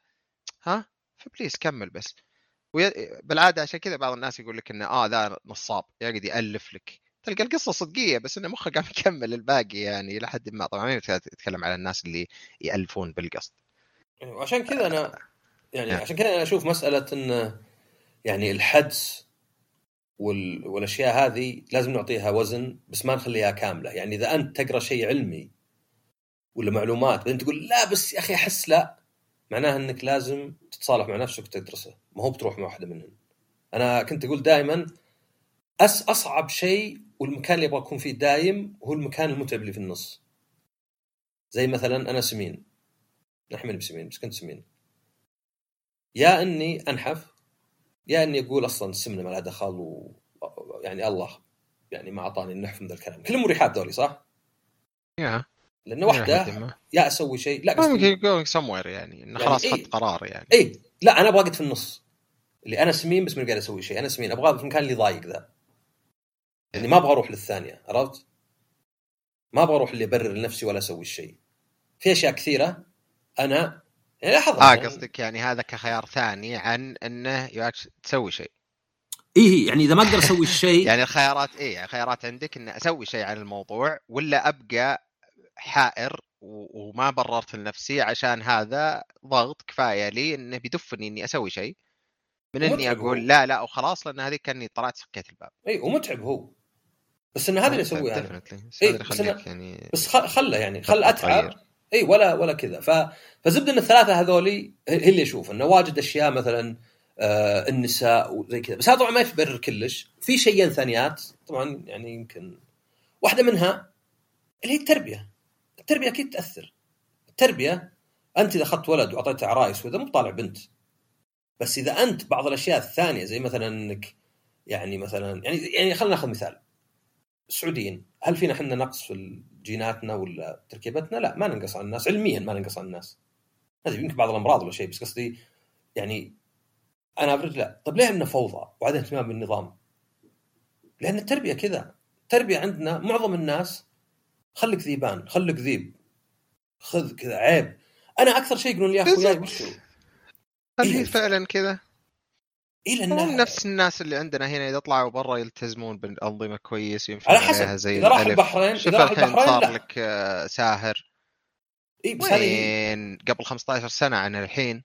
S2: ها ف please كمل بس. وي... بالعادة عشان كذا بعض الناس يقول لك إنه آه ذا نصاب يقعد يألف لك. تلقى القصة صدقية بس إنه مخه قام يكمل الباقي يعني إلى حد ما. طبعا ما يتكلم على الناس اللي يألفون بالقصد.
S1: وعشان كذا أنا يعني
S2: نعم.
S1: عشان كذا أنا أشوف مسألة إن يعني الحدس وال... والأشياء هذه لازم نعطيها وزن بس ما نخليها كاملة. يعني إذا أنت تقرأ شيء علمي ولا معلومات بعدين تقول لا بس يا أخي أحس لا معناها إنك لازم تتصالح مع نفسك وتدرسه. ما هو بتروح مع واحدة منهم أنا كنت أقول دائما أس أصعب شيء والمكان اللي أبغى اكون فيه دايم هو المكان المتعب اللي في النص. زي مثلا أنا سمين. نحمل بسمين بس كنت سمين. يا إني أنحف يا إني أقول أصلا السمنة ما لها دخل و يعني الله يعني ما أعطاني النحف من ذا الكلام. كلهم مريحات ذولي صح؟ واحدة
S2: حد ما.
S1: يا أسوي شيء لا قصدي
S2: يمكن جوينج سموير يعني انه
S1: يعني
S2: خلاص
S1: إيه.
S2: خذ قرار يعني.
S1: اي لا أنا أبغى أقعد في النص. اللي أنا سمين بس ماني قاعد أسوي شيء. أنا سمين أبغى في المكان اللي ضايق ذا. يعني ما أبغى أروح للثانية عرفت؟ ما أبغى أروح اللي ابرر لنفسي ولا أسوي الشيء في أشياء كثيرة أنا يعني لاحظها
S2: آه
S1: يعني-
S2: قصدك يعني هذا كخيار ثاني عن إنه يواجه- تسوي شيء.
S1: إيه يعني إذا ما أقدر أسوي الشيء
S2: يعني الخيارات إيه يعني الخيارات عندك ان أسوي شيء عن الموضوع ولا أبقى حائر وما بررت لنفسي عشان هذا ضغط كفاية لي إنه بيدفني إني أسوي شيء. من إني
S1: متعب هو.
S2: أقول لا لا وخلاص لأن هذه كأني طلعت سكيت الباب.
S1: اي ومتعب هو. بس ان هذا اللي اسويه أنا
S2: Definitely. بس
S1: إيه،
S2: يعني
S1: بس خله يعني خل
S2: أتعب.
S1: إي ولا ولا كذا. ف... فزبد إن الثلاثة هذولي هي اللي أشوف إنه واجد أشياء مثلا آه النساء وزي كذا. بس هذا طبعا ما يبرر كلش. في شيئين ثانيات طبعا يعني يمكن واحدة منها اللي هي التربية. التربية أكيد تأثر. التربية أنت إذا أخذت ولد وأعطيته عرايس وذا مو طالع بنت. بس إذا أنت بعض الأشياء الثانية زي مثلا إنك يعني مثلا يعني يعني خلينا ناخذ مثال. السعوديين هل فينا إحنا نقص في جيناتنا ولا تركيبتنا؟ لا ما ننقص عن الناس علميا ما ننقص عن الناس. هذه يمكن بعض الأمراض ولا شيء بس قصدي يعني أنا افرج لا طيب ليه عندنا فوضى وعدم اهتمام بالنظام؟ لأن التربية كذا التربية عندنا معظم الناس خليك ذيبان خليك ذيب خذ كذا عيب أنا أكثر شيء يقولون لي يا اخوياي وشو؟
S2: هل
S1: إيه.
S2: هي فعلا كذا؟
S1: اي
S2: هم
S1: لأن
S2: نفس الناس اللي عندنا هنا إذا طلعوا برا يلتزمون بالأنظمة كويس يمشون
S1: على حسب
S2: عليها زي
S1: إذا راح. البحرين إذا راح البحرين
S2: صار
S1: لا.
S2: لك آه، ساهر.
S1: اي بس
S2: وين؟ قبل 15 سنة عن الحين.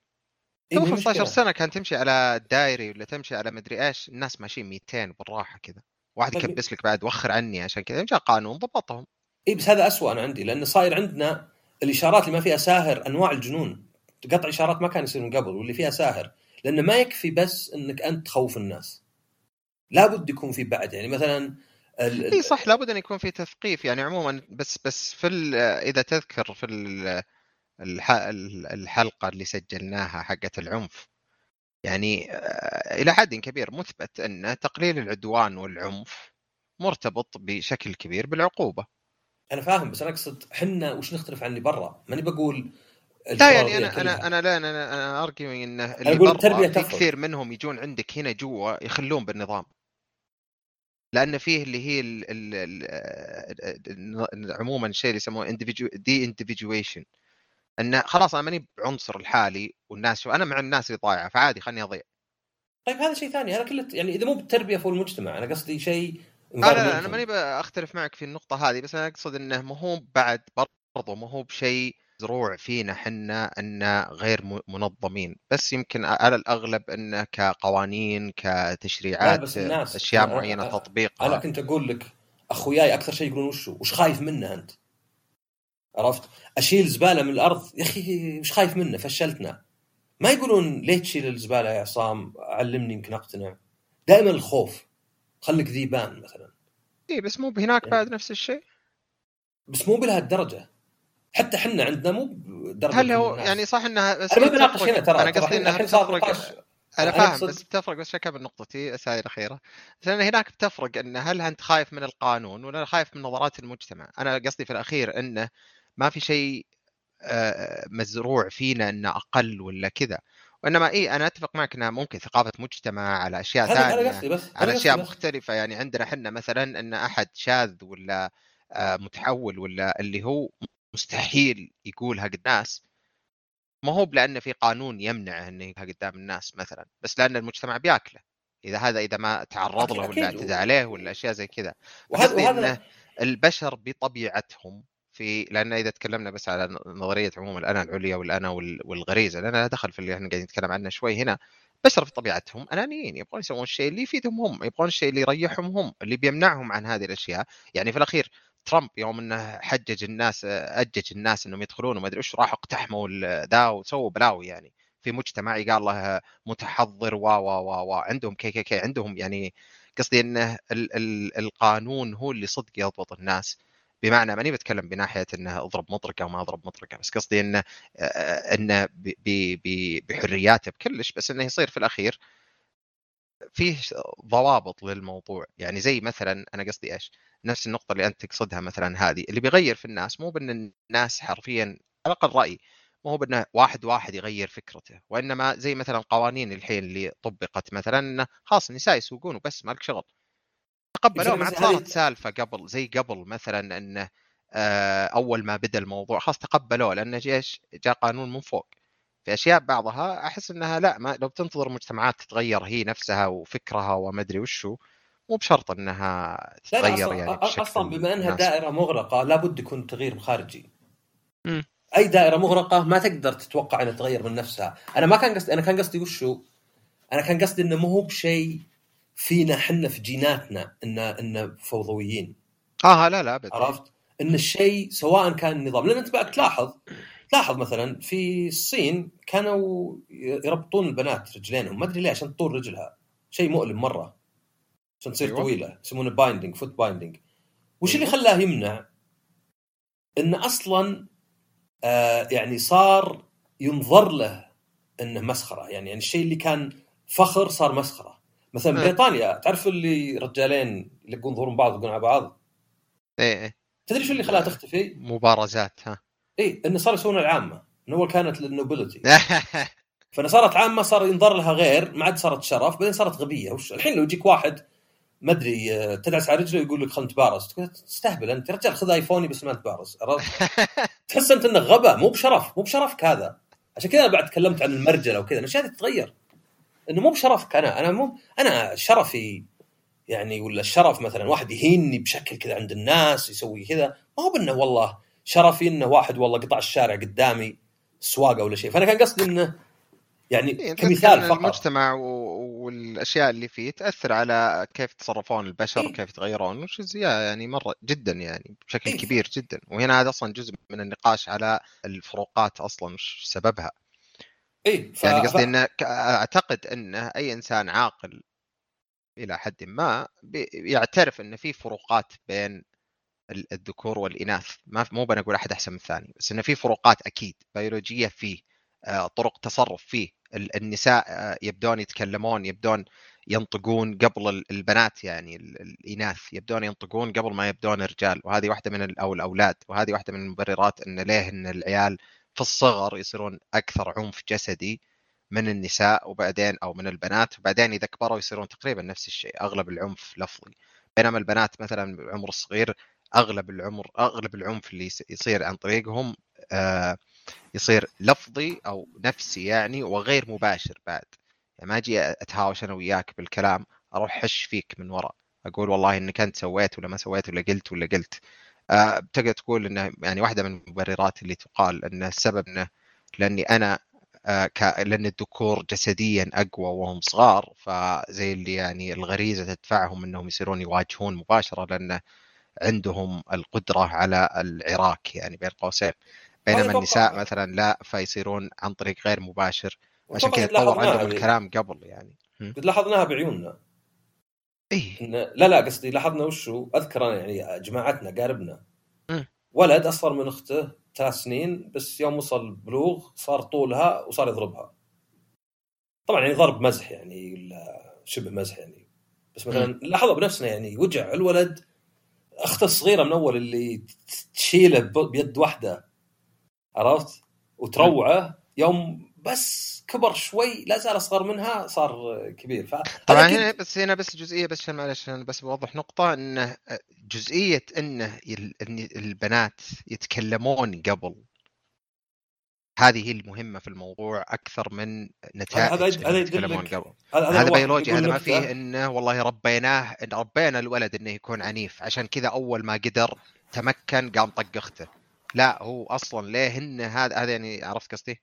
S1: إيه،
S2: قبل
S1: هي
S2: 15
S1: مشكلة.
S2: سنة كان تمشي على الدايري ولا تمشي على مدري إيش الناس ماشيين 200 بالراحة كذا. واحد
S1: طيب.
S2: يكبس لك بعد وخر عني عشان كذا جاء قانون ضبطهم.
S1: اي بس هذا أسوأ أنا عندي لأن صاير عندنا الإشارات اللي ما فيها ساهر أنواع الجنون. قطع إشارات ما كان يصير من قبل واللي فيها ساهر. لأنه ما يكفي بس إنك أنت تخوف الناس. لابد يكون في بعد يعني مثلا ال-
S2: إي صح لابد أن يكون في تثقيف يعني عموما بس بس في ال- إذا تذكر في ال- الح- الحلقة اللي سجلناها حقت العنف يعني آه، إلى حد كبير مثبت أن تقليل العدوان والعنف مرتبط بشكل كبير بالعقوبة.
S1: أنا فاهم بس أنا أقصد حنا وش نختلف عن اللي برا؟ ماني بقول
S2: لا يعني أنا
S1: كلها.
S2: أنا أنا لا أنا أنا ارجي انه اللي
S1: أقول
S2: برا
S1: التربية
S2: في. كثير منهم يجون عندك هنا جوا يخلون بالنظام لأن فيه اللي هي ال ال ال ال عموما الشيء اللي يسموه deindividuation انه خلاص أنا ماني بعنصر الحالي والناس أنا مع الناس اللي ضايعه فعادي خلني أضيع
S1: طيب هذا شيء ثاني هذا كله يعني إذا مو بالتربية فهو المجتمع أنا قصدي شيء
S2: آه لا لا
S1: أنا.
S2: ماني بختلف معك في النقطة هذه بس أنا أقصد إنه ما هو بعد برضه ما هو بشيء زروع فينا حنا أن غير منظمين. بس يمكن على الأغلب انه كقوانين كتشريعات
S1: بس الناس
S2: أشياء
S1: أنا-
S2: معينة
S1: أنا-
S2: تطبيقها.
S1: أنا كنت أقول لك أخوياي أكثر شيء يقولون وشو؟ وش خايف منه أنت؟ عرفت؟ أشيل زباله من الأرض يا أخي وش خايف منه؟ فشلتنا. ما يقولون ليه تشيل الزبالة يا عصام؟ علمني يمكن أقتنع. دائما الخوف. خليك ذيبان مثلا.
S2: اي بس مو هناك
S1: يعني
S2: بعد نفس الشيء.
S1: بس مو بلهالدرجة. حتى حنا عندنا مو بدرجه
S2: هل هو. يعني صح إنها بس
S1: أنا ما بناقش هنا ترى أنا
S2: قصدي
S1: إنها
S2: تفرق
S1: أنا
S2: فاهم بس بتفرق بس من نقطتي السائله الاخيره لأن هناك بتفرق إن هل أنت خايف من القانون ولا خايف من نظرات المجتمع؟ أنا قصدي في الأخير انه ما في شيء آه، مزروع فينا إنه أقل ولا كذا. وإنما اي أنا أتفق معك انها ممكن ثقافة مجتمع على أشياء
S1: ثانية بس
S2: على أشياء
S1: بس.
S2: مختلفة. يعني عندنا إحنا مثلا إن أحد شاذ ولا آه، متحول ولا اللي هو مستحيل يقولها قدام الناس. ما هو لأنه في قانون يمنعه إنه يقولها قدام الناس مثلا بس لأن المجتمع بيأكله. إذا هذا إذا ما تعرض له ولا. اعتدى عليه ولا أشياء زي كذا.
S1: وهذا
S2: إنه البشر بطبيعتهم في لأن إذا تكلمنا بس على نظرية عموم الأنا العليا والأنا وال- والغريزة لأن لا دخل في اللي إحنا قاعدين نتكلم عنه شوي هنا. بشر في طبيعتهم أنانيين يبغون يسوون الشيء اللي يفيدهم هم يبغون الشيء اللي يريحهم هم اللي بيمنعهم عن هذه الأشياء. يعني في الأخير ترامب يوم إنه أجج الناس أجج الناس إنهم يدخلون وما أدري إيش راحوا اقتحموا ذا وسووا بلاوي يعني في مجتمع قال له متحضر و و و و عندهم كي كي كي عندهم يعني قصدي انه ال ال القانون هو اللي صدق يضبط الناس. بمعنى ماني بتكلم بناحية إنه اضرب مطرقة وما اضرب مطرقة بس قصدي انه انه بحرياته بكلش بس إنه يصير في الأخير فيه ضوابط للموضوع. يعني زي مثلا أنا قصدي إيش؟ نفس النقطة اللي أنت تقصدها مثلا هذه اللي بيغير في الناس مو بأن الناس حرفيا على الأقل رأيي مو بانه واحد واحد يغير فكرته وإنما زي مثلا قوانين الحين اللي طبقت مثلا انه خلاص النساء يسوقون وبس مالك شغل. تقبلوه ما
S1: هذه-
S2: صارت سالفة قبل زي قبل مثلا انه آه، أول ما بدأ الموضوع خلاص تقبلوه لأنه جيش جاء قانون من فوق. في أشياء بعضها أحس إنها لا ما لو بتنتظر المجتمعات تتغير هي نفسها وفكرها وما أدري وشو مو بشرط إنها
S1: لا لا
S2: تتغير يعني
S1: يعني
S2: بشكل
S1: أصلا بما
S2: إنها.
S1: دائرة مغلقه لابد يكون تغيير خارجي.
S2: مم.
S1: أي دائرة مغلقه ما تقدر تتوقع إنها تتغير من نفسها. أنا ما كان قصدي أنا كان قصدي وشو؟ أنا كان قصدي إنه مو هو بشيء فينا حنا في جيناتنا إن إن فوضويين.
S2: آه لا لا ابدا
S1: عرفت؟ إن الشيء سواء كان نظام لأن أنت بقى تلاحظ تلاحظ مثلا في الصين كانوا يربطون البنات رجلينهم ما أدري ليه عشان طول رجلها شيء مؤلم مرة عشان تصير
S2: أيوة.
S1: طويلة يسمونه binding foot binding وش اللي خلاه يمنع؟ انه أصلا آه يعني صار ينظر له إنه مسخرة يعني, يعني الشيء اللي كان فخر صار مسخرة مثلا
S2: نعم.
S1: بريطانيا تعرف اللي رجالين يلقون ظهورهم بعض يلقون على بعض
S2: إيه إيه.
S1: تدري شو اللي خلاها تختفي؟
S2: مبارزات ها
S1: اي إنه صار يسوون العامة من اول كانت للنوبلتي فانا صارت عامة صار ينظر لها غير ما عاد صارت شرف بعدين صارت غبية. وش الحين لو يجيك واحد ما أدري آه، تدعس على رجله يقول لك خلنا نتبارز تقول تستهبل أنت يا رجال خذ آيفوني بس ما نتبارز عرفت؟ تحس أنت انك غباء مو بشرف مو بشرفك هذا عشان كذا بعد تكلمت عن المرجله وكذا الاشياء هذه تتغير. إنه مو بشرفك أنا أنا مو أنا شرفي يعني ولا الشرف مثلا واحد يهيني بشكل كذا عند الناس يسوي كذا. ما هو بإنه والله شرفي إنه واحد والله قطع الشارع قدامي سواقة ولا شيء فأنا كان قصدي إنه يعني
S2: إيه،
S1: كمثال فقط
S2: المجتمع والأشياء اللي فيه تأثر على كيف يتصرفون البشر
S1: إيه.
S2: وكيف يتغيرون وش يعني مرة جدا يعني بشكل
S1: إيه.
S2: كبير جدا وهنا هذا أصلا جزء من النقاش على الفروقات أصلا وش سببها
S1: اي ف...
S2: يعني قصدي. إنه أعتقد إن أي إنسان عاقل إلى حد ما بي- يعترف إن في فروقات بين الذكور والإناث. ما مو بنقول أحد أحسن من الثاني بس إنه في فروقات أكيد. بيولوجية فيه آه، طرق تصرف فيه. ال- النساء آه، يبدون يتكلمون يبدون ينطقون قبل ال- البنات يعني ال- الإناث. يبدون ينطقون قبل ما يبدون الرجال. وهذه واحدة من أو الأولاد. وهذه واحدة من المبررات أن ليه أن العيال في الصغر يصيرون أكثر عنف جسدي من النساء وبعدين أو من البنات. وبعدين إذا كبروا يصيرون تقريبا نفس الشيء أغلب العنف لفظي. بينما البنات مثلا بالعمر الصغير أغلب العمر أغلب العنف اللي يصير عن طريقهم آه، يصير لفظي أو نفسي يعني وغير مباشر بعد يعني ما أجي أتهاوش أنا وياك بالكلام أروح حش فيك من وراء أقول والله إنك أنت سويت ولا ما سويت ولا قلت ولا قلت آه، تقدر تقول إنه يعني واحدة من المبررات اللي تقال إن السبب إنه لأني أنا آه،. لأن الذكور جسديا أقوى وهم صغار فزي اللي يعني الغريزة تدفعهم إنهم يصيرون يواجهون مباشرة لأن عندهم القدرة على العراك يعني بين قوسين. بينما النساء مثلا لا فيصيرون عن طريق غير مباشر. عشان كذا تطور عندهم. الكلام قبل يعني.
S1: قد لاحظناها بعيوننا.
S2: اي
S1: لا لا قصدي لاحظنا وشو؟ أذكر أنا يعني جماعتنا قاربنا. ولد أصغر من أخته ثلاث سنين بس يوم وصل بلوغ صار طولها وصار يضربها. طبعا يعني ضرب مزح يعني شبه مزح يعني. بس مثلا لاحظها بنفسنا يعني وجع الولد اخته الصغيرة من أول اللي تشيله بيد واحدة عرفت؟ وتروعه يوم بس كبر شوي لا زال أصغر منها صار كبير ف
S2: طبعا هنا بس هنا بس جزئية بس عشان معلش أنا بس بوضح نقطة إنه جزئية إنه البنات يتكلمون قبل هذه هي المهمة في الموضوع أكثر من نتائج
S1: هذا هذا يدلك-
S2: يتكلمون قبل.
S1: هذا
S2: بيولوجي هذا ما. فيه انه والله ربيناه إن ربينا الولد إنه يكون عنيف. عشان كذا أول ما قدر تمكن قام طق أخته. لا هو أصلا ليه هن هذا هذا يعني عرفت قصدي؟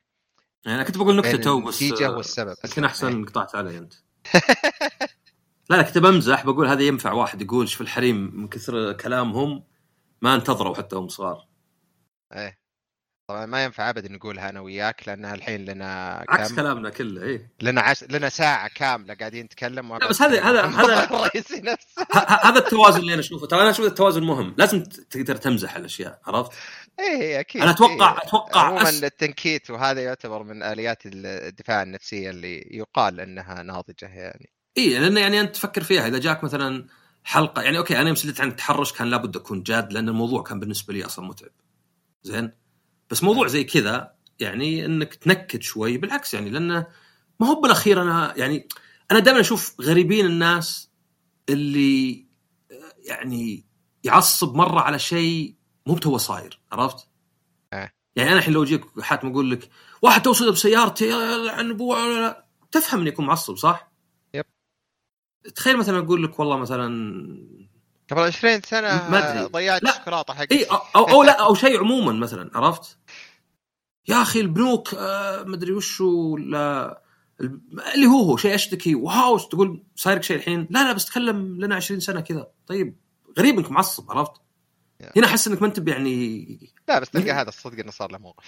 S1: يعني أنا كنت بقول
S2: نكتة
S1: تو بس
S2: النتيجه والسبب
S1: يمكن
S2: إيه.
S1: أحسن انك قطعت علي أنت. لا لا كنت بمزح بقول هذا ينفع واحد يقول شوف الحريم من كثر كلامهم ما انتظروا حتى هم صغار.
S2: إيه. طبعا ما ينفع ابدا نقولها أنا وياك لأنها الحين لنا
S1: عكس
S2: كم؟
S1: كلامنا كله إيه.
S2: لنا عش... لنا ساعة كاملة قاعدين نتكلم
S1: لا، بس هذا- هذا- هذا- هذا التوازن اللي أنا أشوفه. ترى أنا أشوف التوازن مهم. لازم تقدر تمزح الأشياء عرفت؟
S2: إيه أكيد
S1: أنا أتوقع
S2: إيه.
S1: أتوقع
S2: عموما
S1: أس...
S2: التنكيت وهذا يعتبر من آليات الدفاع النفسية اللي يقال إنها ناضجة يعني.
S1: اي لأن يعني أنت تفكر فيها. إذا جاك مثلا حلقة يعني okay أنا يوم سالت عن التحرش كان لابد أكون جاد لأن الموضوع كان بالنسبة لي أصلا متعب. زين؟ بس موضوع زي كذا يعني إنك تنكت شوي بالعكس يعني لأنه ما هو بالأخير أنا يعني أنا دائما أشوف غريبين الناس اللي يعني يعصب مرة على شيء مو بتو صاير عرفت؟
S2: آه.
S1: يعني أنا الحين لو أجيك حاتم أقول لك واحد توصل بسيارتي عن ابوه تفهم اني اكون معصب صح؟
S2: يب.
S1: تخيل مثلا أقول لك والله مثلا
S2: قبل 20 سنة
S1: ما أدري.
S2: ضيعت
S1: لا.
S2: الشوكولاتة حقتي
S1: اي أو أو, أو لا أو شيء عموما مثلا عرفت؟ يا أخي البنوك آه مدري وشو لا الب- اللي هو هو شيء أشتكي واو تقول صايرك شيء الحين لا لا بس تكلم لنا 20 سنة كذا طيب غريب إنك معصب عرفت؟ هنا أحس إنك ما أنت يعني
S2: لا بس تلقى هذا الصدق إنه صار له موقف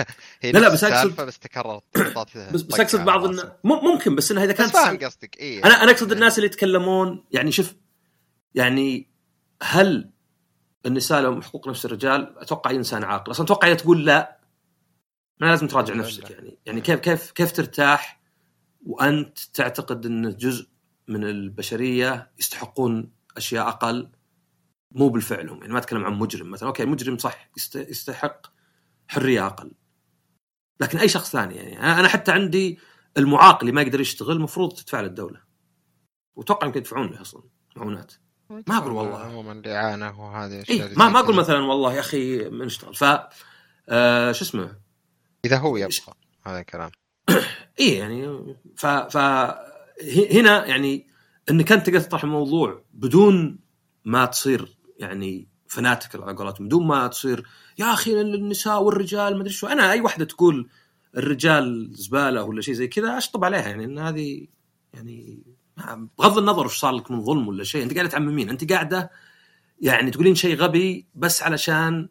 S1: لا، لا، بس
S2: السالفة بس تكررت
S1: بس, بس أقصد بعض الناس ممكن بس انها
S2: إذا
S1: كانت
S2: فاهم قصدك اي
S1: أنا أنا أقصد الناس اللي يتكلمون يعني شوف يعني هل النساء لهم حقوق نفس الرجال؟ أتوقع اي انسان عاقل، أصلا أتوقع إذا تقول لا ما لازم تراجع نفسك. يعني، يعني كيف كيف كيف ترتاح وأنت تعتقد إن جزء من البشرية يستحقون أشياء أقل مو بالفعلهم، يعني ما أتكلم عن مجرم مثلا، أوكي المجرم صح يست- يستحق حرية أقل. لكن أي شخص ثاني يعني أنا حتى عندي المعاق اللي ما يقدر يشتغل المفروض تدفع له الدولة. واتوقع يمكن يدفعون له أصلا معونات. ما أقول والله.
S2: عموما الاعانه وهذه
S1: اي
S2: الأشياء
S1: ما ما أقول
S2: كذا.
S1: مثلا والله يا أخي ما نشتغل ف آه شو اسمه؟
S2: إذا هو يبغى هذا الكلام.
S1: اي يعني ف ف هنا يعني انك انت تقدر تطرح الموضوع بدون ما تصير يعني فناتك على قولتهم بدون ما تصير يا أخي النساء والرجال ما أدري شو. أنا أي واحدة تقول الرجال زبالة ولا شيء زي كذا أشطب عليها يعني إن هذه يعني بغض النظر وش صار لك من ظلم ولا شيء انت قاعدة تعممين انت قاعدة يعني تقولين شيء غبي بس علشان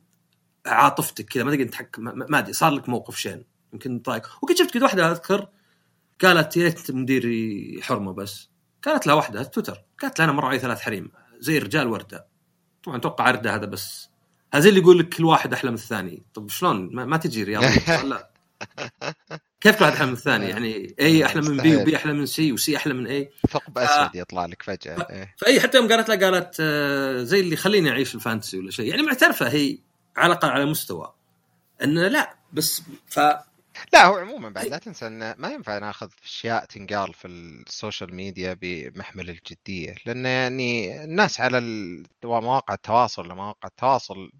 S1: عاطفتك كذا ما تقدر تتحكم ما- أدري صار لك موقف شين يمكن طايق وكنت شفت كذا واحدة أذكر قالت يا ريت مديري حرمة بس قالت لها واحدة تويتر قالت لها أنا مر علي ثلاث حريم زي الرجال وردة. طبعا أتوقع ارده هذا بس هذا اللي يقول لك كل واحد أحلى من الثاني. طب شلون؟ ما, ما تجي رياضة لا كيف كل واحد أحلى من الثاني؟ يعني اي أحلى من بي. وبي أحلى من سي وسي أحلى من اي
S2: ثقب اسود يطلع لك فجأة. إيه.
S1: فأي حتى يوم قالت لا قالت آه، زي اللي خليني أعيش الفانتسي ولا شيء. يعني معترفة هي على الأقل على مستوى. إن لا بس ف
S2: لا هو عموما بعد لا تنسى انه ما ينفع ناخذ أشياء تنقال في السوشيال ميديا بمحمل الجدية. لأن يعني الناس على مواقع التواصل مواقع التواصل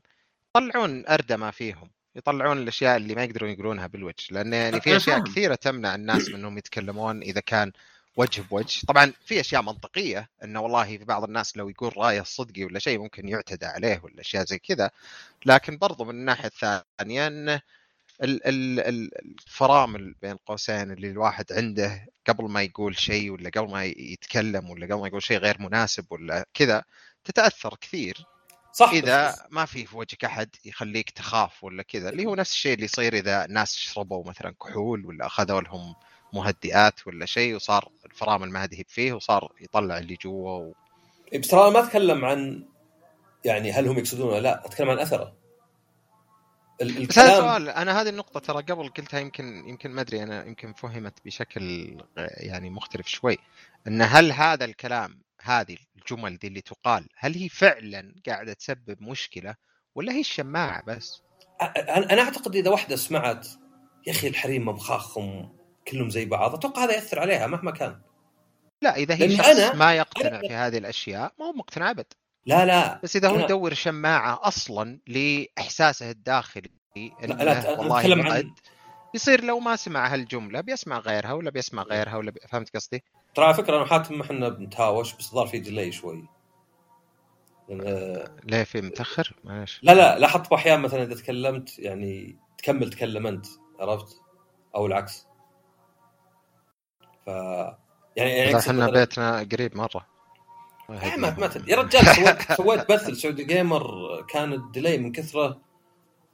S2: يطلعون اردى ما فيهم. يطلعون الأشياء اللي ما يقدرون يقولونها بالوجه لأن يعني في
S1: أشياء.
S2: كثيرة تمنع الناس من إنهم يتكلمون إذا كان وجه بوجه. طبعا في أشياء منطقية إنه والله في بعض الناس لو يقول رايه الصدقي ولا شيء ممكن يعتدى عليه ولا أشياء زي كذا. لكن برضو من الناحية الثانية انه ال- ال- ال- الفرامل بين قوسين اللي الواحد عنده قبل ما يقول شيء ولا قبل ما يتكلم ولا قبل ما يقول شيء غير مناسب ولا كذا تتأثر كثير.
S1: صح
S2: إذا ما في في وجهك أحد يخليك تخاف ولا كذا اللي هو نفس الشيء اللي يصير إذا ناس شربوا مثلا كحول ولا أخذوا لهم مهدئات ولا شيء وصار الفرامل ما هي فيه وصار يطلع اللي جوا و...
S1: إيه، بس ترى ما أتكلم عن يعني هل هم يقصدون ولا لا أتكلم عن أثره. ال-
S2: بس هذا
S1: الكلام
S2: سؤال أنا هذه النقطة ترى قبل قلتها يمكن يمكن ما أدري أنا يمكن فهمت بشكل يعني مختلف شوي. إن هل هذا الكلام هذه الجمل دي اللي تقال هل هي فعلا قاعدة تسبب مشكلة ولا هي الشماعة بس؟
S1: أنا أنا أعتقد إذا واحدة سمعت يا أخي الحريم مخاخهم كلهم زي بعض أتوقع هذا يأثر عليها مهما كان
S2: لا إذا هي شخص
S1: أنا-
S2: ما يقتنع
S1: أنا-
S2: في هذه الأشياء ما هو مقتنع أبد
S1: لا لا
S2: بس إذا هو
S1: أنا-
S2: يدور شماعة أصلا لإحساسه الداخلي
S1: لا, لا
S2: والله
S1: عن
S2: يصير لو ما سمع هالجملة بيسمع غيرها ولا بيسمع غيرها ولا بي... فهمت قصدي؟
S1: ترى على فكرة أنا وحاتم ما إحنا بنتهاوش بس ظهر في ديلي شوي.
S2: ليه في متأخر؟ معلش.
S1: لا لا لاحظت أحيانا مثلا إذا تكلمت يعني تكمل تكلم أنت عرفت؟ أو العكس. ف يعني يعني إحنا
S2: بيتنا قريب مرة.
S1: إيه ما ما تد- يا رجال سويت سويت بث لسعودي جيمر كان الديلي من كثرة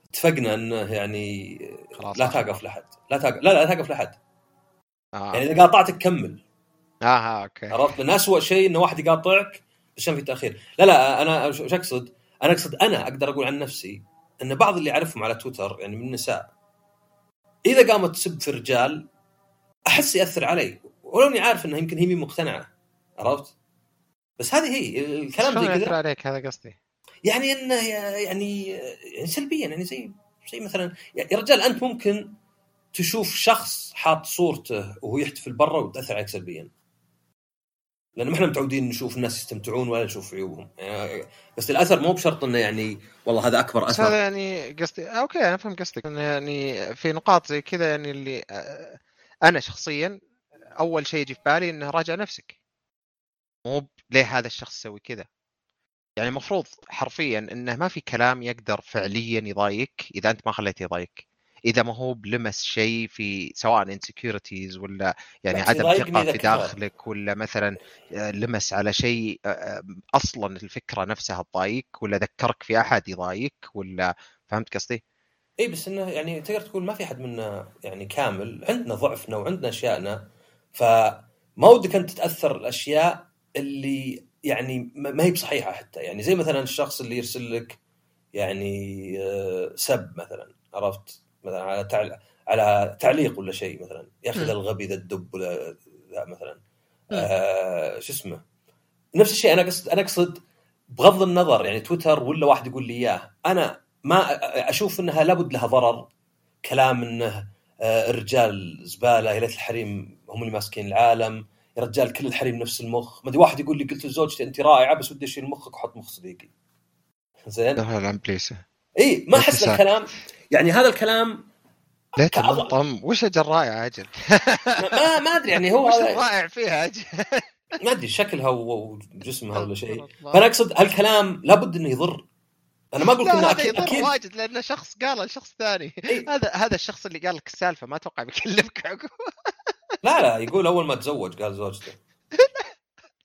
S1: اتفقنا إنه يعني
S2: خلاص
S1: لا توقف لحد. لا توقف لا لا توقف لحد.
S2: آه.
S1: يعني إذا قاطعتك كمل.
S2: آه, آه أوكي.
S1: عرفت؟ لأن اسوء شيء انه واحد يقاطعك عشان في تاخير لا لا أنا وش أقصد؟ أنا أقصد أنا أقدر أقول عن نفسي إن بعض اللي أعرفهم على تويتر يعني من النساء إذا قامت تسب في رجال أحس يأثر علي. ولو إني عارف إنها يمكن هي مقتنعة عرفت؟ بس هذه هي الكلام زي
S2: يأثر
S1: كذا
S2: عليك هذا قصدي؟
S1: يعني إنه يعني يعني سلبيا يعني زي زي مثلا يا رجال أنت ممكن تشوف شخص حاط صورته وهو يحتفل برا وتأثر عليك سلبيا. لأن ما إحنا متعودين نشوف الناس يستمتعون ولا نشوف عيوبهم. يعني بس الأثر مو بشرط إنه يعني والله هذا
S2: أكبر
S1: أثر.
S2: هذا يعني قصدي آه، okay أنا فهمت قصدك إنه يعني في نقاط زي كذا يعني اللي آه، أنا شخصيا أول شيء يجي في بالي إنه راجع نفسك. مو ليه هذا الشخص يسوي كذا؟ يعني المفروض حرفيا إنه ما في كلام يقدر فعليا يضايقك إذا أنت ما خليته يضايقك. إذا ما هو بلمس شيء في سواء insecurities ولا يعني عدم
S1: ثقة
S2: في. داخلك ولا مثلا آه، لمس على شيء آه، آه، أصلا الفكرة نفسها تضايقك ولا ذكرك في أحد يضايقك ولا فهمت قصدي؟
S1: إي بس إنه يعني تقدر تقول ما في أحد منا يعني كامل عندنا ضعفنا وعندنا اشيائنا فما ودك أنت تتأثر الأشياء اللي يعني ما هي بصحيحة حتى يعني زي مثلا الشخص اللي يرسل لك يعني سب مثلا عرفت مثلا على تعل... على تعليق ولا شيء مثلا. يا
S2: أخي.
S1: ذا الغبي ذا الدب ولا ذا مثلا. آه شو اسمه؟ نفس الشيء أنا اقصد أنا أقصد بغض النظر يعني تويتر ولا واحد يقول لي إياه أنا ما أشوف إنها لابد لها ضرر كلام إنه آه، الرجال زبالة يا ليت الحريم هم اللي ماسكين العالم يا رجال كل الحريم نفس المخ. ما أدري واحد يقول لي قلت لزوجتي أنت رائعة بس ودي أشيل مخك وأحط مخ صديقي. زين؟
S2: لا لا please
S1: اي ما
S2: أحس.
S1: الكلام. يعني هذا الكلام
S2: ليه
S1: كأض-
S2: تنطم وش أجل رائع أجل؟
S1: ما ما أدري يعني هو
S2: وش الرائع فيها أجل؟
S1: ما أدري شكلها وجسمها ولا شيء. فأنا أقصد هالكلام لابد إنه يضر. أنا ما
S2: أقول
S1: انه
S2: أكيد
S1: أكيد
S2: واجد لأنه شخص قال لشخص ثاني. هذا هذا الشخص اللي قال لك السالفة ما أتوقع بيكلمك عقب.
S1: لا لا يقول أول ما تزوج قال زوجته.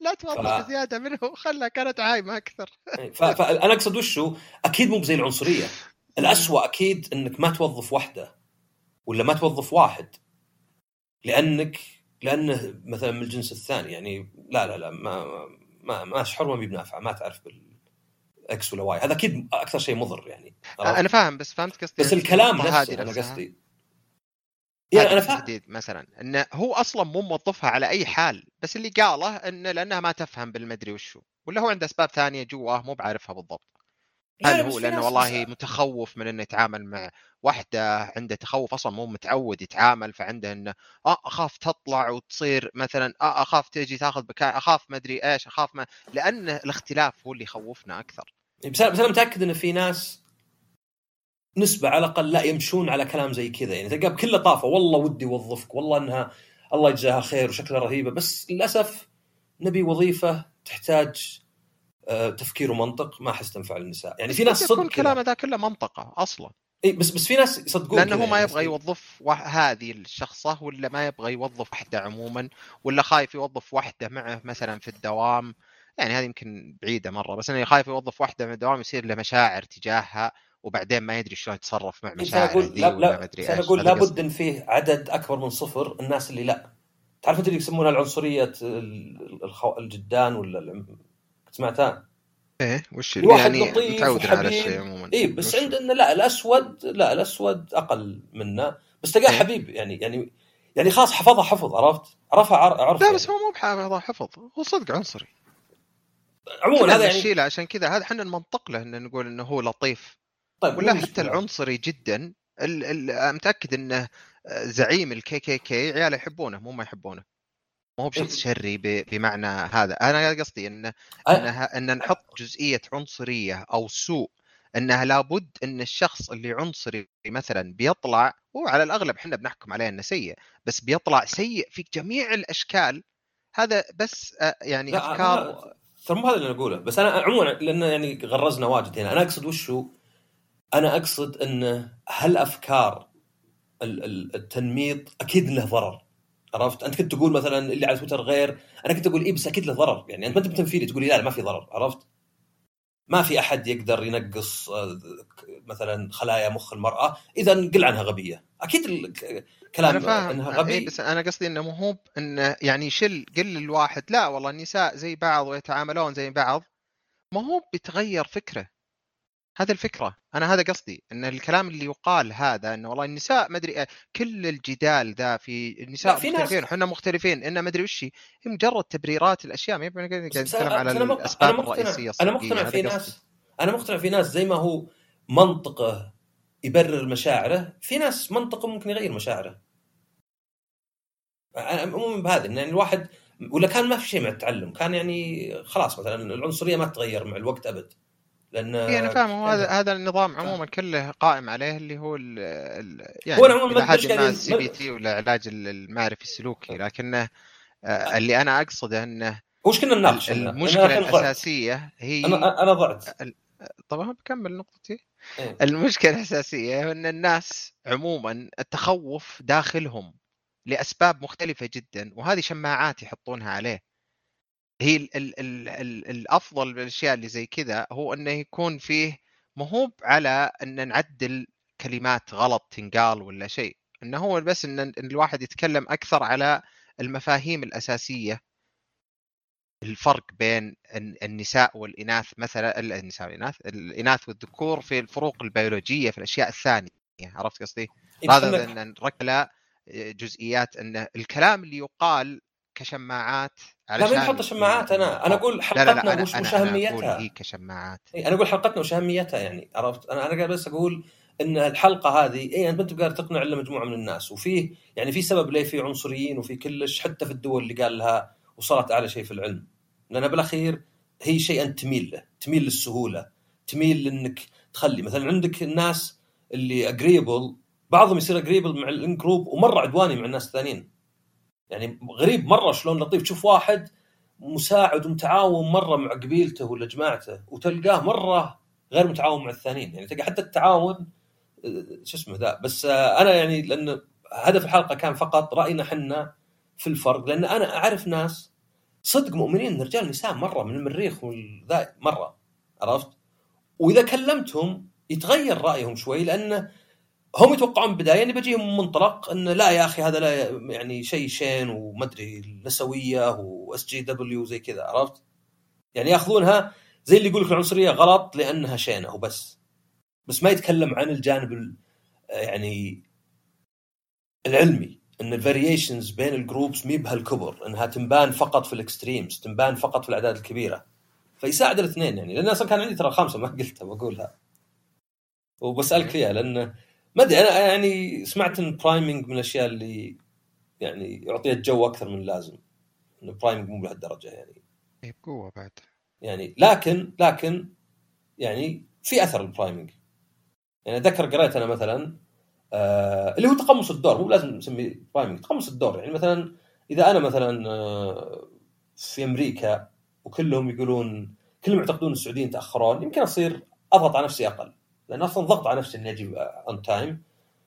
S2: لا توضح زيادة منه خلها كانت عايمة أكثر.
S1: ف- فأنا أقصد وشو؟ أكيد مو بزي العنصرية. الأسوأ أكيد إنك ما توظف واحدة ولا ما توظف واحد. لأنك لأنه مثلا من الجنس الثاني يعني لا لا لا ما ما ما اشعر ما بي بنافعه ما تعرف بالإكس ولا واي. هذا أكيد أكثر شيء مضر يعني؟
S2: أنا فاهم بس فهمت قصدي.
S1: بس الكلام نفسه
S2: أنا.
S1: قصدي. يعني أنا فاهم
S2: مثلا. إنه هو أصلا مو موظفها على أي حال بس اللي قاله إنه لأنها ما تفهم بالمدري وشو ولا هو عنده أسباب ثانية جواه مو بعارفها بالضبط. هل
S1: بس
S2: هو
S1: لأنه
S2: والله
S1: بس-
S2: متخوف من إنه يتعامل مع واحدة عنده تخوف أصلا مو متعود يتعامل فعنده إنه آه أخاف تطلع وتصير مثلا آه أخاف تجي تاخذ بكاء أخاف ما أدري إيش أخاف ما لأن الاختلاف هو اللي يخوفنا أكثر.
S1: بس أنا بس أنا متأكد إن في ناس نسبة على الأقل لا يمشون على كلام زي كذا يعني تلقاه بكل لطافة والله ودي اوظفك والله إنها الله يجزاها خير وشكلها رهيبة بس للأسف نبي وظيفة تحتاج تفكير ومنطق ما أحس تنفع للنساء يعني في ناس
S2: يكون
S1: صدق
S2: كلامه
S1: كذا.
S2: ذا كله منطقة أصلا
S1: إي، بس بس في ناس يصدقون لأنه
S2: هو ما
S1: يعني
S2: يبغى يوظف هذه الشخصة ولا ما يبغى يوظف واحدة عموما ولا خايف يوظف واحدة معه مثلا في الدوام يعني هذه يمكن بعيدة مرة بس إنه خايف يوظف واحدة من الدوام يصير له مشاعر تجاهها وبعدين ما يدري شلون يتصرف مع
S1: أقول
S2: ذي
S1: لا
S2: ولا ما
S1: لا
S2: ادري
S1: إيش
S2: أقول
S1: لابد. إن فيه عدد أكبر من صفر الناس اللي لا تعرف أنت اللي يسمونها العنصرية. الجدان ولا سمعتها؟
S2: إيه وش
S1: الواحد
S2: يعني
S1: لطيف
S2: متعود على. الشيء عموما
S1: اي بس عندنا لا الأسود لا الأسود أقل منا بس تلقاه
S2: إيه.
S1: حبيب يعني يعني يعني خلاص حفظها حفظ عرفت؟ عرفها عر- عرف
S2: لا
S1: يعني.
S2: بس هو مو بحافظ حفظ هو صدق عنصري
S1: عموما هذا يعني
S2: عشان كذا هذا إحنا نمنطق له إن نقول إنه هو لطيف
S1: طيب
S2: ولا حتى. العنصري جدا ال ال متأكد إنه زعيم الكي كي كي عياله يحبونه مو ما يحبونه ما هو بشخص شري ب- بمعنى هذا. أنا قصدي انه انها إن نحط جزئية عنصرية أو سوء إنها لابد إن الشخص اللي عنصري مثلا بيطلع هو على الأغلب إحنا بنحكم عليه إنه سيء بس بيطلع سيء في جميع الأشكال هذا بس يعني
S1: لا،
S2: افكار
S1: ترى مو هذا اللي أنا أقوله بس أنا عموما لأن يعني غرزنا واجد هنا أنا أقصد وشو؟ أنا أقصد إن هالأفكار ال- ال- التنميط أكيد له ضرر. عرفت؟ أنت كنت تقول مثلا اللي على تويتر غير أنا كنت أقول اي بس أكيد له ضرر. يعني أنت ما أنت بتنفيذي تقول لي لا لا ما في ضرر عرفت؟ ما في أحد يقدر ينقص آه، مثلا خلايا مخ المرأة. اذا قل عنها غبية. أكيد ال- كلام
S2: أنا فاهم.
S1: إنها
S2: إيه
S1: غبي.
S2: بس أنا قصدي إنه مو هو انه يعني شل قل الواحد لا والله النساء زي بعض ويتعاملون زي بعض. ما هو بيتغير فكره. هذه الفكرة. أنا هذا قصدي إن الكلام اللي يقال هذا إنه والله النساء ما أدري كل الجدال ذا في النساء
S1: لا، في ناس-
S2: مختلفين وحنا مختلفين إنه ما أدري وش هي هي مجرد تبريرات الأشياء ما يبقى قاعد
S1: بس
S2: نتكلم
S1: أنا-
S2: على
S1: أنا أنا مقتنع- الرئيسية
S2: أنا
S1: مقتنع
S2: هذا
S1: في
S2: قصدي.
S1: ناس أنا مقتنع في ناس زي ما هو منطقه يبرر مشاعره في ناس منطقه ممكن يغير مشاعره. أنا مو بهذا إن يعني الواحد ولا كان ما في شيء مع التعلم كان يعني خلاص مثلا العنصرية ما تتغير مع الوقت أبد. لأن
S2: اي أنا فاهم. هو هذا هذا النظام عموما كله قائم عليه اللي هو ال ال يعني
S1: هو عموماً ما قاعدين-
S2: ال CBT ولا علاج ال- المعرفي السلوكي. لكنه آه، اللي أنا أقصده إنه
S1: وش كنا نناقش؟
S2: المشكلة.
S1: الأساسية
S2: هي
S1: أنا أنا ضعت.
S2: طبعا بكمل نقطتي.
S1: إيه.
S2: المشكلة الأساسية إن الناس عموما التخوف داخلهم لأسباب مختلفة جدا وهذه شماعات يحطونها عليه. هي ال ال ال ال الأفضل بالاشياء اللي زي كذا هو أنه يكون فيه مهوب على أن نعدل كلمات غلط تنقال ولا شيء أنه هو بس أن الواحد يتكلم أكثر على المفاهيم الأساسية الفرق بين الن- النساء والإناث مثلا ال- النساء والإناث الإناث والذكور في الفروق البيولوجية في الأشياء الثانية عرفت قصدي؟ هذا نركز على جزئيات أن الكلام اللي يقال كشماعات
S1: لا
S2: علشان
S1: ما نحط شماعات. أنا أنا أقول
S2: لا لا
S1: حلقتنا
S2: لا أنا
S1: وش, وش
S2: أنا أقول
S1: أهميتها.
S2: هي كشماعات.
S1: إيه، أنا أقول حلقتنا وش أهميتها يعني عرفت؟ أنا أنا قاعد بس أقول إن الحلقة هذه اي أنت ما أنت قادر تقنع إلا مجموعة من الناس وفيه يعني في سبب ليه في عنصريين وفي كلش حتى في الدول اللي قال لها وصلت أعلى شيء في العلم. لأن بالأخير هي شيء انت تميل له تميل للسهولة تميل لإنك تخلي. مثلا عندك الناس اللي agreeable بعضهم يصير agreeable مع ال in-group ومرة عدواني مع الناس الثانيين. يعني غريب مرة شلون لطيف. تشوف واحد مساعد ومتعاون مرة مع قبيلته ولا جماعته وتلقاه مرة غير متعاون مع الثانيين. يعني تلقى حتى التعاون آه، شو اسمه ذا. بس آه، أنا يعني لأن هدف الحلقة كان فقط رأينا حنا في الفرق لأن أنا أعرف ناس صدق مؤمنين رجال ونساء مرة من المريخ والذا مرة عرفت؟ وإذا كلمتهم يتغير رأيهم شوي لأنه هم يتوقعون بدايه اني بجيهم من منطلق انه لا يا أخي هذا لا يعني شيء شين وما أدري النسوية و SJW زي كذا عرفت؟ يعني يأخذونها زي اللي يقول لك العنصرية غلط لأنها شينة وبس بس. ما يتكلم عن الجانب ال- يعني العلمي إن ال variations بين ال groups مو بهالكبر إنها تبان فقط في ال extremes تبان فقط في الأعداد الكبيرة. فيساعد الاثنين يعني لأن أصلا كان عندي ترى خمسه ما قلتها بقولها. وبسألك فيها لأن ما أدري أنا يعني سمعت إن priming من الأشياء اللي يعني يعطونها جو أكثر من اللازم. انه priming مو بهالدرجة يعني.
S2: إيه، بقوة بعد.
S1: يعني لكن لكن يعني في أثر ال priming يعني أتذكر قريت أنا مثلا آه اللي هو تقمص الدور مو لازم نسميه priming تقمص الدور. يعني مثلا إذا أنا مثلا آه في أمريكا وكلهم يقولون كلهم يعتقدون السعوديين يتاخرون يمكن أصير أضغط على نفسي أقل. لأن أصلا ضغط على نفسي إني أجي on time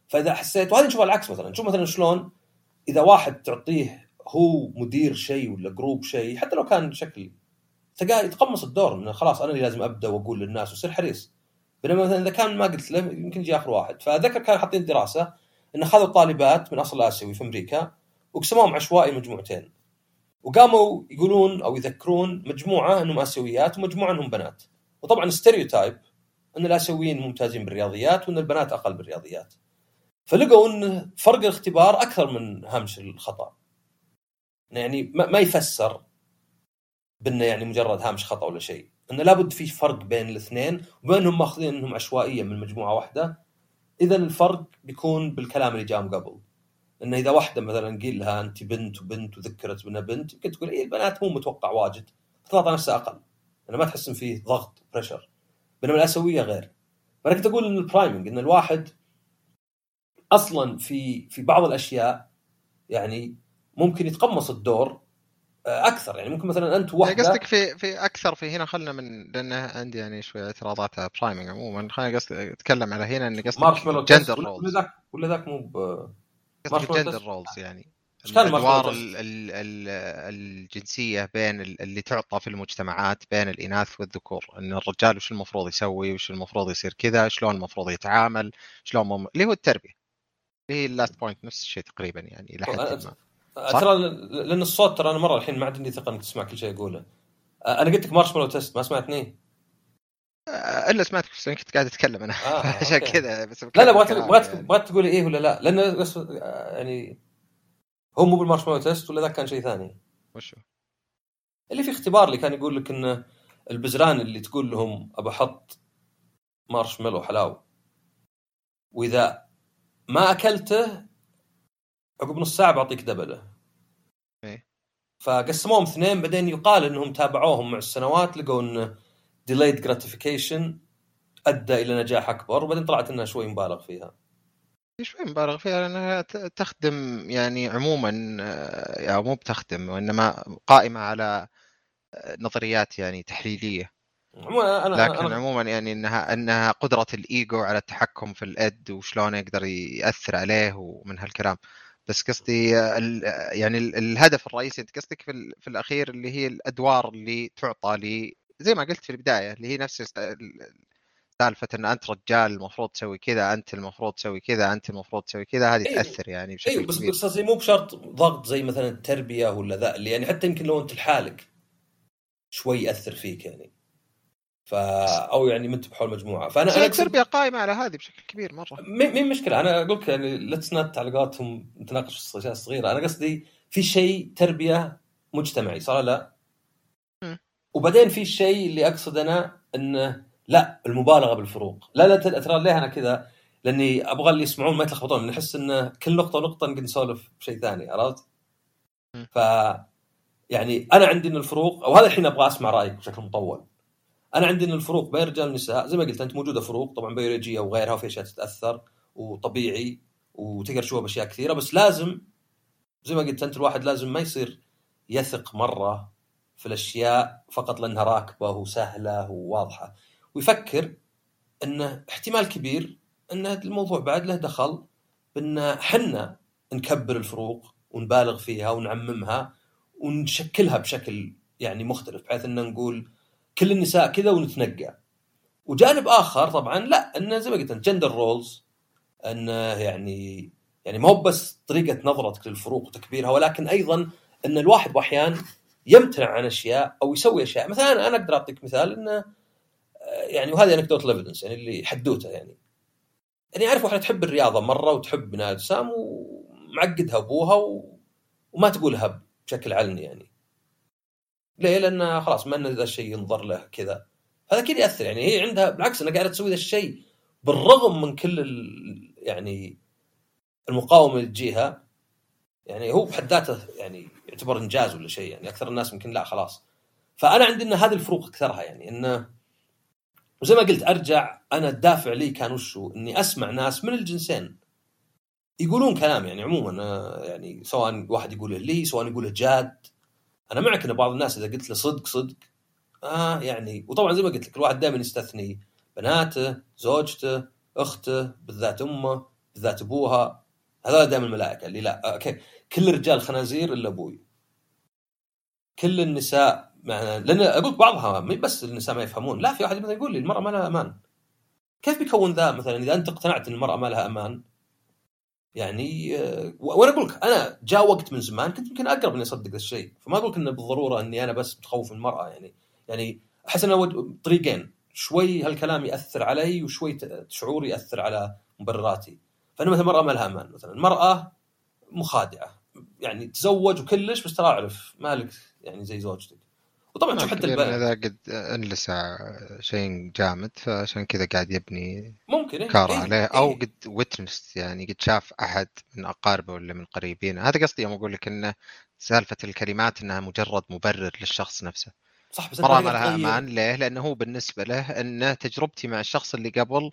S1: فإذا حسيت وهذا نشوفها العكس مثلا. نشوف مثلا شلون إذا واحد تعطيه هو مدير شيء ولا group شيء حتى لو كان شكل تلقاه يتقمص الدور إنه خلاص أنا اللي لازم أبدأ وأقول للناس ويصير حريص. بينما مثلا إذا كان ما قلت له يمكن يجي آخر واحد. فأذكر كانوا حاطين دراسة إن أخذوا طالبات من أصل آسيوي في أمريكا وقسموهم عشوائي مجموعتين. وقاموا يقولون أو يذكرون مجموعة إنهم آسيويات ومجموعة إنهم بنات. وطبعا ستيريوتايب أن الآسيويين ممتازين بالرياضيات وأن البنات أقل بالرياضيات. فلقوا أن فرق الاختبار أكثر من هامش الخطأ. يعني ما يفسر بأنه يعني مجرد هامش خطأ ولا شيء. انه لابد في فرق بين الاثنين وبينهم ماخذين أنهم عشوائية من مجموعة واحدة. إذا الفرق بيكون بالكلام اللي جاء قبل. انه إذا واحدة مثلا قيل لها انت بنت وبنت وذكرت بأنها بنت يمكن تقول اي البنات مو متوقع واجد. تضغط نفسها أقل. أنا ما تحس إن فيه ضغط pressure بينما الآسيوية غير. فانا كنت أقول إن ال priming إن الواحد أصلا في في بعض الأشياء يعني ممكن يتقمص الدور آه، أكثر. يعني ممكن مثلا أنت واحدة
S2: قصدك في في أكثر في هنا خلنا من لأن عندي يعني شوية إعتراضات على priming عموما. خلينا قصدي أتكلم على هنا ان قصدك
S1: gender roles ولا ذاك ولا ذاك مو ب
S2: gender roles يعني. الأدوار الجنسية بين اللي تعطى في المجتمعات بين الإناث والذكور. إن الرجال وش المفروض يسوي وش المفروض يصير كذا؟ شلون المفروض يتعامل؟ شلون مم... اللي هو التربية. اللي هي ال last point نفس الشيء تقريبا يعني إلى حد ما.
S1: ترى لأن الصوت ترى أنا مرة الحين ما عندي ثقة إنك تسمع كل شيء اقوله أنا قلت لك marshmallow test ما سمعتني؟
S2: إلا سمعتك بس كنت قاعد أتكلم أنا. آه عشان كذا بس
S1: لا لا بغيت بغيت يعني. بغيت تقول إيه ولا لا لأن بس يعني هو مو بال marshmallow test ولا ذاك كان شيء ثاني؟
S2: وشو؟
S1: اللي في اختبار اللي كان يقول لك انه البزران اللي تقول لهم ابى أحط مارشميلو حلاوه وإذا ما أكلته عقب نص ساعة بعطيك double.
S2: إيه
S1: فقسموهم اثنين بعدين يقال إنهم تابعوهم مع السنوات لقوا انه delayed gratification أدى إلى نجاح أكبر وبعدين طلعت إنها شوي مبالغ فيها.
S2: شوي مبالغ فيها لأنها تخدم يعني عموما آه، يعني مو بتخدم وإنما قائمة على آه، نظريات يعني تحليلية.
S1: أنا
S2: لكن
S1: أنا
S2: عموما يعني إنها إنها قدرة الإيجو على التحكم في الإد وشلون يقدر يأثر عليه ومن هالكلام. بس قصدي آه، يعني الهدف الرئيسي أنت قصدك في, في الأخير اللي هي الأدوار اللي تعطى لي زي ما قلت في البداية اللي هي نفس سالفة إن أنت رجال المفروض تسوي كذا أنت المفروض تسوي كذا أنت المفروض تسوي كذا هذه أيوه. تأثر يعني بشكل
S1: أيوه بس كبير. بس مو بشرط ضغط زي مثلا التربية ولا ذا اللي يعني حتى يمكن لو أنت لحالك شوي يأثر فيك يعني. فا أو يعني انت بحول مجموعة. فأنا
S2: أنا التربيه قائمة على هذه بشكل كبير مرة.
S1: مين مشكلة. أنا أقول لك يعني let's not على قولتهم نتناقش في الاشياء الصغيرة. أنا قصدي في شيء تربية مجتمعي صار لا؟ م. وبعدين في الشيء اللي أقصد أنا إنه لا المبالغة بالفروق. لا لا ترى ليه أنا كذا؟ لأني أبغى اللي يسمعون ما يتلخبطون. نحس إن كل نقطة ونقطه نقدر نسولف بشيء ثاني عرفت؟ ف يعني أنا عندي إن الفروق أو هذا الحين أبغى أسمع رأيك بشكل مطول. أنا عندي إن الفروق بين الرجال والنساء زي ما قلت أنت موجودة فروق طبعا بيولوجية وغيرها وفي أشياء تتأثر وطبيعي وتقدر تشوفها بأشياء كثيرة بس لازم زي ما قلت أنت الواحد لازم ما يصير يثق مرة في الأشياء فقط لأنها راكبة وسهلة وواضحة. ويفكر إنه احتمال كبير إن الموضوع بعد له دخل بإن حنا نكبر الفروق ونبالغ فيها ونعممها ونشكلها بشكل يعني مختلف بحيث إن نقول كل النساء كذا ونتنقى وجانب آخر طبعا لا انه زي ما قلت gender roles انه يعني يعني ما هو بس طريقة نظرتك للفروق وتكبيرها ولكن أيضا إن الواحد باحيان يمتنع عن أشياء أو يسوي أشياء. مثلا أنا أقدر أعطيك مثال انه يعني وهذه anecdote evidence يعني اللي حدوته يعني. يعني أعرف واحدة تحب الرياضة مرة وتحب بناء اجسام ومعقدها أبوها و... وما تقولها بشكل علني يعني. ليه؟ لأن خلاص ما إن ذا الشيء ينظر له كذا. هذا أكيد يأثر يعني. هي عندها بالعكس أنها قاعدة تسوي ذا الشيء بالرغم من كل ال... يعني المقاومة اللي تجيها. يعني هو بحد ذاته يعني يعتبر إنجاز ولا شيء يعني. أكثر الناس يمكن لا خلاص. فأنا عندي إن هذه الفروق أكثرها يعني. انه وزي ما قلت أرجع أنا الدافع لي كان وشو؟ إني أسمع ناس من الجنسين. يقولون كلام يعني عموما آه، يعني سواء واحد يقوله لي سواء يقوله جاد. أنا معك إن بعض الناس إذا قلت له صدق صدق. آه يعني وطبعا زي ما قلت لك الواحد دائما يستثني بناته زوجته أخته بالذات أمه بالذات أبوها. هذول دائما الملائكة اللي لا أوكي. كل الرجال خنازير إلا أبوي. كل النساء لأن أقول بعضها مو بس النساء ما يفهمون. لا في واحد مثلا يقول لي المرأة ما لها أمان. كيف بيكون ذا مثلا إذا أنت اقتنعت إن المرأة ما لها أمان؟ يعني آه، وأنا أقول لك أنا جاء وقت من زمان كنت يمكن أقرب إني أصدق الشيء. فما أقول لك إنه بالضرورة إني أنا بس بتخوف المرأة يعني يعني أحس إنه طريقين. شوي هالكلام يأثر علي وشوي شعوري يأثر على مبرراتي. فأنا مثلا المراه ما لها أمان. مثلا المرأة مخادعة. يعني تزوج وكلش بس ترى أعرف مالك يعني زي زوجتك. وطبعا شوف حتى.
S2: إذا قد انلسع شيء جامد فعشان كذا قاعد يبني
S1: ممكن إيه؟
S2: كار
S1: إيه؟
S2: عليه أو
S1: إيه؟
S2: قد ويتنس يعني قد شاف أحد من أقاربه ولا من قريبين هذا قصدي يوم أقول لك انه سالفة الكلمات إنها مجرد مبرر للشخص نفسه
S1: صح بس مرة
S2: ما لها أمان ليه؟ لأنه هو بالنسبة له انه تجربتي مع الشخص اللي قبل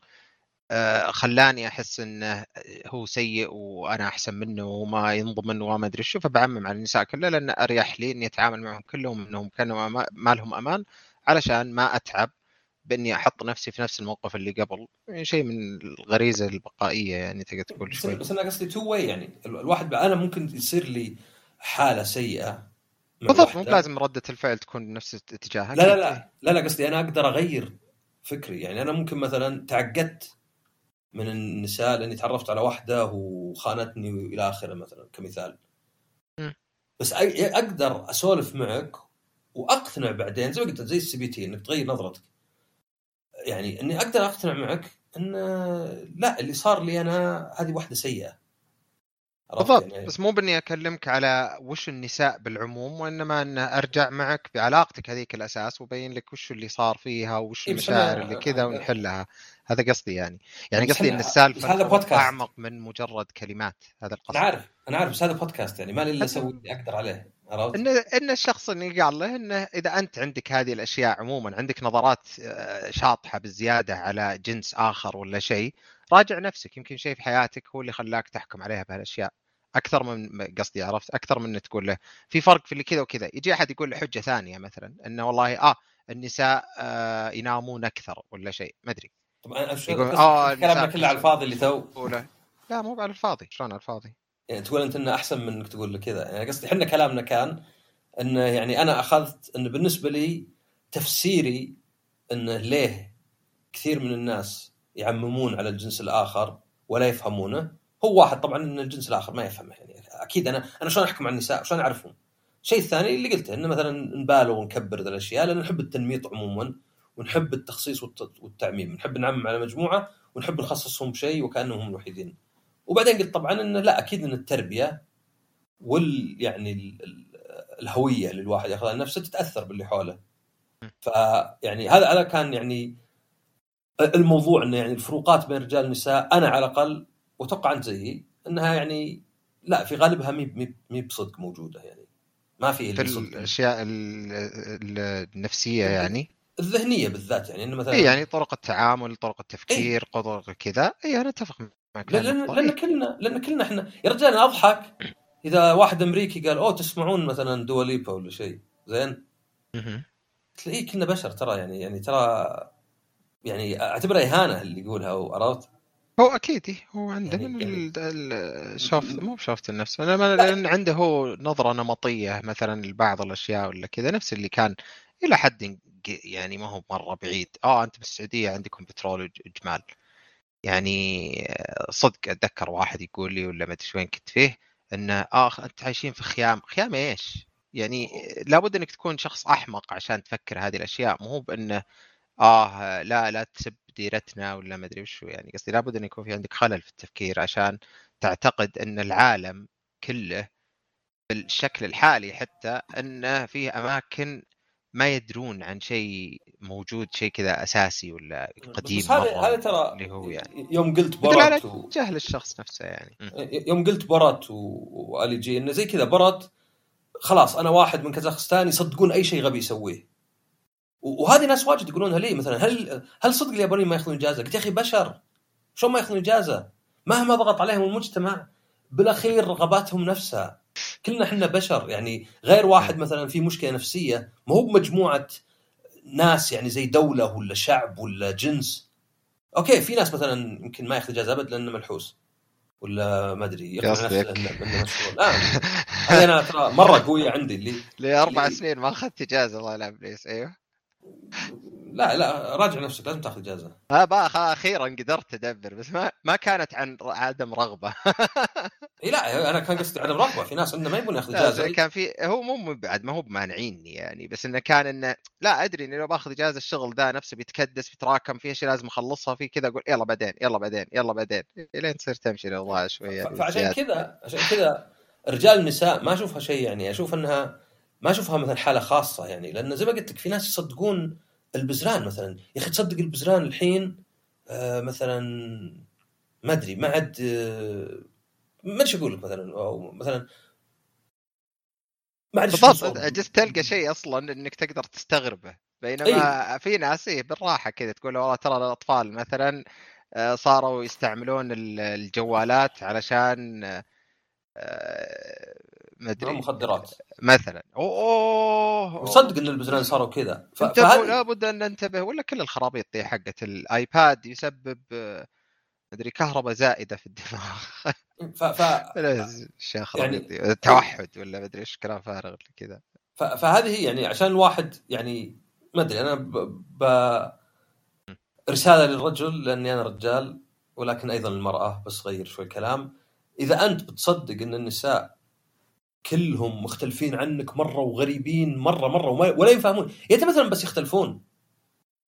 S2: خلاني أحس إنه هو سيء وأنا أحسن منه وما ينضمن وما أدري شو فبعمم على النساء كلها لأن أريح لي إني أتعامل معهم كلهم إنهم كانوا ما لهم أمان علشان ما أتعب بإني أحط نفسي في نفس الموقف اللي قبل. يعني شيء من الغريزة البقائية يعني تقدر تقول شوي.
S1: بس أنا قصدي two way يعني ال- الواحد أنا ممكن يصير لي حالة سيئة
S2: بالضبط. مو لازم ردة الفعل تكون نفس اتجاهك.
S1: لا لا لا لا لا قصدي أنا أقدر أغير فكري. يعني أنا ممكن مثلا تعقدت من النساء لأني تعرفت على واحدة وخانتني والى آخره مثلا كمثال. بس أقدر أسولف معك وأقتنع بعدين زي ما قلت زي ال CBT إنك تغير نظرتك. يعني إني أقدر أقتنع معك إن لا اللي صار لي أنا هذه واحدة سيئة. عرفت
S2: بالضبط.
S1: يعني
S2: بس مو بإني أكلمك على وش النساء بالعموم وإنما إن أرجع معك بعلاقتك هذيك الأساس وأبين لك وش اللي صار فيها وش
S1: إيه،
S2: المشاعر اللي كذا ونحلها. هذا قصدي يعني. يعني قصدي
S1: إن
S2: السالفة
S1: هذا بودكاست.
S2: أعمق من مجرد كلمات هذا القصد.
S1: أنا عارف أنا عارف بس هذا بودكاست يعني ما لي
S2: إلا
S1: أسوي اللي أقدر عليه عرفت؟
S2: إن إن الشخص اللي قال له إنه إذا أنت عندك هذه الأشياء عموما عندك نظرات آه، شاطحة بالزياده على جنس آخر ولا شيء راجع نفسك. يمكن شيء في حياتك هو اللي خلاك تحكم عليها بهالأشياء. أكثر من قصدي عرفت؟ أكثر من تقول له في فرق في اللي كذا وكذا. يجي أحد يقول له حجة ثانية مثلا إنه والله آه النساء آه ينامون أكثر ولا شيء ما أدري.
S1: طب أنا شو
S2: يقول، آه،
S1: كلامنا كله على الفاضي اللي تو.
S2: لا مو على الفاضي. شلون على الفاضي؟
S1: يعني تقول أنت إنه أحسن من إنك تقول له كذا. يعني قصدي إحنا كلامنا كان إنه يعني أنا أخذت إنه بالنسبة لي تفسيري إنه ليه كثير من الناس يعممون على الجنس الآخر ولا يفهمونه. هو واحد طبعا إن الجنس الآخر ما يفهمه. يعني أكيد أنا أنا شلون أحكم على النساء؟ شلون أعرفهم؟ الشيء الثاني اللي قلته إنه مثلا نبالغ ونكبر ذا الأشياء لأن نحب التنميط عموما. ونحب التخصيص والت- والتعميم نحب نعمم على مجموعة ونحب نخصصهم بشيء وكأنهم هم الوحيدين. وبعدين قلت طبعا انه لا أكيد إن التربية وال يعني ال- ال- الهوية اللي الواحد ياخذها لنفسه تتأثر باللي حوله. فيعني هذا هذا كان يعني الموضوع إنه يعني الفروقات بين الرجال والنساء أنا على الأقل وأتوقع أنت زيي إنها يعني لا في غالبها مي مي بصدق موجودة يعني. ما في
S2: في الأشياء ال- ال- النفسية يعني.
S1: الذهنية بالذات يعني إنه مثلا
S2: اي يعني طرق التعامل طرق التفكير طرق كذا. اي أنا أتفق معك.
S1: لأن لأن لأن كلنا لأن كلنا إحنا يا رجال أنا أضحك. إذا واحد أمريكي قال أوه تسمعون مثلا دواليبا ولا شيء؟ زين. تلاقيه كنا بشر ترى يعني يعني ترى يعني اعتبرها إهانة اللي يقولها عرفت؟
S2: هو أكيد إيه، هو عنده
S1: يعني-
S2: من
S1: يعني-
S2: شوف مو بشوفة النفس. لأن عنده هو نظرة نمطية مثلا لبعض الأشياء ولا كذا نفس اللي كان إلى حد يعني ما هو مرة بعيد. آه أنت بالسعودية عندكم بترول وجمال. يعني آه، صدق أتذكر واحد يقول لي ولا ما أدري وين كنت فيه انه آه انت عايشين في خيام خيام إيش؟ يعني لابد إنك تكون شخص أحمق عشان تفكر هذه الأشياء. مو بانه آه لا لا تسب ديرتنا ولا ما أدري وشو يعني قصدي لابد إن يكون في عندك خلل في التفكير عشان تعتقد إن العالم كله بالشكل الحالي حتى انه فيه أماكن ما يدرون عن شيء موجود شيء كذا أساسي ولا قديم
S1: بس هذا هذا ترى
S2: اللي هو يعني
S1: يوم قلت برت و...
S2: جهل الشخص نفسه يعني.
S1: يوم قلت برت و... وآلي جي إنه زي كذا برت خلاص أنا واحد من كازاخستان يصدقون أي شيء غبي يسويه وهذه ناس واجد يقولونها لي مثلا هل هل صدق اليابانيين ما يأخذون إجازة؟ قلت يا أخي بشر شلون ما يأخذون إجازة؟ مهما ضغط عليهم المجتمع بالاخير رغباتهم نفسها. كلنا إحنا بشر يعني غير واحد مثلا في مشكلة نفسية ما هو بمجموعة ناس يعني زي دولة ولا شعب ولا جنس. أوكي في ناس مثلا يمكن ما ياخذ اجازه أبد لأنه ملحوس ولا ما أدري لا هذه أنا ترى مرة قوية عندي اللي
S2: لي
S1: أربع
S2: سنين ما أخذت إجازة الله لا ابليس أيوه.
S1: لا لا راجع نفسك لازم تاخذ اجازه
S2: خ- أخيرا قدرت أدبر بس ما ما كانت عن عدم رغبة.
S1: إي لا أنا كان قصدي عدم رغبة. في ناس انه ما يبون ياخذ اجازه
S2: كان في هو مو بعد ما هو بمانعيني يعني بس إنه كان إنه لا أدري إني لو باخذ اجازه الشغل ذا نفسه بيتكدس بيتراكم في أشياء لازم أخلصها في كذا أقول يلا بعدين يلا بعدين يلا بعدين الين تصير تمشي الاوضاع شوي يعني
S1: فعشان. كذا عشان كذا رجال النساء ما أشوفها شيء يعني أشوف إنها ما أشوفها مثلا حالة خاصة يعني لأن زي ما قلت لك في ناس يصدقون البزران مثلا. يا أخي تصدق البزران الحين آه مثلا ما أدري ما عاد آه ما أدري أقول لك مثلا. أو مثلا ما
S2: بالضبط. جست تلقى شيء أصلا إنك تقدر تستغربه. بينما في ناس إيه بالراحة كذا تقول والله ترى الأطفال مثلا آه، صاروا يستعملون ال- الجوالات علشان آه، ما أدري.
S1: مخدرات
S2: مثلا. أوه.
S1: وصدق إن البزران صاروا كذا. ف- فهذه
S2: لابد أن ننتبه ولا كل الخرابيط دي حقت الآيباد يسبب مدري كهرباء زائدة في الدماغ.
S1: ف... ف... يعني-
S2: توحد ولا مدري إيش كلام فارغ كذا.
S1: ف... فهذه يعني عشان الواحد يعني ما أدري أنا ب... ب... رسالة للرجل لأني أنا رجال ولكن أيضا المرأة بس غير شوي الكلام. إذا أنت بتصدق إن النساء كلهم مختلفين عنك مرة وغريبين مرة مرة وما... ولا يفهمون انت مثلا بس يختلفون؟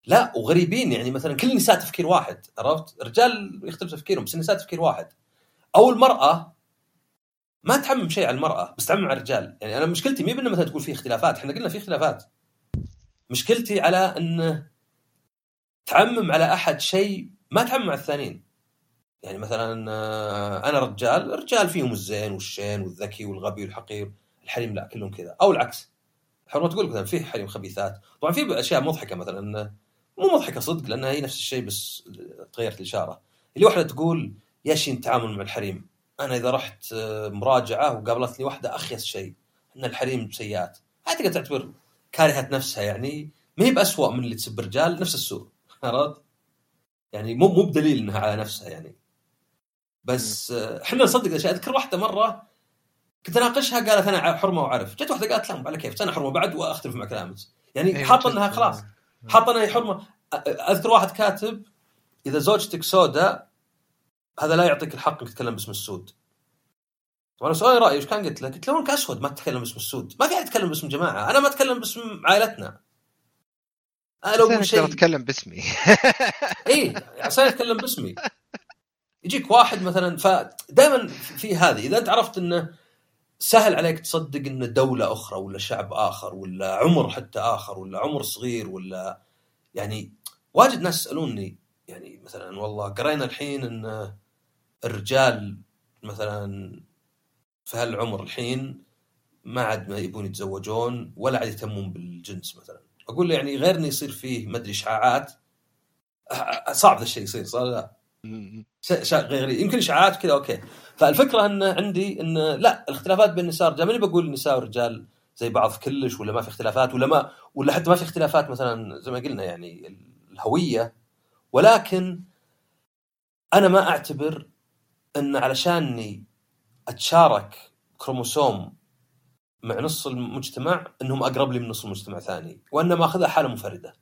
S1: لا وغريبين. يعني مثلا كل النساء تفكير واحد عرفت؟ الرجال يختلف تفكيرهم بس النساء تفكير واحد. أو المرأة ما تعمم شيء على المرأة بس تعمم على الرجال. يعني أنا مشكلتي مي بأنه مثلا تقول في اختلافات. إحنا قلنا في اختلافات. مشكلتي على انه تعمم على أحد شيء ما تعمم على الثانيين. يعني مثلا آه، أنا رجال الرجال فيهم الزين والشين والذكي والغبي والحقير الحريم لا كلهم كذا. أو العكس حرمه تقول مثلا في حريم خبيثات. طبعا في أشياء مضحكة مثلا مو مضحكة صدق لأنها هي نفس الشيء بس تغيرت الإشارة. اللي واحدة تقول يا شين التعامل مع الحريم أنا إذا رحت آه، مراجعة وقابلتني واحدة أخيس شيء إن الحريم سيئات. هاي تقدر تعتبر كارهة نفسها يعني ما هي باسوء من اللي تسب الرجال نفس السوء. عرفت؟ يعني مو مو بدليل إنها على نفسها يعني. بس إحنا نصدق الأشياء. أذكر واحدة مرة كنت أناقشها قالت أنا حرمة واعرف جت واحدة قالت لا على كيف أنا حرمة بعد وأختلف مع كلامك. يعني
S2: أيوة،
S1: حاطه. إنها خلاص. حاطه إنها حرمة. أذكر واحد كاتب إذا زوجتك سوداء هذا لا يعطيك الحق إنك تتكلم باسم السود. طبعا سؤالي رأيي إيش كان قلت له؟ قلت له لونك أسود ما تتكلم باسم السود، ما في أحد يتكلم باسم جماعة، أنا ما أتكلم باسم عائلتنا. أنا لو
S2: بس
S1: أنا شيء
S2: أتكلم باسمي.
S1: اي عشان أتكلم باسمي. يجيك واحد مثلا فدائما في هذه إذا أنت عرفت إنه سهل عليك تصدق ان دولة أخرى ولا شعب آخر ولا عمر حتى آخر ولا عمر صغير ولا يعني واجد ناس يسألوني يعني مثلا والله قرينا الحين إن الرجال مثلا في هالعمر الحين ما عاد ما يبون يتزوجون ولا عاد يهتمون بالجنس مثلا. أقول له يعني غير انه يصير فيه ما أدري اشعاعات صعب ذا الشيء يصير صار لا. غير يمكن إشاعات كذا أوكي. فالفكرة إن عندي إن لا الاختلافات بين النساء والرجال ماني بقول النساء والرجال زي بعض كلش ولا ما في اختلافات ولا ما ولا حتى ما في اختلافات مثلا زي ما قلنا يعني الهوية. ولكن أنا ما أعتبر إن علشاني أتشارك كروموسوم مع نص المجتمع إنهم أقرب لي من نص المجتمع ثاني وانما اخذها حالة منفردة.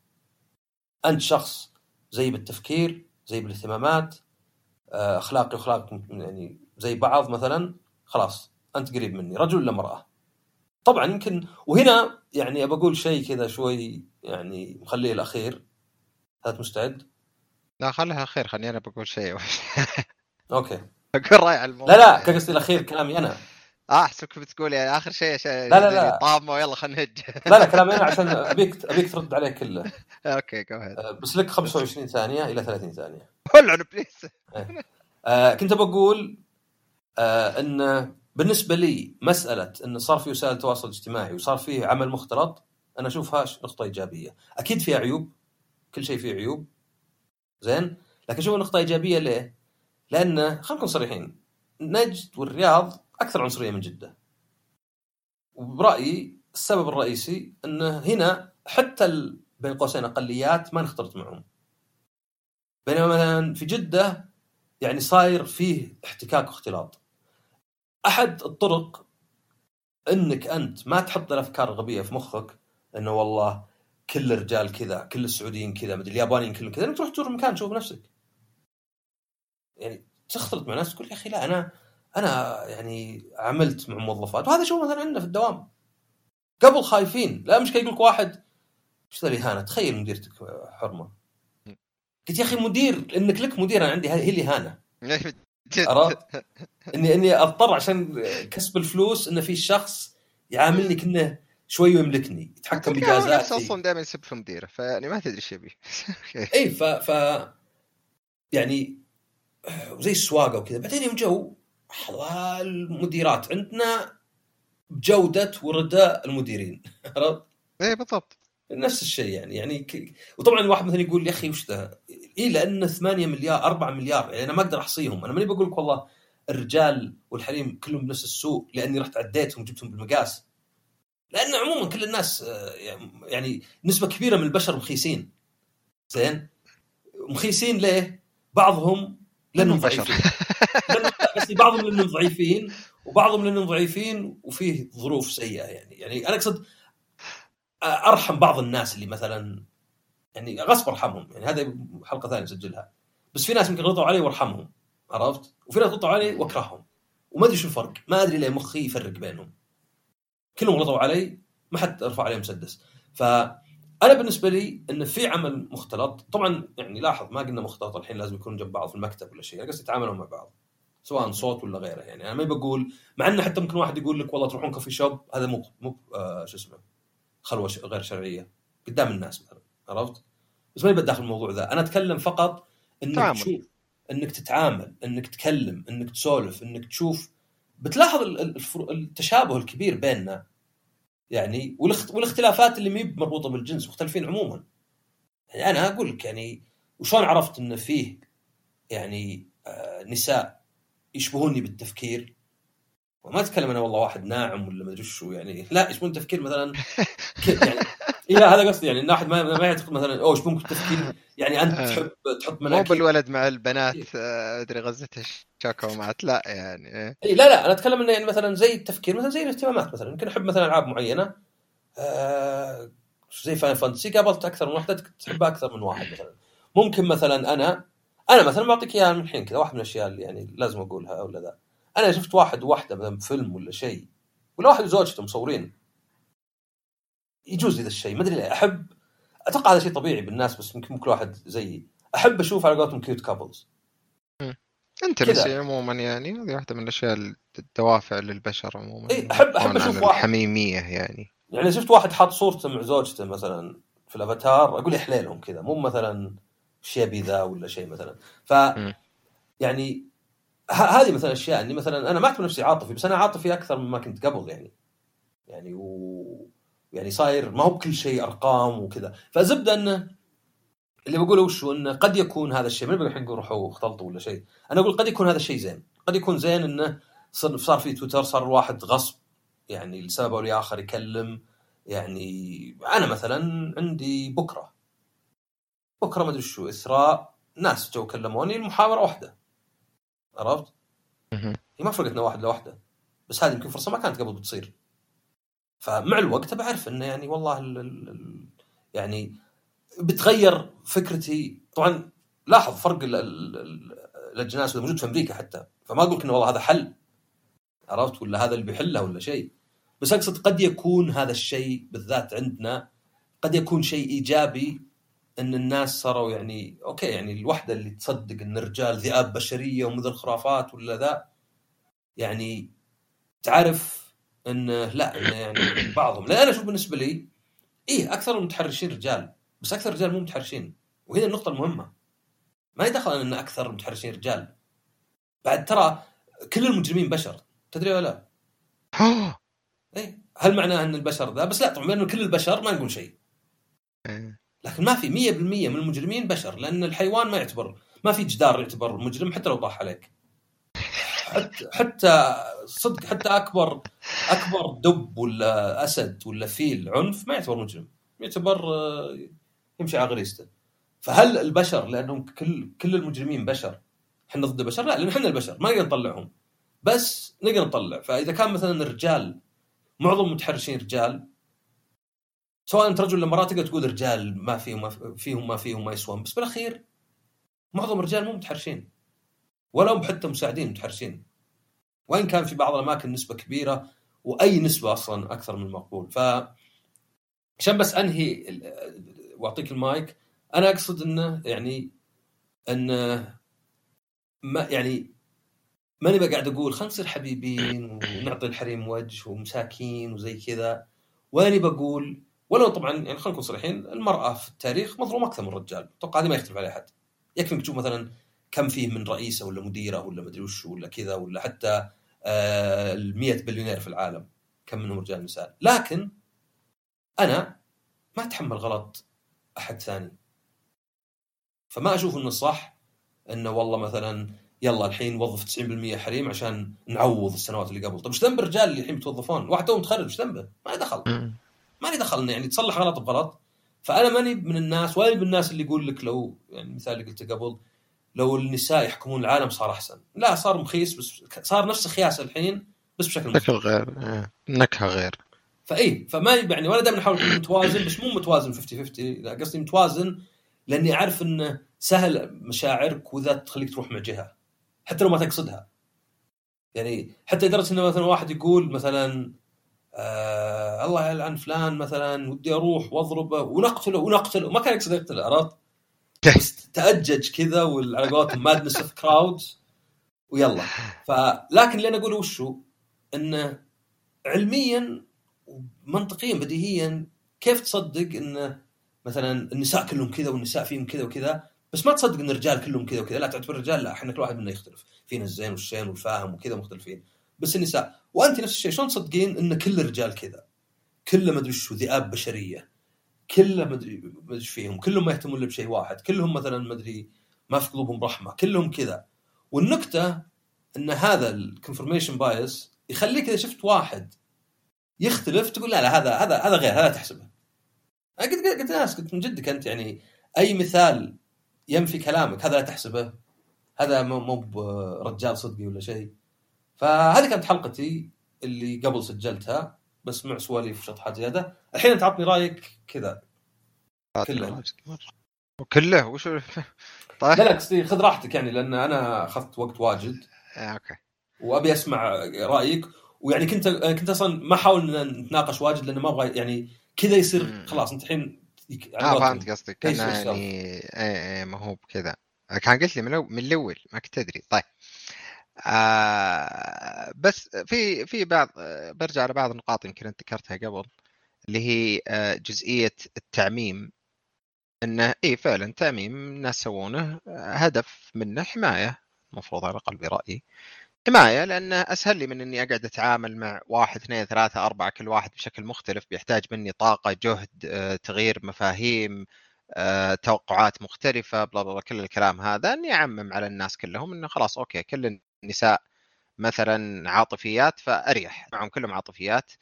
S1: أنت شخص زي بالتفكير زي بالاهتمامات آه، أخلاقي وأخلاقك يعني زي بعض مثلا خلاص أنت قريب مني رجل ولا امرأة؟ طبعا يمكن وهنا يعني أبى أقول شيء كذا شوي يعني مخليه الاخير هل مستعد؟
S2: لا خليها خير خليني أنا بقول شيء.
S1: أوكي.
S2: أقول رأي على الموضوع.
S1: لا لا قصدي الأخير كلامي أنا.
S2: آه احسبك بتقول يعني آخر شيء شيء
S1: لا، لا، لا.
S2: طامه ويلا خلينا نهج
S1: لا لا كلامي أنا عشان ابيك أبيك ترد عليه كله.
S2: أوكي جو
S1: آه، بس لك 25 ثانية إلى 30 ثانية.
S2: ولعوا please
S1: آه كنت بقول آه إن بالنسبة لي مسألة إن صار في وسائل تواصل اجتماعي وصار فيه عمل مختلط أنا أشوفها نقطة إيجابية. أكيد فيها عيوب كل شيء فيه عيوب. زين؟ لكن اشوفها نقطه إيجابية ليه؟ لأن خلينا نكون صريحين نجد والرياض أكثر عنصرية من جدة. وبرأيي السبب الرئيسي إنه هنا حتى بين قوسين أقليات ما نختلط معهم. بينما مثلا في جدة يعني صاير فيه احتكاك واختلاط. أحد الطرق إنك أنت ما تحط الأفكار الغبية في مخك إنه والله كل الرجال كذا كل السعوديين كذا مدري اليابانيين كلهم كذا إنك تروح تزور المكان تشوف بنفسك. يعني تختلط مع ناس تقول يا أخي لا أنا أنا يعني عملت مع موظفات وهذا شو مثلا عندنا في الدوام. قبل خايفين لا مشكله يقول لك واحد إيش ذا الإهانة؟ تخيل مديرتك حرمة. قلت يا أخي مدير انك لك مدير أنا عندي هي الإهانة. عرفت؟ إني إني أضطر عشان كسب الفلوس انه في شخص يعاملني كأنه شوي يملكني يتحكم بجازاتي.
S2: أصلا دائما يسب في مديره فيعني ما تدري إيش يبي.
S1: إي ف, ف يعني زي السواقة وكذا. بعدين يوم جو المديرات عندنا بجودة ورداء المديرين. عرفت؟
S2: إيه بالضبط.
S1: نفس الشيء يعني. يعني ك... وطبعا واحد مثلا يقول يا أخي وش ذا؟ اي لأن 8 مليار 4 مليار يعني أنا ما أقدر أحصيهم. أنا ماني بقول لك والله الرجال والحريم كلهم بنفس السوق لأني رحت عديتهم جبتهم بالمقاس. لأن عموما كل الناس آه، يعني نسبة كبيرة من البشر مخيسين. زين؟ مخيسين ليه؟ بعضهم لأنهم ضعيفين بس بعضهم لانهم ضعيفين وبعضهم لانهم ضعيفين وفيه ظروف سيئة يعني. يعني أنا أقصد أرحم بعض الناس اللي مثلا يعني غصب ارحمهم. يعني هذا حلقة ثانية نسجلها. بس في ناس يمكن غلطوا علي وارحمهم عرفت؟ وفي ناس غلطوا علي واكرههم. وما أدري شو الفرق. ما أدري ليه مخي يفرق بينهم. كلهم غلطوا علي ما حد رفع عليهم مسدس فأنا بالنسبة لي انه في عمل مختلط طبعا يعني لاحظ ما قلنا مختلط الحين لازم يكونوا جنب بعض في المكتب ولا شيء. قصدي يتعاملوا مع بعض. سواء صوت ولا غيره. يعني أنا ما بقول مع إنه حتى ممكن واحد يقول لك والله تروحون كوفي شوب هذا مو مو آه شو اسمه خلوة غير شرعية قدام الناس مثلا عرفت؟ بس ماني بداخل الموضوع ذا. أنا أتكلم فقط إنك تعامل. تشوف إنك تتعامل إنك تكلم إنك تسولف إنك تشوف بتلاحظ التشابه الكبير بيننا. يعني والاختلافات اللي ما مربوطة بالجنس مختلفين عموما. يعني أنا أقول لك يعني وشلون عرفت ان فيه يعني آه نساء؟ يشبهوني بالتفكير. وما أتكلم أنا والله واحد ناعم ولا ما أدري شو يعني. لا يشبهون تفكير مثلا يعني. إيه هذا قصدي يعني الواحد ما ما يعتقد مثلا أوه إيش ممكن تفكير يعني أنت تحب تحط
S2: مناكير. مو بالولد مع البنات أدري غزته شاكو معت لا يعني
S1: اي لا لا أنا أتكلم إنه يعني مثلا زي التفكير مثلا زي الاهتمامات مثلا. يمكن أحب مثلا ألعاب معينة آه زي Final Fantasy قابلت أكثر من واحدة تحبها أكثر من واحد مثلا. ممكن مثلا أنا أنا مثلا بعطيك إياها من الحين كذا واحد من الأشياء اللي يعني لازم أقولها ولا ذا أنا شفت واحد وواحده مثلا بفيلم ولا شيء ولا واحد وزوجته مصورين. يجوز ذا الشيء ما أدري ليه. أحب أتوقع هذا شيء طبيعي بالناس بس يمكن كل واحد زيي. أحب أشوف على قولتهم cute
S2: couples أنت عموما يعني هذه واحدة من الأشياء الدوافع للبشر عموما.
S1: إي احب أحب أشوف
S2: واحد. الحميمية يعني.
S1: يعني شفت واحد حاط صورته مع زوجته مثلا في الأفاتار أقول يا حليلهم كذا. مو مثلا شيبي ذا ولا شيء مثلا. ف يعني هذه مثلا أشياء إني مثلا أنا ما اعتبر نفسي عاطفي بس أنا عاطفي أكثر مما كنت قبل يعني. يعني و يعني صاير ما هو بكل شيء أرقام وكذا. فزبدة إنه اللي بقوله وش إنه قد يكون هذا الشيء ما نبغى الحين نقول روحوا اختلطوا ولا شيء. أنا أقول قد يكون هذا الشيء زين. قد يكون زين إنه صار في تويتر صار الواحد غصب يعني لسبب أو لآخر يكلم يعني أنا مثلا عندي بكرة. بكرة ما ادري شو إسراء ناس جو كلموني المحاورة واحدة. عرفت؟ هي ما فرقتنا واحد لوحده بس هذه يمكن فرصة ما كانت قبل بتصير. فمع الوقت بعرف إنه يعني والله ال ال يعني بتغير فكرتي. طبعا لاحظ فرق الأجناس موجود في أمريكا حتى. فما أقول إنه والله هذا حل. عرفت؟ ولا هذا اللي بيحله ولا شيء. بس أقصد قد يكون هذا الشيء بالذات عندنا قد يكون شيء إيجابي إن الناس صاروا يعني أوكي يعني الوحدة اللي تصدق إن الرجال ذئاب بشرية ومثل الخرافات ولا ذا يعني تعرف انه لا انه يعني بعضهم. لأن أنا أشوف بالنسبة لي إيه أكثر المتحرشين رجال بس أكثر رجال مو متحرشين. وهنا النقطة المهمة. ما يدخل إن أكثر المتحرشين رجال. بعد ترى كل المجرمين بشر. تدري ولا لا؟ إيه. هل معناه إن البشر ذا؟ بس لا طبعا لأنه كل البشر ما نقول شيء. إيه. لكن ما في 100% من المجرمين بشر لأن الحيوان ما يعتبر ما في جدار يعتبر مجرم حتى لو طاح عليك. حتى حتى صدق حتى أكبر أكبر دب ولا أسد ولا فيل عنف ما يعتبر مجرم يعتبر آه، يمشي على غريزته. فهل البشر لأنهم كل كل المجرمين بشر إحنا ضد البشر؟ لا لأن إحنا البشر ما نقدر نطلعهم. بس نقدر نطلع. فإذا كان مثلا الرجال معظم المتحرشين رجال سواء أنت رجل ولا امراه تقدر تقول رجال ما فيهم فيهم ما فيهم ما يسوون بس بالأخير معظم الرجال مو متحرشين. ولا هم حتى مساعدين متحرشين. وإن كان في بعض الأماكن نسبة كبيرة وأي نسبة أصلا أكثر من المقبول. ف عشان بس أنهي وأعطيك المايك أنا أقصد إنه يعني انه ما يعني ماني بقعد أقول خلينا نصير حبيبين ونعطي الحريم وجه ومساكين وزي كذا. وأني بقول ولو طبعا يعني خلينا نكون صريحين المرأة في التاريخ مظلومة أكثر من الرجال. أتوقع هذه ما يختلف عليها احد يكفي إنك تشوف مثلا كم فيه من رئيسة ولا مديرة ولا مدري وش ولا كذا ولا حتى آه، ال 100 بليونير في العالم. كم منهم رجال نساء لكن أنا ما أتحمل غلط أحد ثاني. فما أشوف إنه صح إنه والله مثلا يلا الحين وظف 90% حريم عشان نعوض السنوات اللي قبل. طب إيش ذنب الرجال اللي الحين يتوظفون واحد تو متخرج إيش ذنبه؟ ما له دخل. ما لي دخل يعني تصلح غلط بغلط. فأنا ماني من الناس ولا من الناس اللي يقول لك لو يعني المثال اللي قلته قبل لو النساء يحكمون العالم صار أحسن. لا صار مخيس بس صار نفس خياس الحين بس بشكل مختلف.
S2: شكل غير إيه. نكهة غير.
S1: ف فما يعني وأنا دائما احاول اكون متوازن بس مو متوازن 50 50 لا قصدي متوازن لأني أعرف انه سهل مشاعرك وذا تخليك تروح مع جهة حتى لو ما تقصدها. يعني حتى لدرجة انه مثلا واحد يقول مثلا آه الله يلعن فلان مثلا ودي أروح وأضربه ونقتله ونقتله. ما كان يقصد يقتله عرفت؟ بس تأجج كذا وعلى قولتهم madness of crowds ويلا. فلكن اللي أنا أقوله وشو؟ إنه علميا ومنطقيا بديهيا كيف تصدق إن مثلا النساء كلهم كذا والنساء فيهم كذا وكذا؟ بس ما تصدق إن الرجال كلهم كذا وكذا. لا تعتبر الرجال لا إحنا كل واحد منا يختلف. فينا الزين والشين والفاهم وكذا مختلفين. بس النساء. وأنت نفس الشيء شلون تصدقين إن كل الرجال كذا؟ كله ما أدري شو ذئاب بشرية. كله ما أدري إيش فيهم. كلهم ما يهتمون الا بشيء واحد. كلهم مثلا ما أدري ما في قلوبهم رحمة. كلهم كذا. والنكته إن هذا ال confirmation bias يخليك إذا شفت واحد يختلف تقول لا لا هذا هذا هذا غير هذا تحسبه. أنا قلت قلت ناس قلت من جدك أنت يعني أي مثال ينفي كلامك هذا لا تحسبه. هذا مو برجال صدقي ولا شيء. فهذه كانت حلقتي اللي قبل سجلتها بس مع سواليف وشطحات زيادة. الحين انت عطني رأيك كذا. كله.
S2: وكله وش طيب.
S1: لا لا خذ راحتك يعني لأن أنا أخذت وقت واجد.
S2: آه، أوكي.
S1: وأبي أسمع رأيك. ويعني كنت كنت أصلا ما أحاول إن نتناقش واجد لأنه ما أبغى يعني كذا يصير. خلاص أنت الحين آه.
S2: فهمت قصدك.
S1: yourself.
S2: يعني إيه إيه ما هو بكذا. كان قلت لي من الأول ما كنت أدري. طيب. آه بس في في بعض برجع على بعض النقاط يمكن أنت ذكرتها قبل اللي هي آه، جزئية التعميم. إنه إي فعلا تعميم الناس يسوونه آه، هدف منه حماية المفروض على الاقل برايي حماية لأنه أسهل لي من إني أقعد أتعامل مع واحد اثنين ثلاثة أربعة كل واحد بشكل مختلف بيحتاج مني طاقة جهد تغيير مفاهيم توقعات مختلفة بلا بلا كل الكلام هذا إني أعمم على الناس كلهم إنه خلاص أوكي كل النساء مثلا عاطفيات فأريح. معهم كلهم عاطفيات.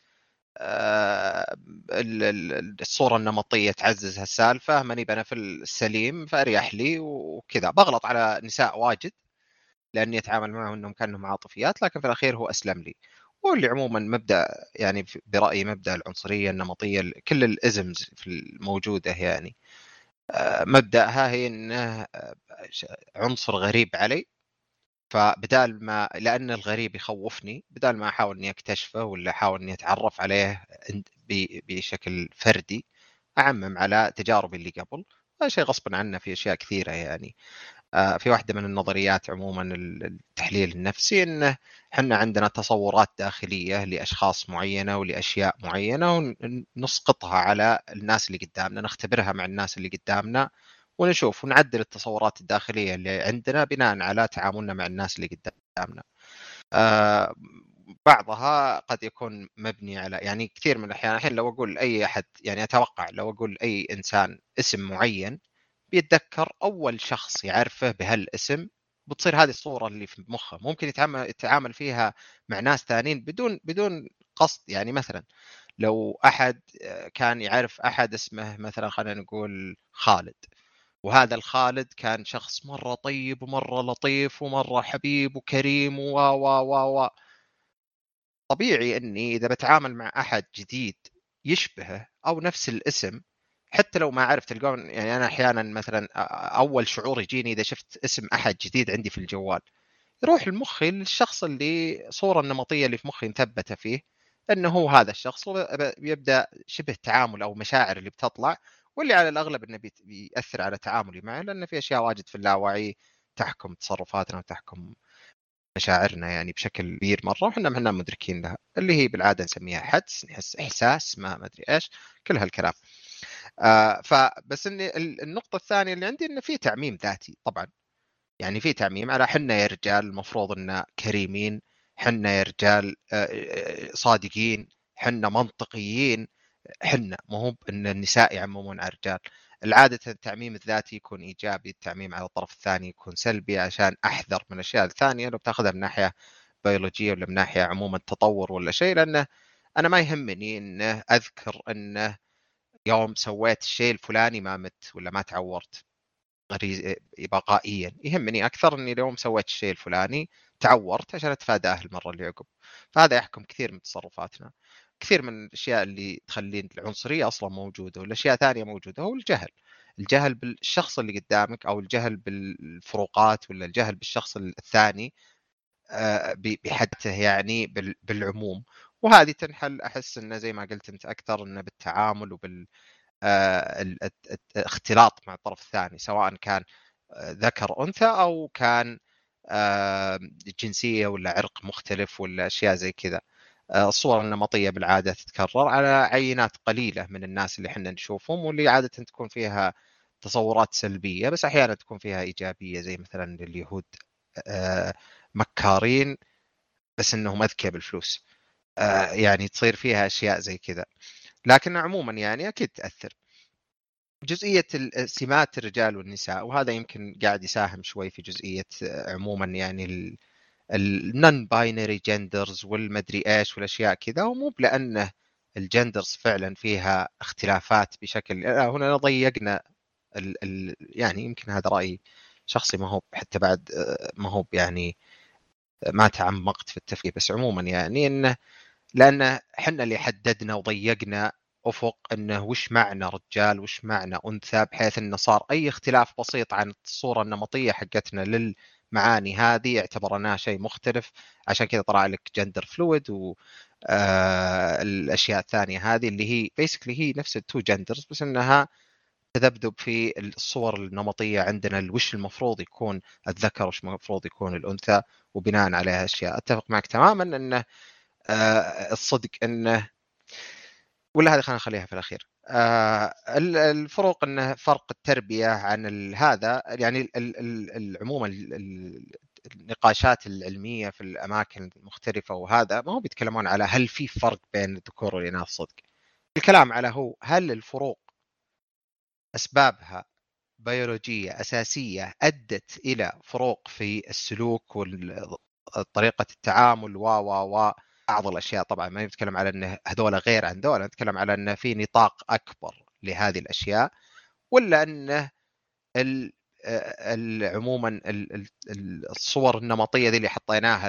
S2: آه، ال- ال- الصورة النمطية تعزز هالسالفة. ماني أنا في السليم فأريح لي وكذا. بغلط على نساء واجد لأني أتعامل معهم إنهم كأنهم عاطفيات لكن في الأخير هو أسلم لي. واللي عموما مبدأ يعني برأيي مبدأ العنصرية النمطية كل الإزمز في الموجودة يعني. آه، مبدأها هي إنه آه، عنصر غريب علي. فبدال ما لأن الغريب يخوفني بدال ما أحاول إني أكتشفه ولا أحاول إني أتعرف عليه بشكل فردي أعمم على تجاربي اللي قبل. هذا شيء غصبا عنا في أشياء كثيرة يعني. آه، في واحدة من النظريات عموما ال- التحليل النفسي إنه إحنا عندنا تصورات داخلية لأشخاص معينة ولأشياء معينة ونسقطها على الناس اللي قدامنا نختبرها مع الناس اللي قدامنا ونشوف ونعدل التصورات الداخلية اللي عندنا بناء على تعاملنا مع الناس اللي قدامنا. آه، بعضها قد يكون مبني على يعني كثير من الأحيان الحين لو أقول أي أحد يعني أتوقع لو أقول أي إنسان اسم معين بيتذكر أول شخص يعرفه بهالاسم بتصير هذه الصورة اللي في مخه. ممكن يتعامل يتعامل فيها مع ناس ثانيين بدون بدون قصد. يعني مثلا لو أحد آه، كان يعرف أحد اسمه مثلا خلينا نقول خالد. وهذا الخالد كان شخص مرة طيب ومرة لطيف ومرة حبيب وكريم و و و و. طبيعي إني إذا بتعامل مع أحد جديد يشبهه أو نفس الاسم حتى لو ما عرف تلقون يعني أنا أحيانا مثلا أول شعور يجيني إذا شفت اسم أحد جديد عندي في الجوال يروح لمخي للشخص اللي صورة النمطية اللي في مخي مثبتة فيه إنه هو هذا الشخص ويبدا شبه تعامل أو مشاعر اللي بتطلع واللي على الأغلب إنه بيأثر على تعاملي معه لأن في أشياء واجد في اللاوعي تحكم تصرفاتنا وتحكم مشاعرنا يعني بشكل كبير مرة وحنا ما إحنا مدركين لها اللي هي بالعادة نسميها حدس نحس إحساس ما ما ادري إيش كل هالكلام. آه فبس إني النقطة الثانية اللي عندي إنه في تعميم ذاتي طبعا. يعني في تعميم على حنا يا رجال المفروض ان كريمين حنا يا رجال آه، آه، صادقين حنا منطقيين. حنا مو هو إن النساء يعممون على الرجال. العادة التعميم الذاتي يكون إيجابي التعميم على الطرف الثاني يكون سلبي عشان أحذر من الأشياء الثانية لو بتاخذها من ناحية بيولوجية ولا من ناحية عموما تطور ولا شيء لأنه أنا ما يهمني إنه أذكر إنه يوم سويت الشيء الفلاني ما مت ولا ما تعورت. بقائيا يهمني أكثر إني اليوم سويت الشيء الفلاني تعورت عشان أتفاداه المرة اللي عقب. فهذا يحكم كثير من تصرفاتنا. كثير من الأشياء اللي تخلي العنصرية أصلا موجودة والأشياء ثانية موجودة هو الجهل. الجهل بالشخص اللي قدامك أو الجهل بالفروقات ولا الجهل بالشخص الثاني آه، بحدته يعني بالعموم. وهذه تنحل أحس إنه زي ما قلت أنت أكثر إنه بالتعامل وبال الاختلاط آه، مع الطرف الثاني سواء كان آه، ذكر أنثى أو كان جنسية ولا عرق مختلف ولا أشياء زي كذا. الصور النمطية بالعادة تتكرر على عينات قليلة من الناس اللي إحنا نشوفهم واللي عادة تكون فيها تصورات سلبية بس أحيانا تكون فيها إيجابية زي مثلا اليهود آه، مكارين بس إنهم أذكياء بالفلوس. آه، يعني تصير فيها أشياء زي كذا. لكن عموما يعني أكيد تأثر. جزئية سمات الرجال والنساء وهذا يمكن قاعد يساهم شوي في جزئية آه، عموما يعني ال non-binary genders والمدري إيش والأشياء كذا ومو لأنه ال genders فعلا فيها اختلافات بشكل هنا ضيقنا ال... ال... يعني يمكن هذا رايي شخصي ما هو حتى بعد ما هو يعني ما تعمقت في التفكير بس عموما يعني انه لأن إحنا اللي حددنا وضيقنا أفق إنه وش معنى رجال وش معنى أنثى بحيث إنه صار أي اختلاف بسيط عن الصورة النمطية حقتنا لل المعاني هذه اعتبرناها شيء مختلف. عشان كذا طلع لك gender fluid و آه الأشياء الثانية هذه اللي هي basically هي نفس ال two genders بس إنها تذبذب في الصور النمطية عندنا وش المفروض يكون الذكر وش المفروض يكون الأنثى وبناء عليها اشياء أتفق معك تماما إنه آه الصدق إنه ولا هذه خلينا نخليها في الأخير. آه الفروق إنه فرق التربية عن هذا يعني عموما النقاشات العلمية في الأماكن المختلفة وهذا ما هو بيتكلمون على هل في فرق بين الذكور والإناث صدق. الكلام على هو هل الفروق أسبابها بيولوجية أساسية أدت إلى فروق في السلوك وطريقه التعامل و و و بعض الأشياء طبعا ما نتكلم على ان هذول غير عن ذولا نتكلم على ان في نطاق أكبر لهذه الأشياء ولا إنه عموما الصور النمطية ذي اللي حطيناها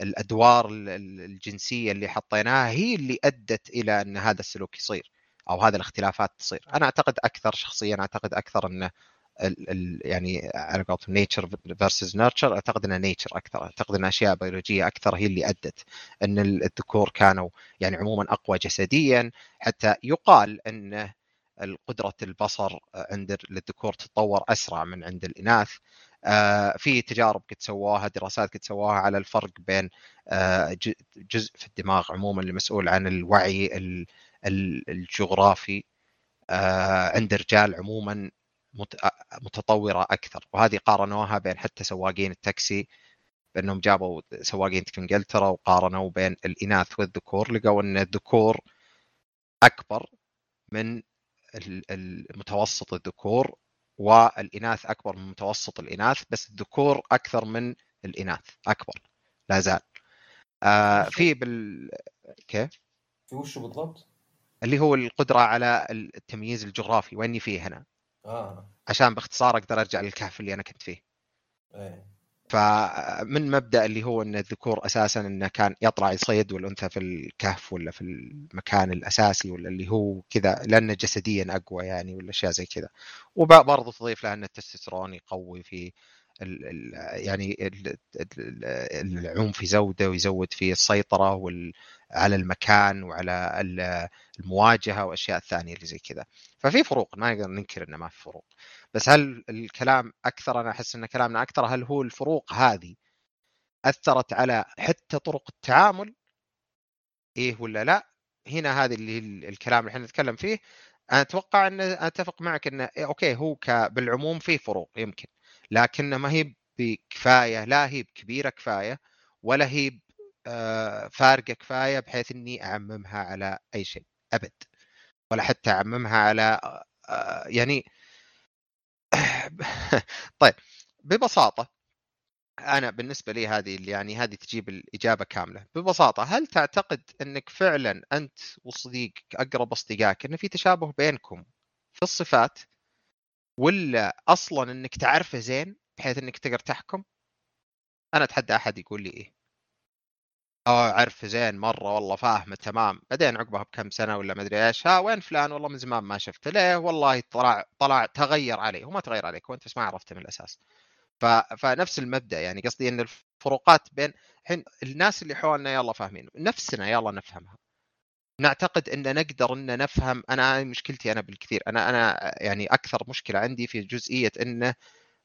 S2: الأدوار الجنسية اللي حطيناها هي اللي أدت إلى إن هذا السلوك يصير أو هذه الاختلافات تصير. أنا أعتقد أكثر شخصيا أعتقد أكثر إنه ال يعني على قولتهم nature versus nurture أعتقد إنها nature أكثر. أعتقد إن أشياء بيولوجيه أكثر هي اللي أدت إن الذكور كانوا يعني عموما أقوى جسديا. حتى يقال إن قدرة البصر عند الذكور تتطور أسرع من عند الإناث. آه، في تجارب قد سووها دراسات قد سووها على الفرق بين آه، جزء في الدماغ عموما المسؤول عن الوعي الجغرافي آه، عند الرجال عموما متطورة أكثر وهذه قارنوها بين حتى سواقين التاكسي بأنهم جابوا سواقين في انجلترا وقارنوا بين الإناث والذكور لقوا أن الذكور أكبر من المتوسط الذكور والإناث أكبر من متوسط الإناث بس الذكور أكثر من الإناث أكبر لا زال آه في بال كيف؟
S1: في وش بالضبط؟
S2: اللي هو القدرة على التمييز الجغرافي ويني فيه هنا
S1: آه.
S2: عشان باختصار أقدر أرجع للكهف اللي أنا كنت فيه.
S1: إيه.
S2: فمن مبدأ اللي هو إن الذكور أساسا إنه كان يطلع يصيد والأنثى في الكهف ولا في المكان الأساسي ولا اللي هو كذا لأنه جسديا أقوى يعني ولا اشياء زي كذا. وبرضه تضيف لها إن التستوستيرون يقوي في ال ال يعني ال العنف يزوده ويزود في السيطرة وال على المكان وعلى المواجهة وأشياء ثانية اللي زي كذا. ففي فروق ما نقدر ننكر إنه ما في فروق. بس هل الكلام أكثر؟ أنا أحس إن كلامنا أكثر. هل هو الفروق هذه أثرت على حتى طرق التعامل؟ إيه ولا لا؟ هنا هذه اللي الكلام اللي إحنا نتكلم فيه. أنا أتوقع إن أتفق معك انه إيه أوكي هو بالعموم في فروق يمكن. لكن ما هي بكفاية لا هي بكبيرة كفاية ولا هي فارقة كفاية بحيث إني أعممها على أي شيء أبد. ولا حتى أعممها على آه، يعني طيب ببساطة أنا بالنسبة لي هذه يعني هذه تجيب الإجابة كاملة. ببساطة هل تعتقد إنك فعلا أنت وصديقك أقرب أصدقائك إن في تشابه بينكم في الصفات ولا أصلا إنك تعرفه زين بحيث إنك تقدر تحكم؟ أنا أتحدى أحد يقول لي إيه. آه اعرفه زين مرة والله فاهمه تمام. بعدين عقبها بكم سنة ولا ما أدري إيش ها وين فلان؟ والله من زمان ما شفته. ليه؟ والله طلع طلع تغير عليه. هو ما تغير عليك وانت بس ما عرفته من الأساس. ف... فنفس المبدأ يعني قصدي إن الفروقات بين الحين الناس اللي حولنا يلا فاهمين نفسنا يلا نفهمها. نعتقد إن نقدر إن نفهم أنا مشكلتي أنا بالكثير. أنا أنا يعني أكثر مشكلة عندي في جزئية إنه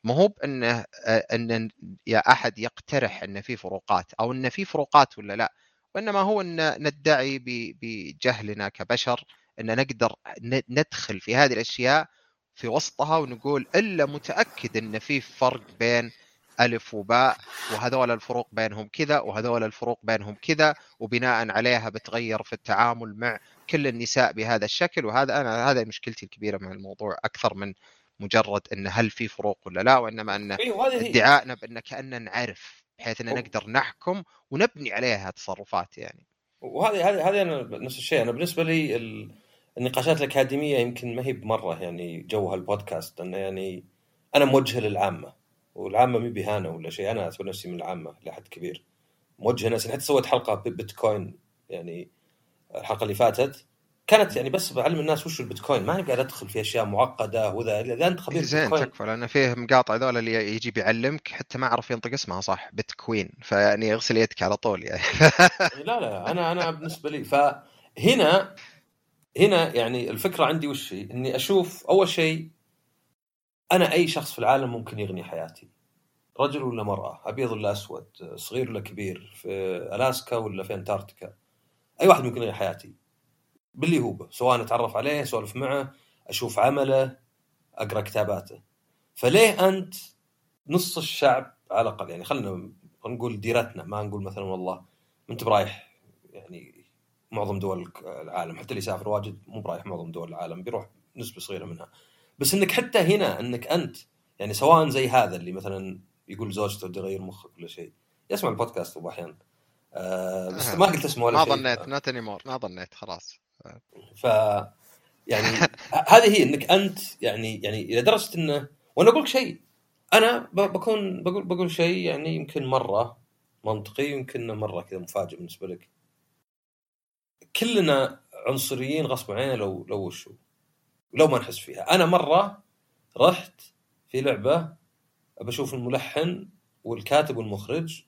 S2: ما هو بأنه أن يا أحد يقترح أن في فروقات أو أن في فروقات ولا لا. وإنما هو أن ندعي بجهلنا كبشر أن نقدر ندخل في هذه الأشياء في وسطها ونقول إلا متأكد أن في فرق بين ألف وباء وهذول الفروق بينهم كذا وهذول الفروق بينهم كذا وبناء عليها بتغير في التعامل مع كل النساء بهذا الشكل. وهذا أنا هذا مشكلتي الكبيرة مع الموضوع أكثر من مجرد إن هل في فروق ولا لا وإنما إن أيوة ادعائنا بإن كأننا نعرف بحيث إن نقدر نحكم ونبني عليها تصرفات يعني.
S1: وهذه هذه هذه أنا نفس الشيء. أنا بالنسبة لي النقاشات الأكاديمية يمكن ما هي بمرة يعني جو هالبودكاست انه يعني أنا موجه للعامة والعامة مي بهانه ولا شيء. أنا اعتبر نفسي من العامة لحد كبير. موجه ناس حتى سويت حلقة بيتكوين يعني الحلقة اللي فاتت. كانت يعني بس بعلم الناس وش البيتكوين ما قاعد ادخل في أشياء معقدة وذا إذا أنت خبير
S2: زين تكفى لأن فيه مقاطع ذول اللي يجي بيعلمك حتى ما أعرف ينطق اسمها صح بيتكوين. فيعني اغسل يدك على طول يعني.
S1: لا لا أنا أنا بالنسبة لي. فهنا هنا يعني الفكرة عندي وش هي؟ إني أشوف أول شيء أنا أي شخص في العالم ممكن يغني حياتي؟ رجل ولا مرأة؟ أبيض ولا أسود؟ صغير ولا كبير؟ في ألاسكا ولا في أنتاركتيكا؟ أي واحد ممكن يغني حياتي. باللي هو سواء أتعرف عليه أسولف معه أشوف عمله أقرأ كتاباته. فليه أنت نص الشعب على الأقل؟ يعني خلينا نقول ديرتنا ما نقول مثلا والله أنت برايح يعني معظم دول العالم حتى اللي يسافر واجد مو برايح معظم دول العالم بيروح نسبة صغيرة منها. بس إنك حتى هنا إنك أنت يعني سواء زي هذا اللي مثلا يقول زوجته بدي اغير مخك ولا شيء يسمع البودكاست أبو أحيان. آه بس ما قلت اسمه ولا
S2: ما شيء. ما ظنيت not anymore ما ظنيت خلاص.
S1: ف يعني هذه هي إنك أنت يعني يعني إلى درجة إنه وأنا أقول لك شيء أنا بكون بقول بقول شيء يعني يمكن مرة منطقي يمكن مرة كذا مفاجئ بالنسبة لك. كلنا عنصريين غصب علينا لو لو وشو لو ما نحس فيها. أنا مرة رحت في لعبة بشوف الملحن والكاتب والمخرج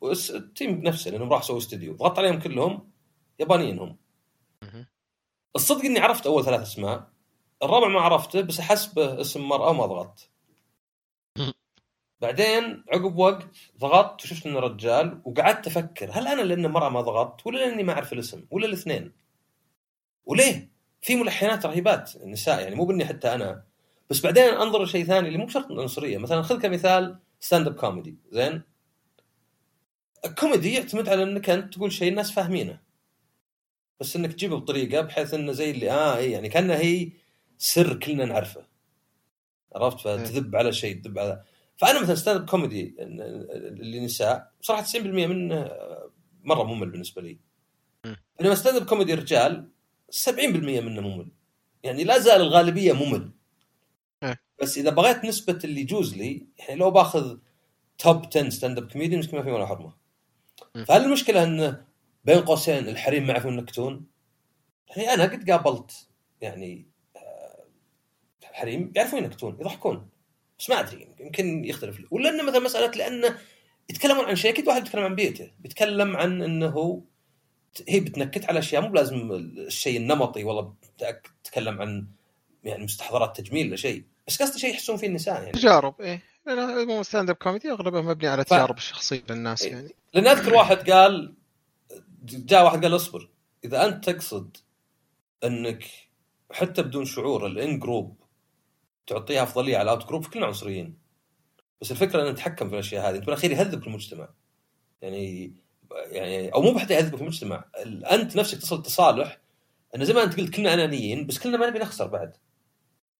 S1: والتيم نفسه لأنهم راح سووا استوديو ضغطت عليهم كلهم يابانيين هم الصدق إني عرفت أول ثلاث أسماء الرابع ما عرفته بس احسبه اسم مرأة وما ضغطت. بعدين عقب وقت ضغطت وشفت إنه رجال وقعدت أفكر هل أنا لأن مرأة ما ضغطت ولا لأني ما أعرف الاسم ولا الاثنين؟ وليه؟ في ملحنات رهيبات النساء يعني مو بإني حتى أنا. بس بعدين أنظر لشيء ثاني اللي مو شرط عنصرية. مثلا خذ كمثال stand up comedy زين؟ الكوميدي يعتمد على إنك أنت تقول شيء الناس فاهمينه. بس إنك تجيبه بطريقة بحيث إنه زي اللي آه اي يعني كانها هي سر كلنا نعرفه. عرفت؟ فتذب على شيء تذب على فأنا مثلا stand up comedy اللي نساء صراحة 90% منه مرة ممل بالنسبة لي. إنما stand up comedy رجال 70% منه ممل. يعني لا زال الغالبية ممل. بس إذا بغيت نسبة اللي يجوز لي يعني لو باخذ top 10 stand up comedian يمكن ما في ولا
S2: حرمة.
S1: فهل المشكلة انه بين قوسين الحريم ما يعرفون ينكتون؟ يعني أنا قد قابلت يعني آه، حريم يعرفون ينكتون يضحكون. بس ما أدري يمكن يختلف. ولا إنه مثلا مسألة لأنه يتكلمون عن شيء أكيد واحد يتكلم عن بيئته. بيتكلم عن إنه هي بتنكت على أشياء مو بلازم الشيء النمطي والله تتكلم عن يعني مستحضرات تجميل ولا شيء. بس قصدي شيء يحسون فيه النساء يعني.
S2: تجارب إيه. stand up comedy اغلبها مبني على
S1: ف-
S2: التجارب الشخصية للناس
S1: إيه.
S2: يعني.
S1: لأن أذكر واحد قال جاء واحد قال اصبر. إذا أنت تقصد إنك حتى بدون شعور ال in group تعطيها أفضلية على ال out group كلنا عنصريين. بس الفكرة ان نتحكم في الأشياء هذه. انت بالاخير يهذبك المجتمع. يعني يعني أو مو بحتى يهذبك المجتمع. ال- أنت نفسك تصل تصالح. انه زي ما أنت قلت كلنا أنانيين بس كلنا ما نبي نخسر بعد.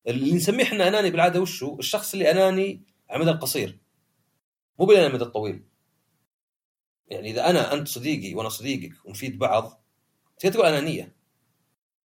S1: اللي نسميه إحنا أناني بالعادة وشو؟ الشخص اللي أناني على المدى القصير. مو بالى المدى الطويل. يعني إذا أنا أنت صديقي وأنا صديقك ونفيد بعض تقدر تقول انانيه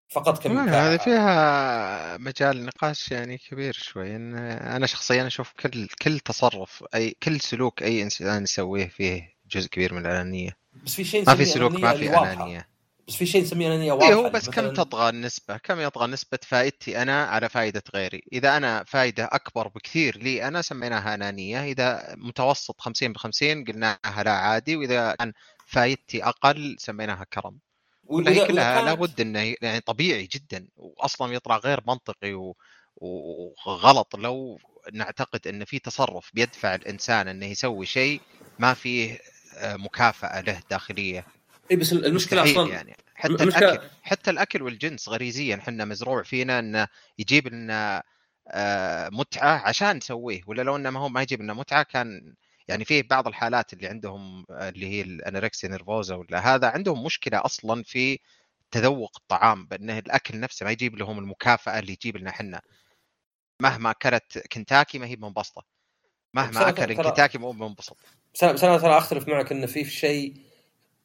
S1: فقط كم
S2: هذه فيها مجال نقاش يعني كبير شوي. إن أنا شخصيا أشوف كل كل تصرف أي كل سلوك أي إنسان يسويه فيه جزء كبير من الأنانية.
S1: بس في شيء
S2: ما في سلوك ما في. أنانية.
S1: بس في شيء نسميه انانيه واضحه
S2: اي هو بس كم تطغى النسبة؟ كم يطغى نسبة فائدتي أنا على فائدة غيري؟ إذا أنا فائدة أكبر بكثير لي أنا سميناها أنانية إذا متوسط 50 ب 50 قلناها لا عادي وإذا كان فائدتي أقل سميناها كرم. ولا هي كلها لابد إنه يعني طبيعي جدا واصلا يطلع غير منطقي و... وغلط لو نعتقد إن في تصرف بيدفع الإنسان إنه يسوي شيء ما فيه آه، مكافأة له داخلية.
S1: اي بس
S2: المشكلة
S1: أصلا
S2: يعني. حتى
S1: المشكلة-
S2: الأكل حتى الأكل والجنس غريزيا. إحنا مزروع فينا إنه يجيب لنا آه، متعة عشان نسويه. ولا لو إنه ما هو ما يجيب لنا متعة كان يعني في بعض الحالات اللي عندهم آه، اللي هي الأنوركسيا نيرفوزا ولا هذا عندهم مشكلة أصلا في تذوق الطعام. بانه الأكل نفسه ما يجيب لهم المكافأة اللي يجيب لنا إحنا مهما أكلت كنتاكي ما هي منبسطه
S1: بس
S2: مهما
S1: أكل
S2: كنتاكي مو منبسط
S1: بس أنا بس أنا ترى أختلف معك إنه في شيء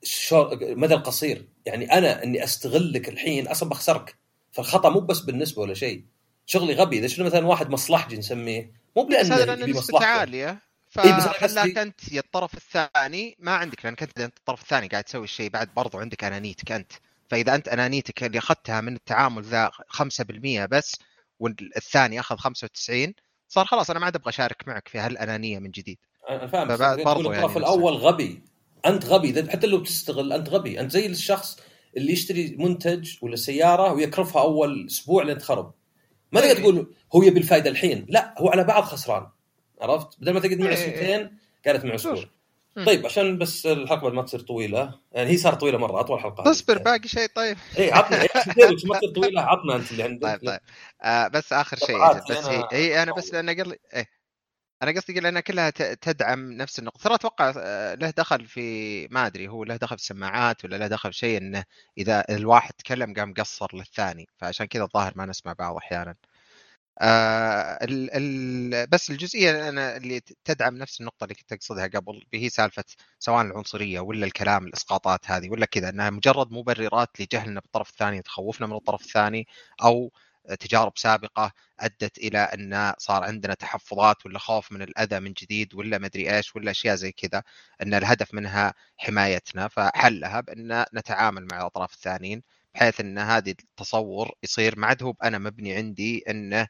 S1: شور مدى القصير. يعني أنا إني استغلك الحين أصلا بخسرك. فالخطأ مو بس بالنسبة ولا شيء. شغلي غبي. إذا شنو مثلا واحد مصلحجي نسميه؟ مو
S2: بس هذا لأنه
S1: لأن
S2: نسبته
S1: عالية.
S2: فخلاك
S1: قصدي-
S2: انت يا الطرف الثاني؟ ما عندك لانك انت الطرف الثاني قاعد تسوي الشيء. بعد برضو عندك أنانيتك أنت. فإذا أنت أنانيتك اللي أخذتها من التعامل ذا 5% بس والثاني أخذ 95 صار خلاص أنا ما عاد أبغى أشارك معك في هالأنانية من جديد.
S1: أنا فاهم
S2: برضو
S1: الطرف
S2: يعني نفس
S1: الأول غبي. أنت غبي حتى لو بتستغل أنت غبي. أنت زي الشخص اللي يشتري منتج ولا سيارة ويكرفها أول أسبوع لين تخرب. ما تقدر
S2: إيه.
S1: تقول هو يبي الفائده الحين. لا هو على بعض خسران. عرفت؟ بدل ما تقعد معه
S2: إيه.
S1: سنتين قعدت معه
S2: أسبوع.
S1: طيب عشان بس الحلقة ما تصير طويلة. يعني هي صارت طويلة مرة أطول حلقة.
S2: اصبر باقي شيء طيب.
S1: اي عطنا إيه، ما تصير طويلة عطنا أنت اللي عندك.
S2: طيب طيب. آه بس آخر شيء بس هي, هي أنا بس لأن قال إيه. أنا قصدي لأن كلها تدعم نفس النقطة. ترى أتوقع آه، له دخل في ما أدري هو له دخل في السماعات ولا له دخل في شيء إنه إذا الواحد تكلم قام قصر للثاني. فعشان كذا الظاهر ما نسمع بعض أحيانا. آه ال ال بس الجزئية أنا اللي تدعم نفس النقطة اللي كنت أقصدها قبل هي سالفة سواء العنصرية ولا الكلام الإسقاطات هذه ولا كذا إنها مجرد مبررات لجهلنا بالطرف الثاني تخوفنا من الطرف الثاني أو تجارب سابقة أدت إلى أن صار عندنا تحفظات ولا خوف من الأذى من جديد ولا مدري إيش ولا أشياء زي كذا أن الهدف منها حمايتنا. فحلها بأن نتعامل مع الأطراف الثانيين بحيث أن هذه التصور يصير ما عاد هو أنا مبني عندي انه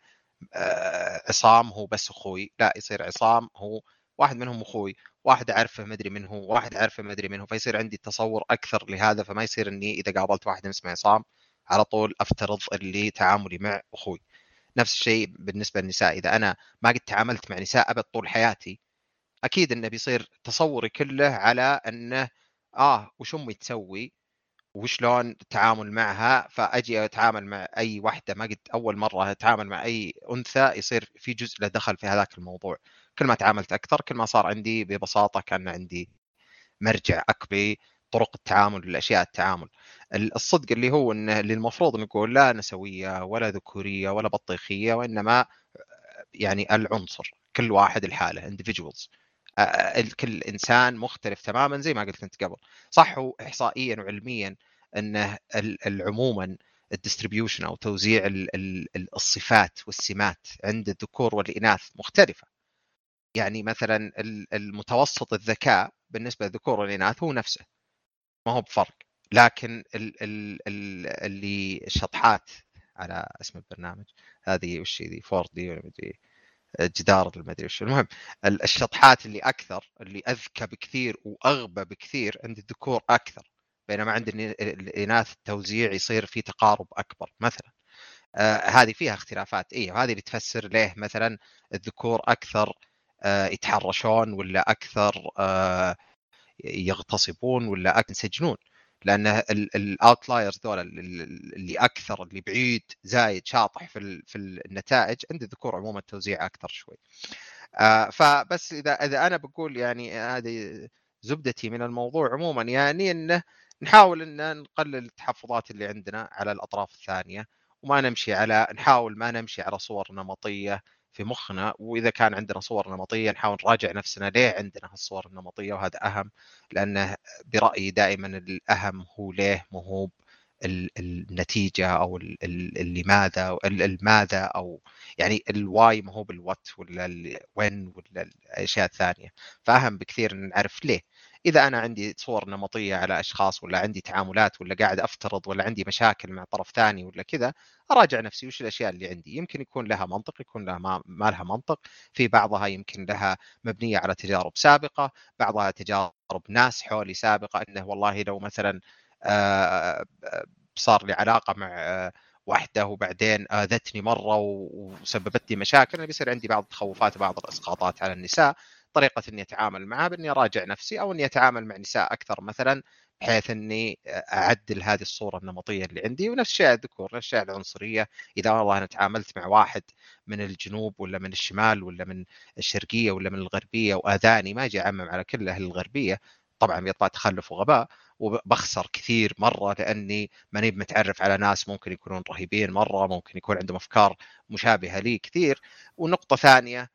S2: آه، عصام هو بس أخوي لا يصير عصام هو واحد منهم أخوي واحد أعرفه مدري من هو واحد أعرفه مدري من هو فيصير عندي تصور أكثر لهذا فما يصير إني إذا قابلت واحد اسمه عصام على طول أفترض اللي تعاملي مع أخوي. نفس الشيء بالنسبة للنساء. إذا أنا ما قد تعاملت مع نساء أبد طول حياتي أكيد إنه بيصير تصوري كله على إنه آه وش أمي تسوي؟ وشلون التعامل معها؟ فأجي أتعامل مع أي واحدة ما قد أول مرة أتعامل مع أي أنثى يصير في جزء له دخل في هذاك الموضوع. كل ما تعاملت أكثر كل ما صار عندي ببساطة كان عندي مرجع أكبر. طرق التعامل لاشياء التعامل. الصدق اللي هو إنه اللي المفروض نقول لا نسوية ولا ذكورية ولا بطيخية وإنما يعني العنصر كل واحد الحاله individuals. كل إنسان مختلف تماما زي ما قلت أنت قبل. صح هو احصائيا وعلميا إنه عموما الديستريبيوشن أو توزيع ال- ال- ال- الصفات والسمات عند الذكور والإناث مختلفة. يعني مثلا المتوسط الذكاء بالنسبة للذكور والإناث هو نفسه. ما هو بفرق. لكن ال ال ال اللي الشطحات على اسم البرنامج هذه وش ذي 4 دي ولا مدري جدار المدري وش. المهم الشطحات اللي أكثر اللي أذكى بكثير وأغبى بكثير عند الذكور أكثر بينما عند الإناث التوزيع يصير في تقارب أكبر مثلا. آه هذه فيها اختلافات اي وهذه اللي تفسر ليه مثلا الذكور أكثر آه يتحرشون ولا أكثر آه يغتصبون ولا ينسجنون لأن الأوتلايرز ذولا اللي أكثر اللي بعيد زايد شاطح في في النتائج عند الذكور عموما التوزيع أكثر شوي. آه فبس إذا إذا أنا بقول يعني هذه زبدتي من الموضوع عموما يعني إنه نحاول إن نقلل التحفظات اللي عندنا على الأطراف الثانية وما نمشي على نحاول ما نمشي على صور نمطية في مخنا وإذا كان عندنا صور نمطية نحاول نراجع نفسنا ليه عندنا هالصور النمطية وهذا أهم لأنه برأيي دائما الأهم هو ليه مو النتيجة أو لماذا الماذا أو يعني الواي ما هو بالوات ولا الوين ولا الاشياء الثانية. فأهم بكثير نعرف ليه. إذا أنا عندي صور نمطية على أشخاص ولا عندي تعاملات ولا قاعد أفترض ولا عندي مشاكل مع طرف ثاني ولا كذا أراجع نفسي وش الأشياء اللي عندي؟ يمكن يكون لها منطق يكون لها ما, لها منطق. في بعضها يمكن لها مبنية على تجارب سابقة بعضها تجارب ناس حولي سابقة إنه والله لو مثلا صار لي علاقة مع واحدة وبعدين آذتني مرة وسببت لي مشاكل أنا بيصير عندي بعض التخوفات بعض الإسقاطات على النساء. طريقة إني أتعامل معها بإني أراجع نفسي أو إني أتعامل مع نساء أكثر مثلا بحيث إني أعدل هذه الصورة النمطية اللي عندي ونفس الشيء الذكور نفس الشيء العنصرية. إذا والله أنا تعاملت مع واحد من الجنوب ولا من الشمال ولا من الشرقية ولا من الغربية وآذاني ما أجي أعمم على كل أهل الغربية طبعا بيطلع تخلف وغباء وبخسر كثير مرة لأني ماني متعرف على ناس ممكن يكونون رهيبين مرة ممكن يكون عندهم أفكار مشابهة لي كثير. ونقطة ثانية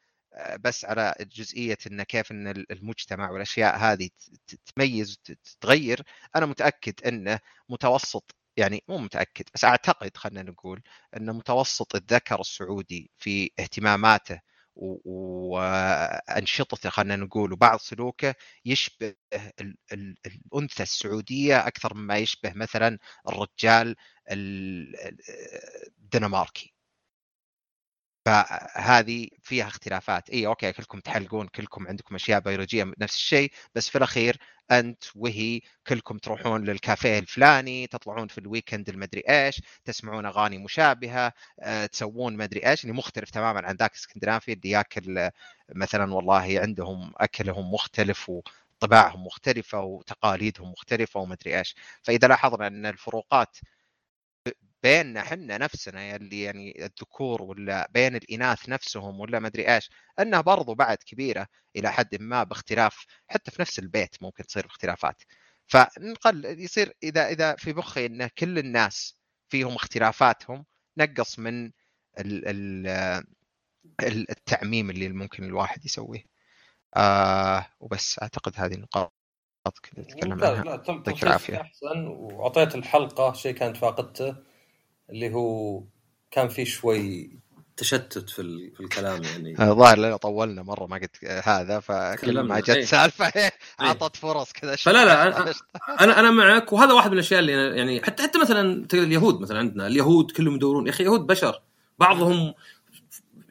S2: بس على جزئية إن كيف إن المجتمع والأشياء هذه تتميز وتتغير أنا متأكد إنه متوسط يعني مو متأكد بس أعتقد خلينا نقول ان متوسط الذكر السعودي في اهتماماته وأنشطته خلينا نقول وبعض سلوكه يشبه الأنثى السعودية أكثر مما يشبه مثلا الرجال الدنماركي. فهذه فيها اختلافات. اي أوكي كلكم تحلقون كلكم عندكم أشياء بيولوجية نفس الشيء بس في الأخير أنت وهي كلكم تروحون للكافيه الفلاني تطلعون في الويكند المدري إيش تسمعون أغاني مشابهة أه، تسوون مدري إيش اللي مختلف تماما عن ذاك الاسكندنافي اللي ياكل مثلا والله عندهم أكلهم مختلف وطباعهم مختلفة وتقاليدهم مختلفة ومدري إيش. فإذا لاحظنا أن الفروقات بيننا إحنا نفسنا اللي يعني الذكور ولا بين الإناث نفسهم ولا ما أدري إيش إنها برضو بعد كبيرة إلى حد ما باختلاف حتى في نفس البيت ممكن تصير اختلافات. فنقل يصير إذا إذا في مخي إن كل الناس فيهم اختلافاتهم نقص من ال ال التعميم اللي ممكن الواحد يسويه. آه وبس أعتقد هذه النقاط
S1: نتكلم عنها. لا تم العافية. أحسن وأعطيت الحلقة شيء كانت فاقدته اللي هو كان في شوي تشتت في, في الكلام يعني.
S2: الظاهر لنا طولنا مرة ما قلت هذا فكل ما جت إيه. سالفة إيه. أعطت فرص كذا
S1: فلا لا أنا أنا, أنا معك وهذا واحد من الأشياء اللي يعني حتى حتى مثلا اليهود مثلا عندنا اليهود كلهم يدورون. يا أخي يهود بشر. بعضهم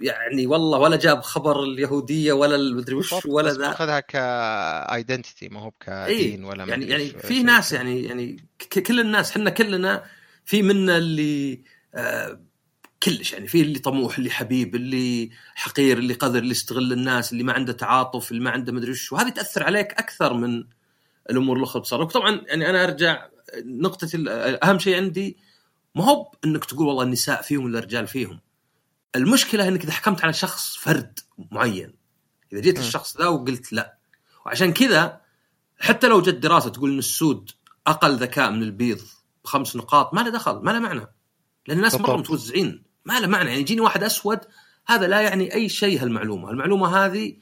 S1: يعني والله ولا جاب خبر اليهودية ولا المدري وش ولا ذا.
S2: اخذها ك identity ما هو كدين.
S1: ولا يعني يعني في ناس يعني يعني كل الناس إحنا كلنا في منا اللي آه كلش يعني في اللي طموح اللي حبيب اللي حقير اللي قذر اللي يستغل الناس اللي ما عنده تعاطف اللي ما عنده مدري وش. وهذه تأثر عليك أكثر من الأمور الأخرى بصراحه طبعا يعني أنا أرجع نقطة أهم شيء عندي ما هو انك تقول والله النساء فيهم ولا الرجال فيهم. المشكلة إنك إذا حكمت على شخص فرد معين. إذا جيت الشخص ذا وقلت لا. وعشان كذا حتى لو جت دراسة تقول إن السود أقل ذكاء من البيض بخمس نقاط ما له دخل ما له معنى. لأن الناس مرة متوزعين ما له معنى. يعني يجيني واحد أسود هذا لا يعني أي شيء هالمعلومة. المعلومه هذه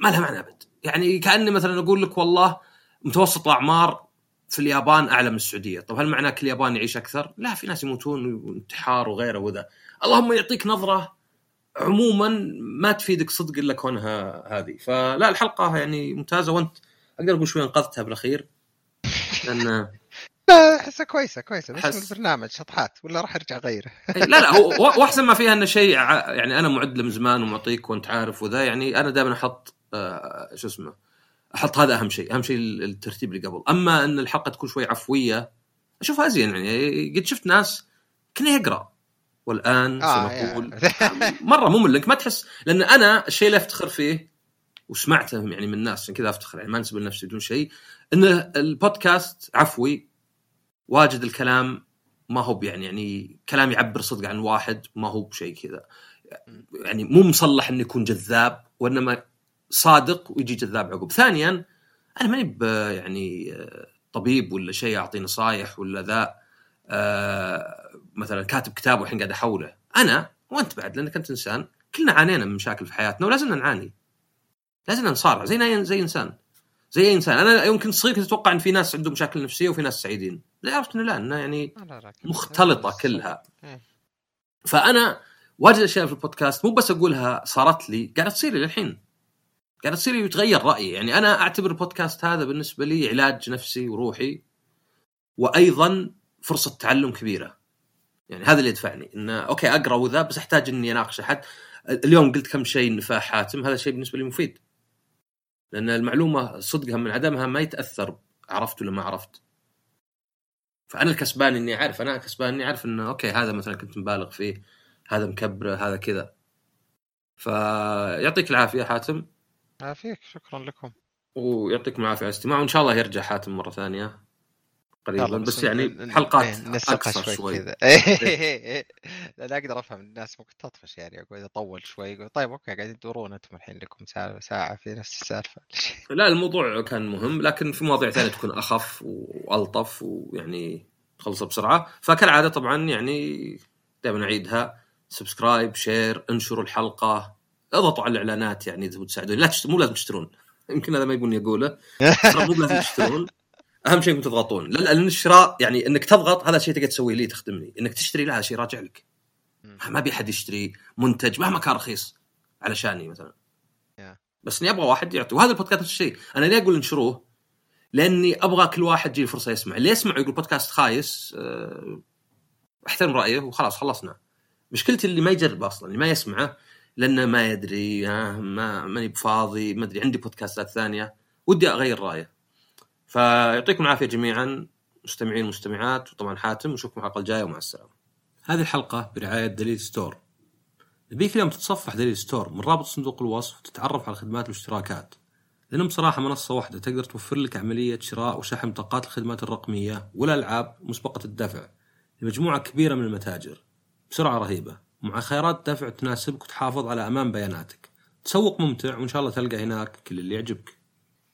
S1: ما لها معنى أبد. يعني كأني مثلا أقول لك والله متوسط الأعمار في اليابان أعلى من السعودية. طب هل معناه كل ياباني يعيش أكثر؟ لا في ناس يموتون وانتحار وغيره وذا. اللهم يعطيك نظرة عموما ما تفيدك صدق إلا كونها هذه. فلا الحلقة يعني ممتازة وأنت أقدر أقول شوي أنقذتها بالأخير. لأن
S2: لا احسها كويسة كويسة بس
S1: أحس-
S2: البرنامج شطحات ولا راح ارجع اغيره
S1: لا لا هو واحسن ما فيها إنه شيء يعني أنا معد له من زمان ومعطيك وأنت عارف وذا يعني أنا دائما أحط آه، شو اسمه أحط هذا أهم شيء أهم شيء الترتيب اللي قبل. أما إن الحلقة تكون شوي عفوية أشوفها أزين يعني قد شفت ناس كنا يقرأ والآن
S2: آه
S1: سنقول
S2: يا-
S1: مرة ممل انك ما تحس لأن أنا الشيء اللي أفتخر فيه وسمعته يعني من الناس عشان كذا أفتخر يعني ما أنسب لنفسي بدون شيء إن البودكاست عفوي واجد الكلام ما هو يعني يعني كلام يعبر صدق عن واحد ما هو بشيء كذا. يعني مو مصلح إنه يكون جذاب وإنما صادق ويجي جذاب عقب. ثانيا أنا ماني يعني آه، طبيب ولا شيء أعطي نصايح ولا ذا. آه، مثلا كاتب كتاب والحين قاعد أحوله. أنا وأنت بعد لأنك أنت إنسان كلنا عانينا من مشاكل في حياتنا ولازم نعاني. لازم نصارع زي زي إنسان. زي أي إنسان. أنا يمكن صغير كنت أتوقع إن في ناس عندهم مشاكل نفسية وفي ناس سعيدين. لا عرفت إنه لا إنه يعني. مختلطة كلها.
S2: إيه.
S1: فأنا واجد أشياء في البودكاست مو بس أقولها صارت لي قاعدة تصير لي للحين. قاعدة تصير لي ويتغير رأيي. يعني أنا أعتبر البودكاست هذا بالنسبة لي علاج نفسي وروحي وأيضا فرصة تعلم كبيرة. يعني هذا اللي يدفعني إنه okay أقرأ وذا بس أحتاج إني أناقش أحد. اليوم قلت كم شيء نفاح حاتم هذا شيء بالنسبة لي مفيد. لأن المعلومة صدقها من عدمها ما يتأثر عرفت ولا ما عرفت؟ فأنا الكسبان إني أعرف أنا كسبان إني أعرف إنه okay هذا مثلا كنت مبالغ فيه هذا مكبره هذا كذا. فيعطيك العافية حاتم.
S2: عافيك شكرا لكم.
S1: ويعطيكم العافية على الاستماع وإن شاء الله يرجع حاتم مرة ثانية. قريبا بس يعني حلقات
S2: إيه، نسقها
S1: اقصر شوي
S2: كذا. إيه. لا لا أقدر أفهم الناس ممكن تطفش يعني اقعد اطول شوي يقول طيب أوكي قاعدين تدورون أنتم الحين لكم ساعة ساعة في نفس السالفة.
S1: لا الموضوع كان مهم لكن في مواضيع ثانية تكون أخف وألطف ويعني تخلصها بسرعة. فكالعادة طبعا يعني دائما اعيدها subscribe share انشروا الحلقة. إضغطوا على الإعلانات يعني إذا بتساعدوني لا تشت... مو لازم تشترون. يمكن هذا ما يبوني اقوله مو لازم تشترون. أهم شيء إنكم تضغطون. لا لأن الشراء يعني إنك تضغط هذا الشيء تقدر تسويه لي تخدمني. إنك تشتري لا هذا شيء راجع لك. ما أبي أحد يشتري منتج مهما كان رخيص علشاني مثلا. بس إني أبغى واحد يعطي. وهذا البودكاست نفس الشيء. أنا ليه أقول انشروه؟ لأني أبغى كل واحد يجي فرصة يسمع. اللي يسمع يقول بودكاست خايس أه، أحترم رأيه وخلاص خلصنا. مشكلتي اللي ما يجرب أصلا اللي ما يسمعه لأنه ما يدري آه، ما ماني بفاضي ما أدري عندي بودكاستات ثانية. ودي أغير رأيه. فيعطيكم العافية جميعا مستمعين ومستمعات وطبعا حاتم نشوفكم الحلقة الجاية ومع السلامة. هذه الحلقة برعاية دليل ستور. نبيك اليوم تتصفح دليل ستور من رابط صندوق الوصف وتتعرف على خدمات الاشتراكات لأنهم بصراحة منصة واحدة تقدر توفر لك عملية شراء وشحن بطاقات الخدمات الرقمية والألعاب مسبقة الدفع لمجموعة كبيرة من المتاجر. بسرعة رهيبة. ومع خيارات دفع تناسبك وتحافظ على أمان بياناتك. تسوق ممتع وإن شاء الله تلقى هناك كل اللي يعجبك.